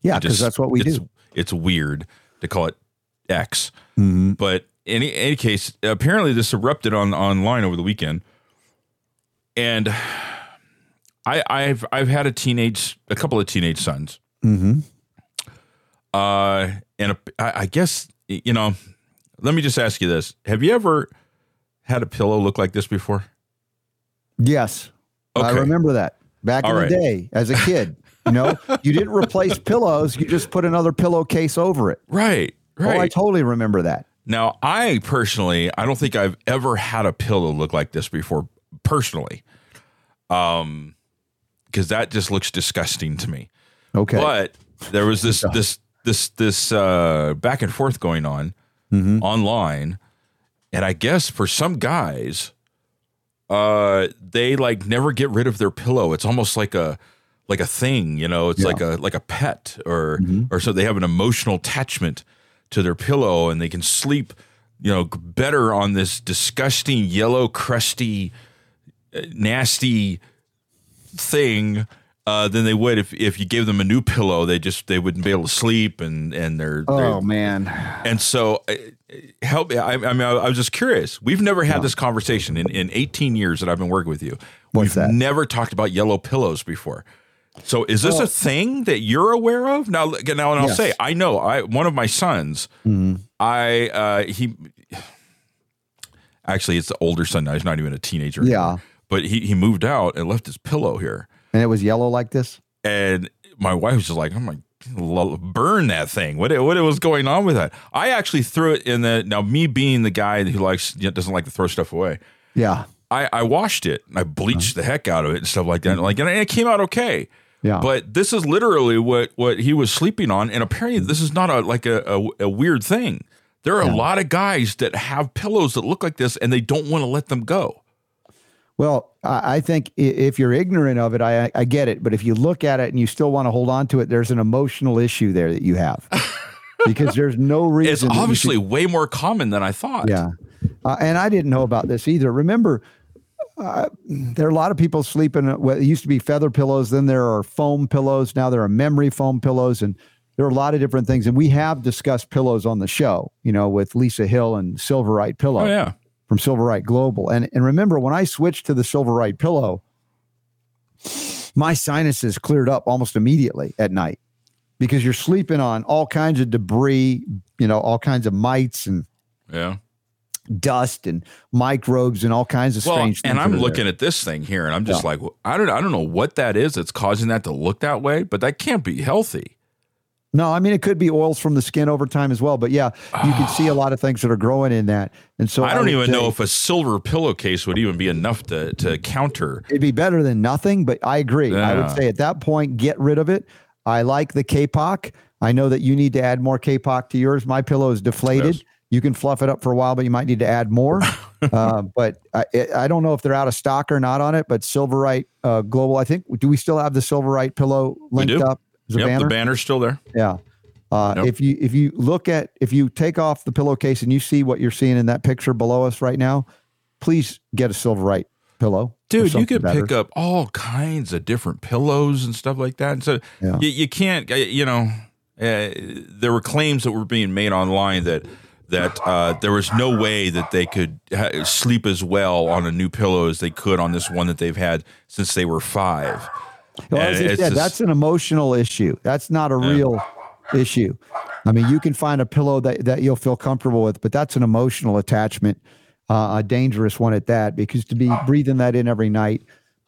Yeah, because that's what we it's, do. It's weird to call it X, Mm-hmm. but any, any case, apparently this erupted on online over the weekend, and I, I've I've had a teenage, a couple of teenage sons, Mm-hmm. uh, and a, I, I guess you know. Let me just ask you this: Have you ever had a pillow look like this before? Yes. I remember that back All in right. the day as a kid. You know, you didn't replace pillows; you just put another pillowcase over it. Right, right. Oh, I totally remember that. Now, I personally, I don't think I've ever had a pillow look like this before, personally. Um, because that just looks disgusting to me. Okay. But there was this this this this uh back and forth going on Mhm. online, and I guess for some guys, uh, they like never get rid of their pillow. It's almost like a like a thing, you know. It's Yeah. like a like a pet, or Mhm. or so they have an emotional attachment to their pillow, and they can sleep, you know, better on this disgusting yellow, crusty, uh, nasty thing. Uh, than they would if, if you gave them a new pillow, they just they wouldn't be able to sleep and and they're, they're Oh man. and so, uh, help me. I, I mean, I, I was just curious. We've never had this conversation in, in 18 years that I've been working with you. What's We've that? never talked about yellow pillows before. So, is this a thing that you're aware of now? Now, and I'll Yes. say, I know. I one of my sons. Mhm. I uh, he actually it's the older son now. He's not even a teenager. Yeah. anymore. but he he moved out and left his pillow here. And it was yellow like this. And my wife was just like, I'm like, "L- burn that thing. What what was going on with that? I actually threw it in the now me being the guy who likes doesn't like to throw stuff away. Yeah. I, I washed it and I bleached the heck out of it and stuff like that. Like and it came out okay. Yeah. But this is literally what what he was sleeping on, and apparently this is not a like a, a, a weird thing. There are a lot of guys that have pillows that look like this, and they don't want to let them go. Well, I I think if you're ignorant of it, I, I get it. But if you look at it and you still want to hold on to it, there's an emotional issue there that you have because there's no reason. It's obviously should- way more common than I thought. yeah. Uh, and I didn't know about this either. Remember, uh, there are a lot of people sleeping. Well, it used to be feather pillows. Then there are foam pillows. Now there are memory foam pillows, and there are a lot of different things. And we have discussed pillows on the show. You know, with Lisa Hill and Silverite Pillow. Oh yeah. from Silverite Global. And and remember when I switched to the Silverite pillow, my sinuses cleared up almost immediately at night because you're sleeping on all kinds of debris, you know, all kinds of mites and Yeah. Dust and microbes and all kinds of Well, strange things. and I'm looking there. at this thing here, and I'm just like, I don't, I don't know what that is that's causing that to look that way, but that can't be healthy. No, I mean it could be oils from the skin over time as well, but yeah, you can see a ah. lot of things that are growing in that. And so I don't would even know if a silver pillowcase would even be enough to to counter. it'd be better than nothing, but I agree. I would say at that point, get rid of it. I like the kapok. I know that you need to add more kapok to yours. My pillow is deflated. Yes. You can fluff it up for a while, but you might need to add more. uh, but I, I don't know if they're out of stock or not on it. But Silverite uh, Global, I think. Do we still have the Silverite pillow linked up? as Yep, banner? the banner's still there. Yeah. Uh, Yep. If you if you look at if you take off the pillowcase and you see what you're seeing in that picture below us right now, please get a Silverite pillow, Dude, you could better. pick up all kinds of different pillows and stuff like that. And so Yeah. you, you can't, uh, you know, uh, there were claims that were being made online that that uh, there was no way that they could ha- sleep as well on a new pillow as they could on this one that they've had since they were five. Well, as it's said, just- that's an emotional issue. That's not a real issue. I mean, you can find a pillow that, that you'll feel comfortable with, but that's an emotional attachment, uh, a dangerous one at that, because to be breathing that in every night,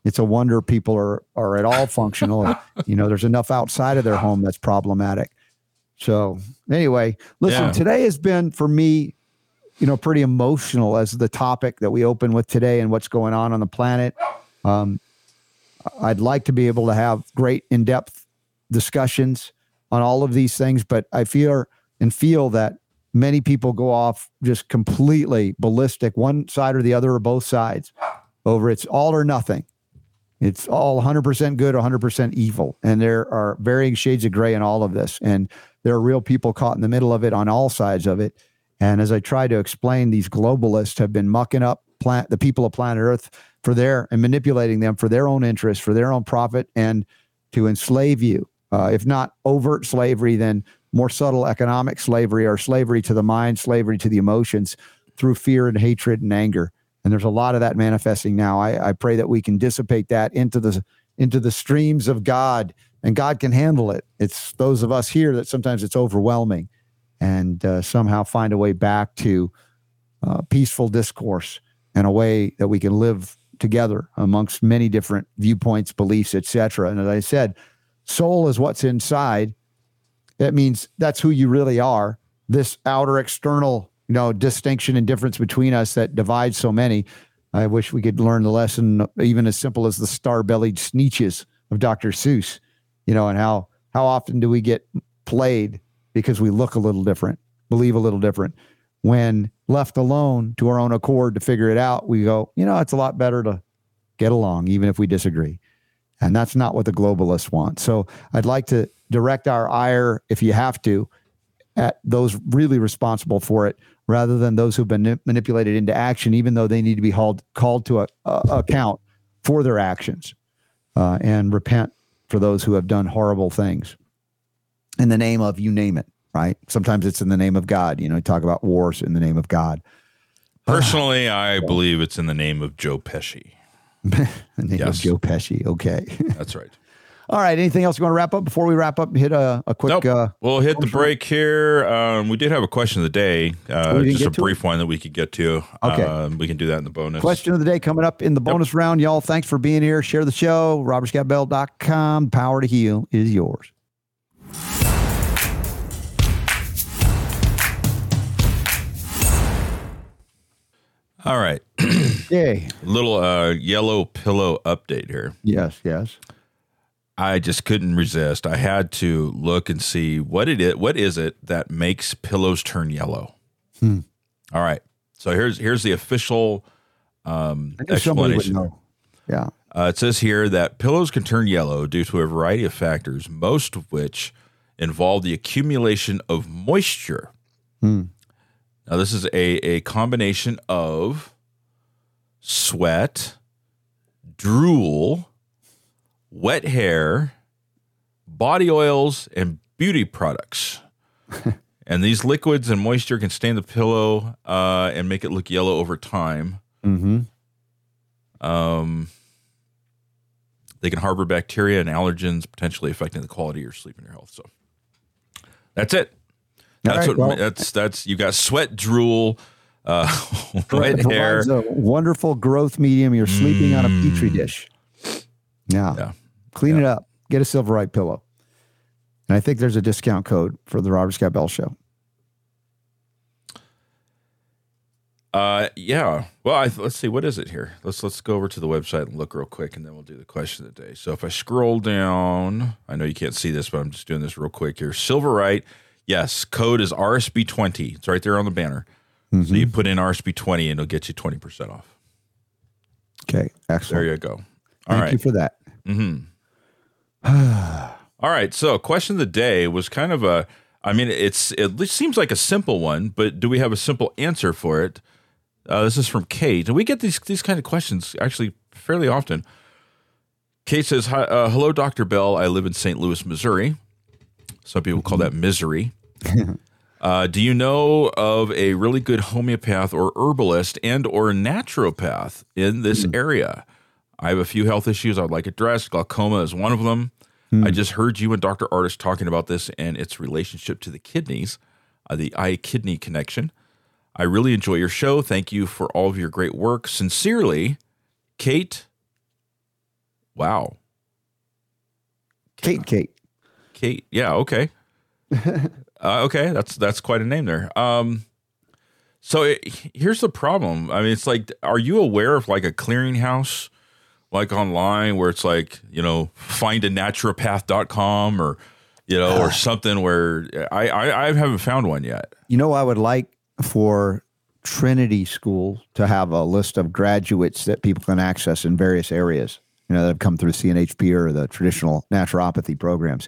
it's a wonder people are are at all functional. you know, there's enough outside of their home that's problematic. So anyway, listen, Yeah. today has been for me, you know, pretty emotional as the topic that we open with today and what's going on on the planet. Um, I'd like to be able to have great in-depth discussions on all of these things, but I fear and feel that many people go off just completely ballistic, one side or the other or both sides, over it's all or nothing. It's all 100% good, 100% evil. And there are varying shades of gray in all of this. And there are real people caught in the middle of it on all sides of it. And as I try to explain, these globalists have been mucking up plant, the people of planet Earth for their and manipulating them for their own interest, for their own profit, and to enslave you. Uh, if not overt slavery, then more subtle economic slavery or slavery to the mind, slavery to the emotions through fear and hatred and anger. And there's a lot of that manifesting now. I, I pray that we can dissipate that into the into the streams of God, and God can handle it. It's those of us here that sometimes it's overwhelming, and uh, somehow find a way back to uh, peaceful discourse and a way that we can live together amongst many different viewpoints, beliefs, etc. And as I said, soul is what's inside. That means that's who you really are. This outer external, you know, distinction and difference between us that divides so many. I wish we could learn the lesson, even as simple as the star-bellied Sneetches of Dr. Seuss, you know, and how how often do we get played because we look a little different, believe a little different. When left alone to our own accord to figure it out, we go, you know, it's a lot better to get along, even if we disagree. And that's not what the globalists want. So I'd like to direct our ire, if you have to, at those really responsible for it, rather than those who've been manipulated into action, even though they need to be hauled, called to a, a account for their actions uh, and repent for those who have done horrible things in the name of you name it, right? Sometimes it's in the name of God. You know, you talk about wars in the name of God. Personally, I believe it's in the name of Joe Pesci. the name Yes. of Joe Pesci. Okay. That's right. All right. Anything else you want to wrap up before we wrap up? Hit a, a quick. Nope. Uh, We'll hit the break here. Um, we did have a question of the day, uh, Oh, just a brief one that we could get to. Okay. Um, we can do that in the bonus. Question of the day coming up in the bonus round. Y'all, thanks for being here. Share the show. RobertScottBell.com. Power to heal is yours. All right. Yay. Little uh, yellow pillow update here. Yes, yes. I just couldn't resist. I had to look and see what it is. What is it that makes pillows turn yellow? Hmm. All right. So here's here's the official um, explanation. know. Yeah. Uh, it says here that pillows can turn yellow due to a variety of factors, most of which involve the accumulation of moisture. Hmm. Now, this is a, a combination of sweat, drool, wet hair, body oils, and beauty products. and these liquids and moisture can stain the pillow uh, and make it look yellow over time. Mm-hmm. Um, they can harbor bacteria and allergens, potentially affecting the quality of your sleep and your health. So that's it. That's right, what well- that's that's you got sweat, drool, uh, wet hair. a wonderful growth medium. You're sleeping on a petri dish. Yeah. Yeah. Clean it up. Get a Silverite pillow. And I think there's a discount code for the Robert Scott Bell Show. Uh, yeah. Well, I, let's see. What is it here? Let's let's go over to the website and look real quick, and then we'll do the question of the day. So if I scroll down, I know you can't see this, but I'm just doing this real quick here. Silverite. Yes, code is RSB20. It's right there on the banner. So you put in RSB20 and it'll get you 20% off. Okay. Excellent. There you go. All Thank right. you for that. All right. So, question of the day was kind of a. I mean, it's it seems like a simple one, but do we have a simple answer for it? Uh, this is from Kate, and we get these these kind of questions actually fairly often. Kate says, Hi, uh, "Hello, Doctor Bell. I live in St. Louis, Missouri. Some people call that misery. Uh, do you know of a really good homeopath or herbalist and or naturopath in this area? I have a few health issues I'd like addressed. Glaucoma is one of them. I just heard you and Dr. Ardis talking about this and its relationship to the kidneys, uh, the eye kidney connection. I really enjoy your show. Thank you for all of your great work. Sincerely, Kate Wow. Kate, Kate. Kate. Yeah. Okay. uh, okay. That's that's quite a name there. Um, so it, here's the problem. I mean, it's like, are you aware of like a clearinghouse, like online, where it's like you know, find a naturopath.com or you know, or ah. something where I, I I haven't found one yet. You know, I would like for Trinity School to have a list of graduates that people can access in various areas. You know, that have come through CNHP or the traditional naturopathy programs,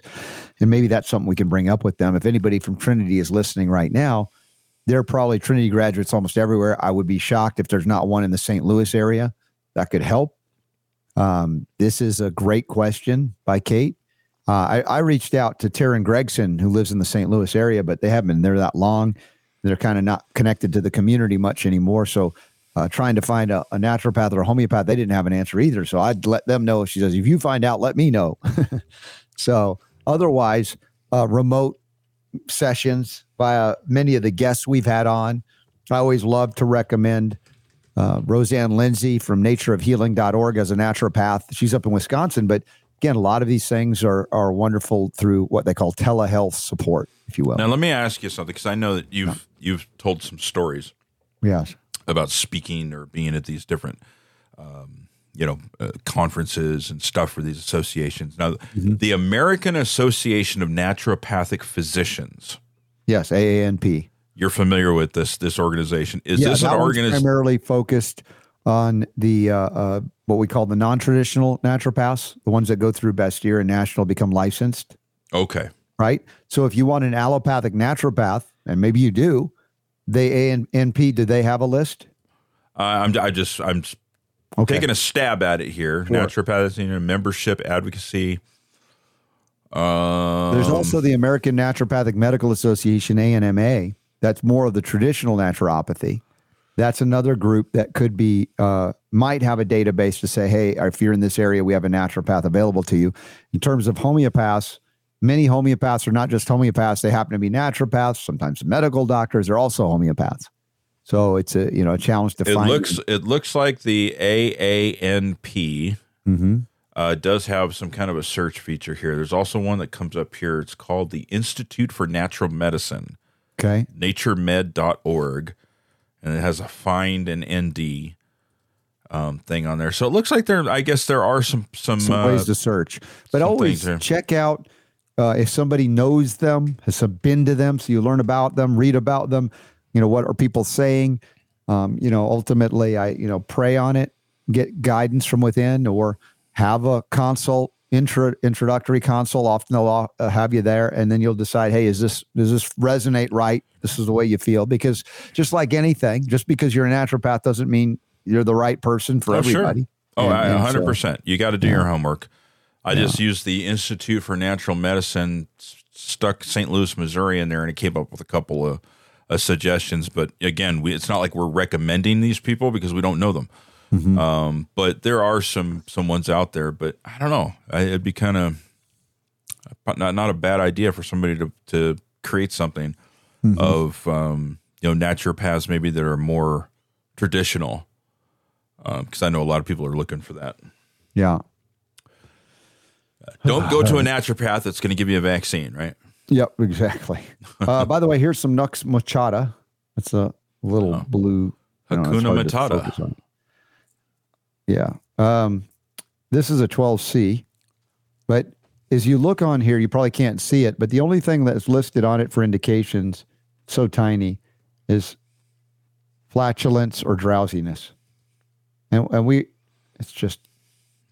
and maybe that's something we can bring up with them. If anybody from Trinity is listening right now, they're probably Trinity graduates almost everywhere. I would be shocked if there's not one in the St. Louis area that could help. Um, this is a great question by Kate. Uh, I, I, reached out to Taryn Gregson, who lives in the St. Louis area, but they haven't been there that long. They're kind of not connected to the community much anymore. So, uh, trying to find a, a, naturopath or a homeopath, they didn't have an answer either. So, I'd let them know. She says, if you find out, let me know. so, otherwise, uh, remote sessions via many of the guests we've had on. I always love to recommend uh, Roseanne Lindsay from natureofhealing.org as a naturopath. She's up in Wisconsin, but again, a lot of these things are are wonderful through what they call telehealth support, if you will. Now, let me ask you something because I know that you've yeah. you've told some stories, yes, about speaking or being at these different, um, you know, uh, conferences and stuff for these associations. Now, mm-hmm. the American Association of Naturopathic Physicians, yes, AANP. You're familiar with this this organization? Is yeah, this an organization primarily focused on the uh, uh, what we call the non-traditional naturopaths, the ones that go through Bastyr and National become licensed. Okay. Right. So if you want an allopathic naturopath, and maybe you do, they ANP, do they have a list? Uh, I'm I just I'm okay. taking a stab at it here. Sure. Naturopathy membership advocacy. Um, There's also the American Naturopathic Medical Association (ANMA). That's more of the traditional naturopathy that's another group that could be uh, might have a database to say, hey, if you're in this area, we have a naturopath available to you. In terms of homeopaths, many homeopaths are not just homeopaths; they happen to be naturopaths. Sometimes medical doctors are also homeopaths. So it's a you know a challenge to it find. Looks it looks like the AANP mm-hmm. uh, does have some kind of a search feature here. There's also one that comes up here. It's called the Institute for Natural Medicine. Okay. Naturemed.org and it has a find an ND um, thing on there. So it looks like there. I guess there are some some, some uh, ways to search, but always check out uh, if somebody knows them, has been to them, so you learn about them, read about them. You know what are people saying? Um, you know, ultimately, I you know pray on it, get guidance from within, or have a consult intro, introductory console. Often they'll uh, have you there, and then you'll decide, hey, is this does this resonate right? This is the way you feel because just like anything, just because you're a naturopath doesn't mean you're the right person for everybody. oh, everybody. Sure. Oh, hundred percent. You got to do yeah. your homework. I yeah. just used the Institute for Natural Medicine, stuck St. Louis, Missouri in there, and it came up with a couple of uh, suggestions. But again, we, it's not like we're recommending these people because we don't know them. Mm-hmm. Um, but there are some some ones out there. But I don't know. I, it'd be kind of not not a bad idea for somebody to to create something mm-hmm. of um, you know naturopaths maybe that are more traditional because um, I know a lot of people are looking for that. Yeah. Uh, don't go to a naturopath that's going to give you a vaccine, right? Yep, exactly. Uh, by the way, here's some Nux moschata. It's a little oh. blue. Hakuna Matata. Yeah. Um, this is a 12C, but as you look on here, you probably can't see it, but the only thing that's listed on it for indications, so tiny, is flatulence or drowsiness. And, and we, it's just,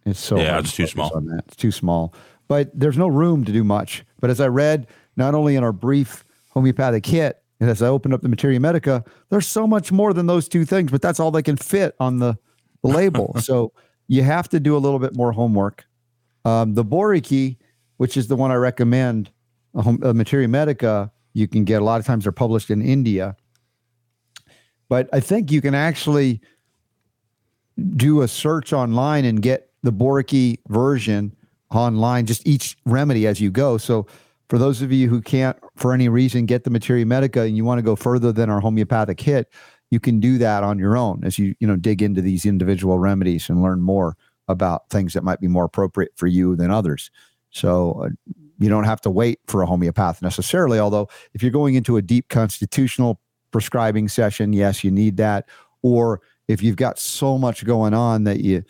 it's so yeah, it's too small. On that. It's too small, but there's no room to do much. But as I read, not only in our brief homeopathic hit, and as I opened up the Materia Medica, there's so much more than those two things, but that's all they can fit on the the label. so you have to do a little bit more homework. Um, the Boericke, which is the one I recommend, a, Materia Medica, you can get. A lot of times they're published in India. But I think you can actually do a search online and get the Boericke version online, just each remedy as you go. So for those of you who can't, for any reason, get the Materia Medica and you want to go further than our homeopathic hit, you can do that on your own as you you know dig into these individual remedies and learn more. about things that might be more appropriate for you than others. So uh, you don't have to wait for a homeopath necessarily. Although, if you're going into a deep constitutional prescribing session, yes, you need that. Or if you've got so much going on that you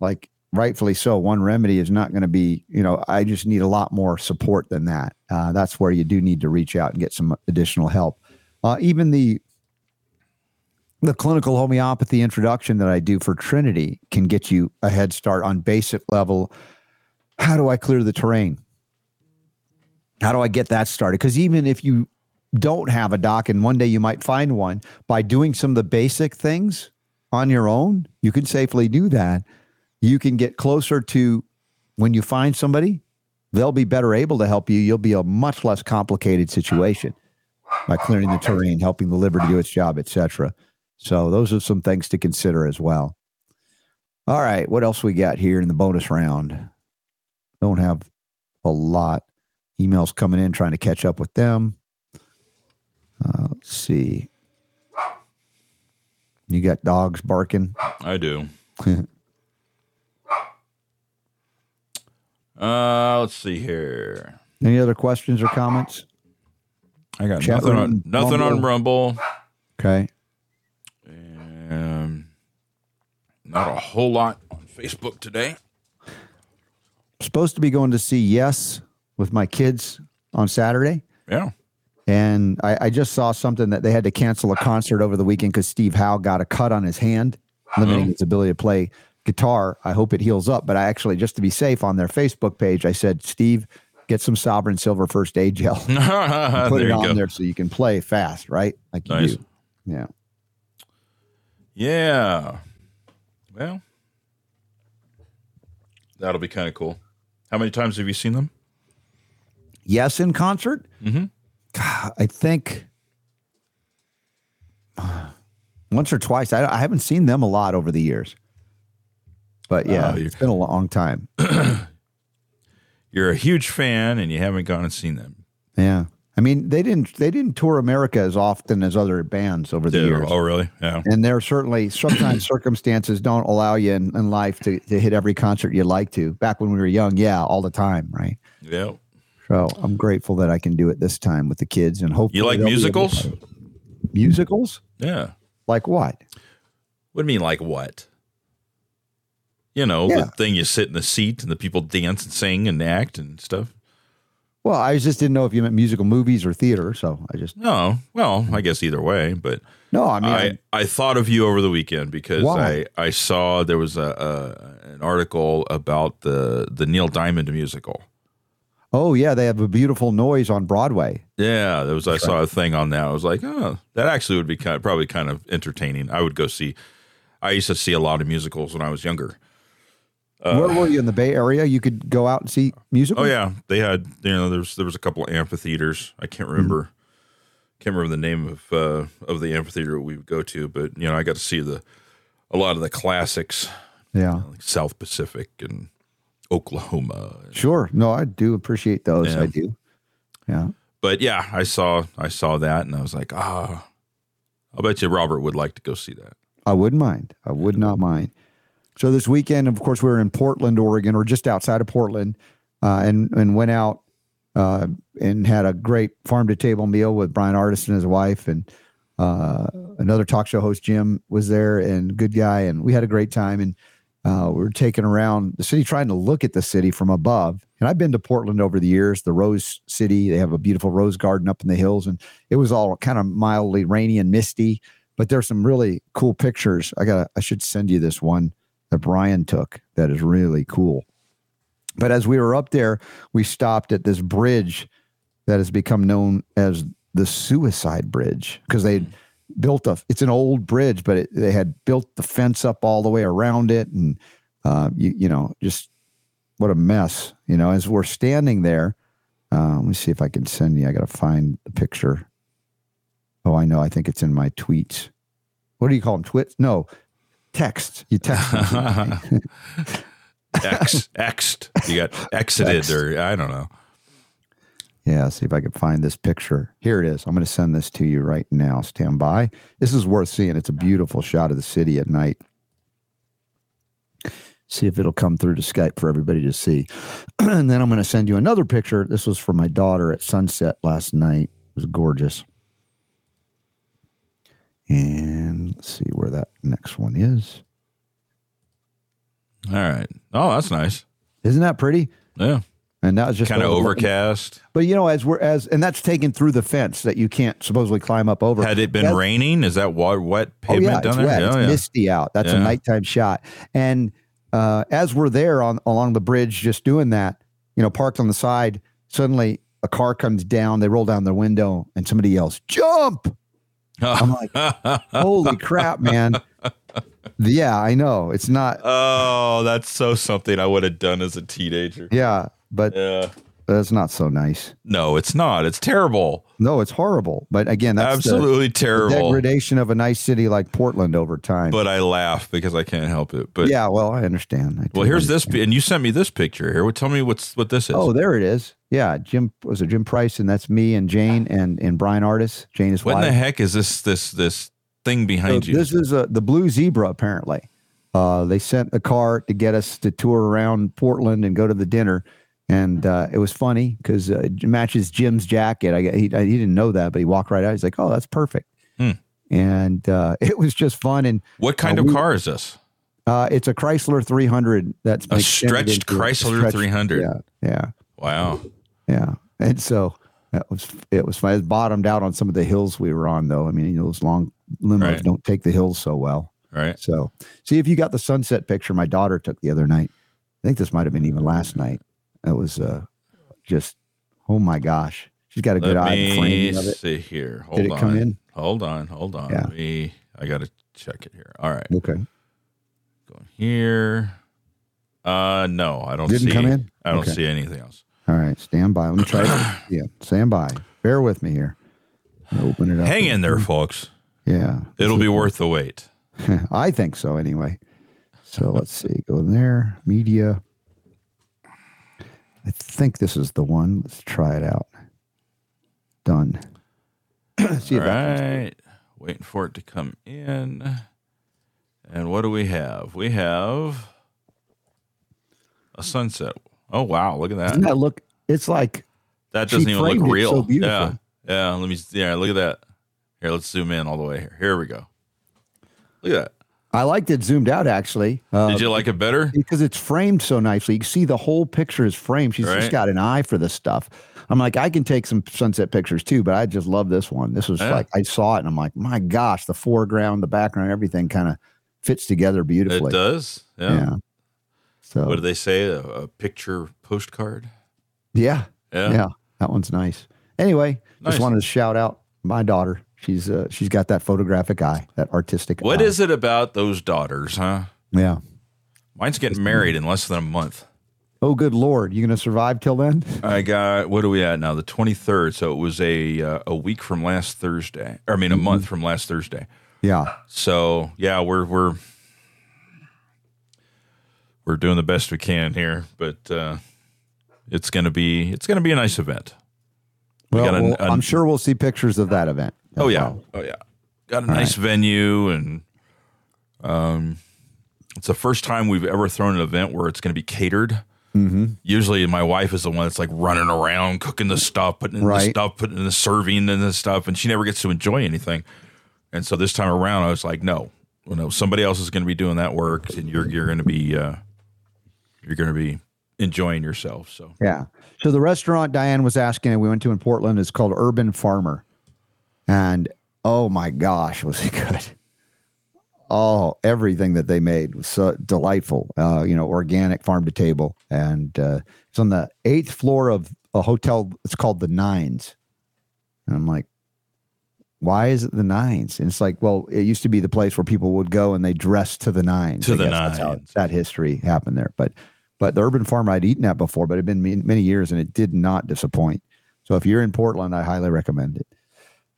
like, rightfully so, one remedy is not going to be, you know, I just need a lot more support than that. Uh, that's where you do need to reach out and get some additional help. Uh, even the the clinical homeopathy introduction that I do for Trinity can get you a head start on basic level. How do I clear the terrain? How do I get that started? Because even if you don't have a doc and one day you might find one, by doing some of the basic things on your own, you can safely do that. You can get closer to when you find somebody, they'll be better able to help you. You'll be a much less complicated situation by clearing the terrain, helping the liver to do its job, etc. So those are some things to consider as well. All right, what else we got here in the bonus round? Don't have a lot. Emails coming in, trying to catch up with them. Uh, let's see. You got dogs barking. I do. uh, let's see here. Any other questions or comments? I got Chat nothing room, on nothing on Rumble. Okay. Um, not a whole lot on Facebook today. Supposed to be going to see Yes with my kids on Saturday. Yeah. And I, I just saw something that they had to cancel a concert over the weekend because Steve Howe got a cut on his hand, limiting his ability to play guitar. I hope it heals up. But I actually, just to be safe, on their Facebook page, I said, Steve, get some Sovereign Silver First Aid Gel. Put it you on go. there so you can play fast, right? Like you Nice. do. Yeah. Yeah. Well, that'll be kind of cool. How many times have you seen them? Yes, in concert. Mm-hmm. I think uh, once or twice. I, I haven't seen them a lot over the years, but yeah, you- it's been a long time. You're a huge fan and you haven't gone and seen them. Yeah, I mean they didn't they didn't tour America as often as other bands over the Yeah. years, Oh, really? Yeah. and there are certainly sometimes circumstances don't allow you in, in life to, to hit every concert you'd like to. Back when we were young, yeah, all the time, right? Yeah. So I'm grateful that I can do it this time with the kids, and hopefully You like they'll be able musicals? Musicals, Yeah. like what? What do you mean, like what? You know, Yeah. the thing you sit in the seat and the people dance and sing and act and stuff. Well, I just didn't know if you meant musical movies or theater, so I just No, well, I guess either way, but no. I mean, I, I thought of you over the weekend because Why? I, I saw there was a, a an article about the the Neil Diamond musical. oh yeah, they have a beautiful noise on Broadway. Yeah, there was I saw a thing on that. I was like, oh, that actually would be kind of, probably kind of entertaining. I would go see. I used to see a lot of musicals when I was younger. Where were you in the Bay Area? You could go out and see musicals. Uh, Oh yeah, they had you know there was there was a couple of amphitheaters. I can't remember can't remember the name of uh, of the amphitheater we would go to, but you know I got to see the a lot of the classics, yeah, like South Pacific and Oklahoma. sure. No, I do appreciate those. Yeah. I do. Yeah. But yeah, I saw I saw that and I was like, ah, I'll bet you Robert would like to go see that. I wouldn't mind. I would not mind. So this weekend, of course, we were in Portland, Oregon, or just outside of Portland, uh, and and went out uh, and had a great farm to table meal with Bryan Ardis and his wife, and uh, another talk show host Jim was there, and good guy, and we had a great time. And uh, we were taking around the city, trying to look at the city from above. And I've been to Portland over the years, the Rose City. They have a beautiful rose garden up in the hills, and it was all kind of mildly rainy and misty but there's some really cool pictures. I got I should send you this one that Bryan took that is really cool. But as we were up there, we stopped at this bridge that has become known as the Suicide Bridge because they built a. It's an old bridge, but it, they had built the fence up all the way around it, and uh, you you know just what a mess. You know, as we're standing there, uh, let me see if I can send you. I got to find the picture. Oh, I know. I think it's in my tweets. What do you call them? Twits? No, texts. You text. X Xed. You got exited Xed. or I don't know. yeah, see if I can find this picture. Here it is. I'm going to send this to you right now. Stand by. This is worth seeing. It's a beautiful shot of the city at night. See if it'll come through to Skype for everybody to see. and then I'm going to send you another picture. This was for my daughter at sunset last night. It was gorgeous. And let's see where that next one is. All right. Oh, that's nice. Isn't that pretty? Yeah. And that was just Kind of overcast. But you know, as we're as and that's taken through the fence that you can't supposedly climb up over. Had it been As- raining? Is that wa- wet Oh yeah, down it's there? wet. Yeah, it's yeah. misty out. That's a nighttime shot. And uh, as we're there on along the bridge, just doing that, you know, parked on the side, suddenly a car comes down. They roll down their window, and somebody yells, "Jump!" I'm like, "Holy crap, man!" yeah, I know it's not. oh, that's so something I would have done as a teenager. Yeah, but Yeah. that's not so nice. No, it's not. It's terrible. No, it's horrible. But again, that's Absolutely the terrible. degradation of a nice city like Portland over time. But I laugh because I can't help it. But yeah, well, I understand. I well, here's this, and you sent me this picture here. Tell me what's what this is. Oh, there it is. Yeah, Jim was it Jim Price, and that's me and Jane and and Bryan Ardis. Jane is what in the heck is this this this thing So behind you? This is a, the Blue Zebra. Apparently, uh, they sent a car to get us to tour around Portland and go to the dinner, and uh, it was funny because uh, it matches Jim's jacket. I, he, he didn't know that, but he walked right out. He's like, "Oh, that's perfect," Hmm. and uh, it was just fun. And what kind uh, of we- car is this? uh, it's a Chrysler 300 that's A stretched into a Chrysler stretched- 300. Yeah, yeah. Wow. Yeah. And so that was it was fun. It bottomed out on some of the hills we were on though. I mean, you know, those long limos Right. don't take the hills so well. Right. So see if you got the sunset picture my daughter took the other night. I think this might have been even last night. That was uh just oh my gosh. She's got a good Let eye me framing of it. see here. Hold Did it on. come in? Hold on. Hold on. Yeah. Me. I gotta check it here. All right. Okay. Going here. Uh, no, I don't Didn't see. come in? I don't Okay. see anything else. All right. Stand by. Let me try it. Yeah. Stand by. Bear with me here. Open it up. Hang in there, folks. Yeah. It'll be worth the wait. I think so anyway. So let's see. Go there. Media. I think this is the one. Let's try it out. Done. see All right. Waiting for it to come in. And what do we have? We have a sunset. Oh wow, look at that. doesn't that look it's like That doesn't even look real. so yeah. Yeah. Let me yeah, look at that. Here, let's zoom in all the way here. Here we go. Look at that. I liked it zoomed out actually. Uh, Did you like it better? because it's framed so nicely. You can see the whole picture is framed. She's Right. just got an eye for this stuff. I'm like, I can take some sunset pictures too, but I just love this one. This was Yeah. like I saw it and I'm like, my gosh, the foreground, the background, everything kind of fits together beautifully. It does. Yeah. Yeah. So What do they say? A, a picture postcard? yeah, Yeah. yeah, that one's nice. Anyway, Nice. just wanted to shout out my daughter. She's uh, she's got that photographic eye, that artistic. What eye. is it about those daughters, huh? Yeah. Mine's getting married in less than a month. Oh, good lord! You gonna survive till then? I got what are we at now? The twenty third. So it was a uh, a week from last Thursday. Or I mean, a month from last Thursday. Yeah. So yeah, we're we're we're doing the best we can here, but uh, it's gonna be it's gonna be a nice event. We Well, well, I'm sure we'll see pictures of that event. Oh yeah, oh yeah. Got a nice venue, and um, it's the first time we've ever thrown an event where it's going to be catered. Mm-hmm. Usually, my wife is the one that's like running around, cooking the stuff, putting in the stuff, putting in the serving and the stuff, and she never gets to enjoy anything. And so this time around, I was like, no, well, no, somebody else is going to be doing that work, and you're you're going to be uh, you're going to be enjoying yourself. So Yeah. So the restaurant Diane was asking, and we went to in Portland, is called Urban Farmer, and oh my gosh, was it good! Oh, everything that they made was so delightful. Uh, you know, organic, farm to table, and uh, it's on the eighth floor of a hotel. It's called the Nines, and I'm like, why is it the Nines? And it's like, well, it used to be the place where people would go and they dress to the nines. To I the that's how nines. that history happened there, but. But the Urban Farmer, I'd eaten at before, but it had been many, many years and it did not disappoint. So if you're in Portland, I highly recommend it.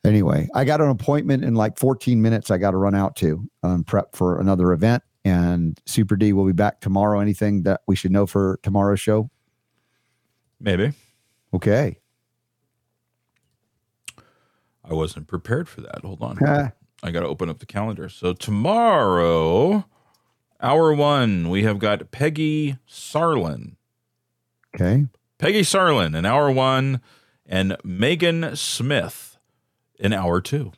Anyway, I got an appointment in like 14 minutes. I got to run out to um, prep for another event. And Super D will be back tomorrow. Anything that we should know for tomorrow's show? maybe Okay. I wasn't prepared for that. Hold on. Ah, I got to open up the calendar. So tomorrow, Hour one, we have got Peggy Sarlin. Okay. Peggy Sarlin in hour one, and Megan Smith in hour two.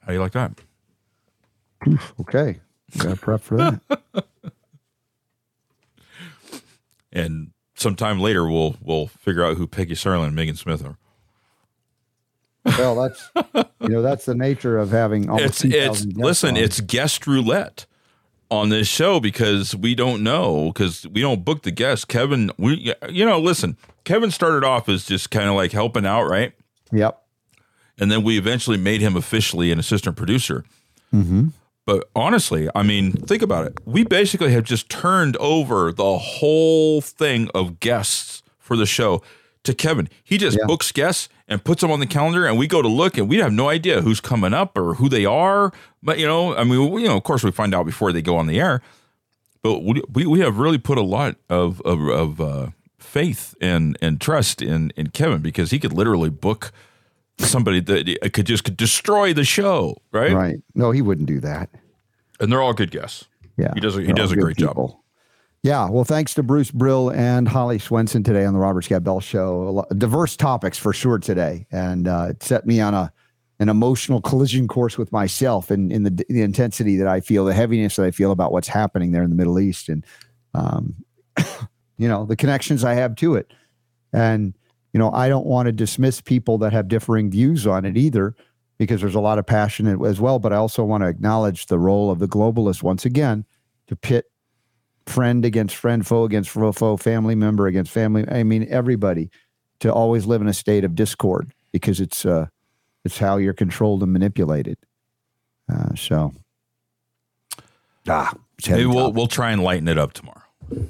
How do you like that? Okay. Got prep for that. And sometime later, we'll we'll figure out who Peggy Sarlin and Megan Smith are. Well, that's you know that's the nature of having It's almost it's 2,000 listen, on. it's guest roulette on this show because we don't know because we don't book the guests. Kevin, we you know, listen, Kevin started off as just kind of like helping out, right? yep. And then we eventually made him officially an assistant producer. Mm-hmm. But honestly, I mean, think about it. We basically have just turned over the whole thing of guests for the show to Kevin. He just Yeah. books guests and puts them on the calendar, and we go to look, and we have no idea who's coming up or who they are. But you know, I mean, we, you know, of course, we find out before they go on the air. But we we, have really put a lot of of, of uh, faith and and trust in in Kevin because he could literally book somebody that could just could destroy the show, right? Right. No, he wouldn't do that. And they're all good guests. Yeah. He does a- he does a great job. Yeah. Well, thanks to Bruce Brill and Holly Swenson today on the Robert Scott Bell Show. Lot, diverse topics for sure today, and uh, it set me on a an emotional collision course with myself and in the, the intensity that I feel, the heaviness that I feel about what's happening there in the Middle East, and um, you know the connections I have to it, and you know I don't want to dismiss people that have differing views on it either because there's a lot of passion as well. But I also want to acknowledge the role of the globalists once again to pit friend against friend, foe against foe, foe, family member against family. I mean, everybody to always live in a state of discord because it's uh, it's how you're controlled and manipulated. Uh, so, ah, Maybe we'll topic. we'll try and lighten it up tomorrow.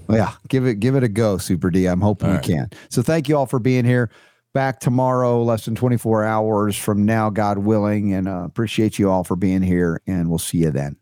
Yeah, give it give it a go, Super D. I'm hoping All we right. can. So thank you all for being here. Back tomorrow, less than 24 hours from now, God willing, and uh, appreciate you all for being here. And we'll see you then.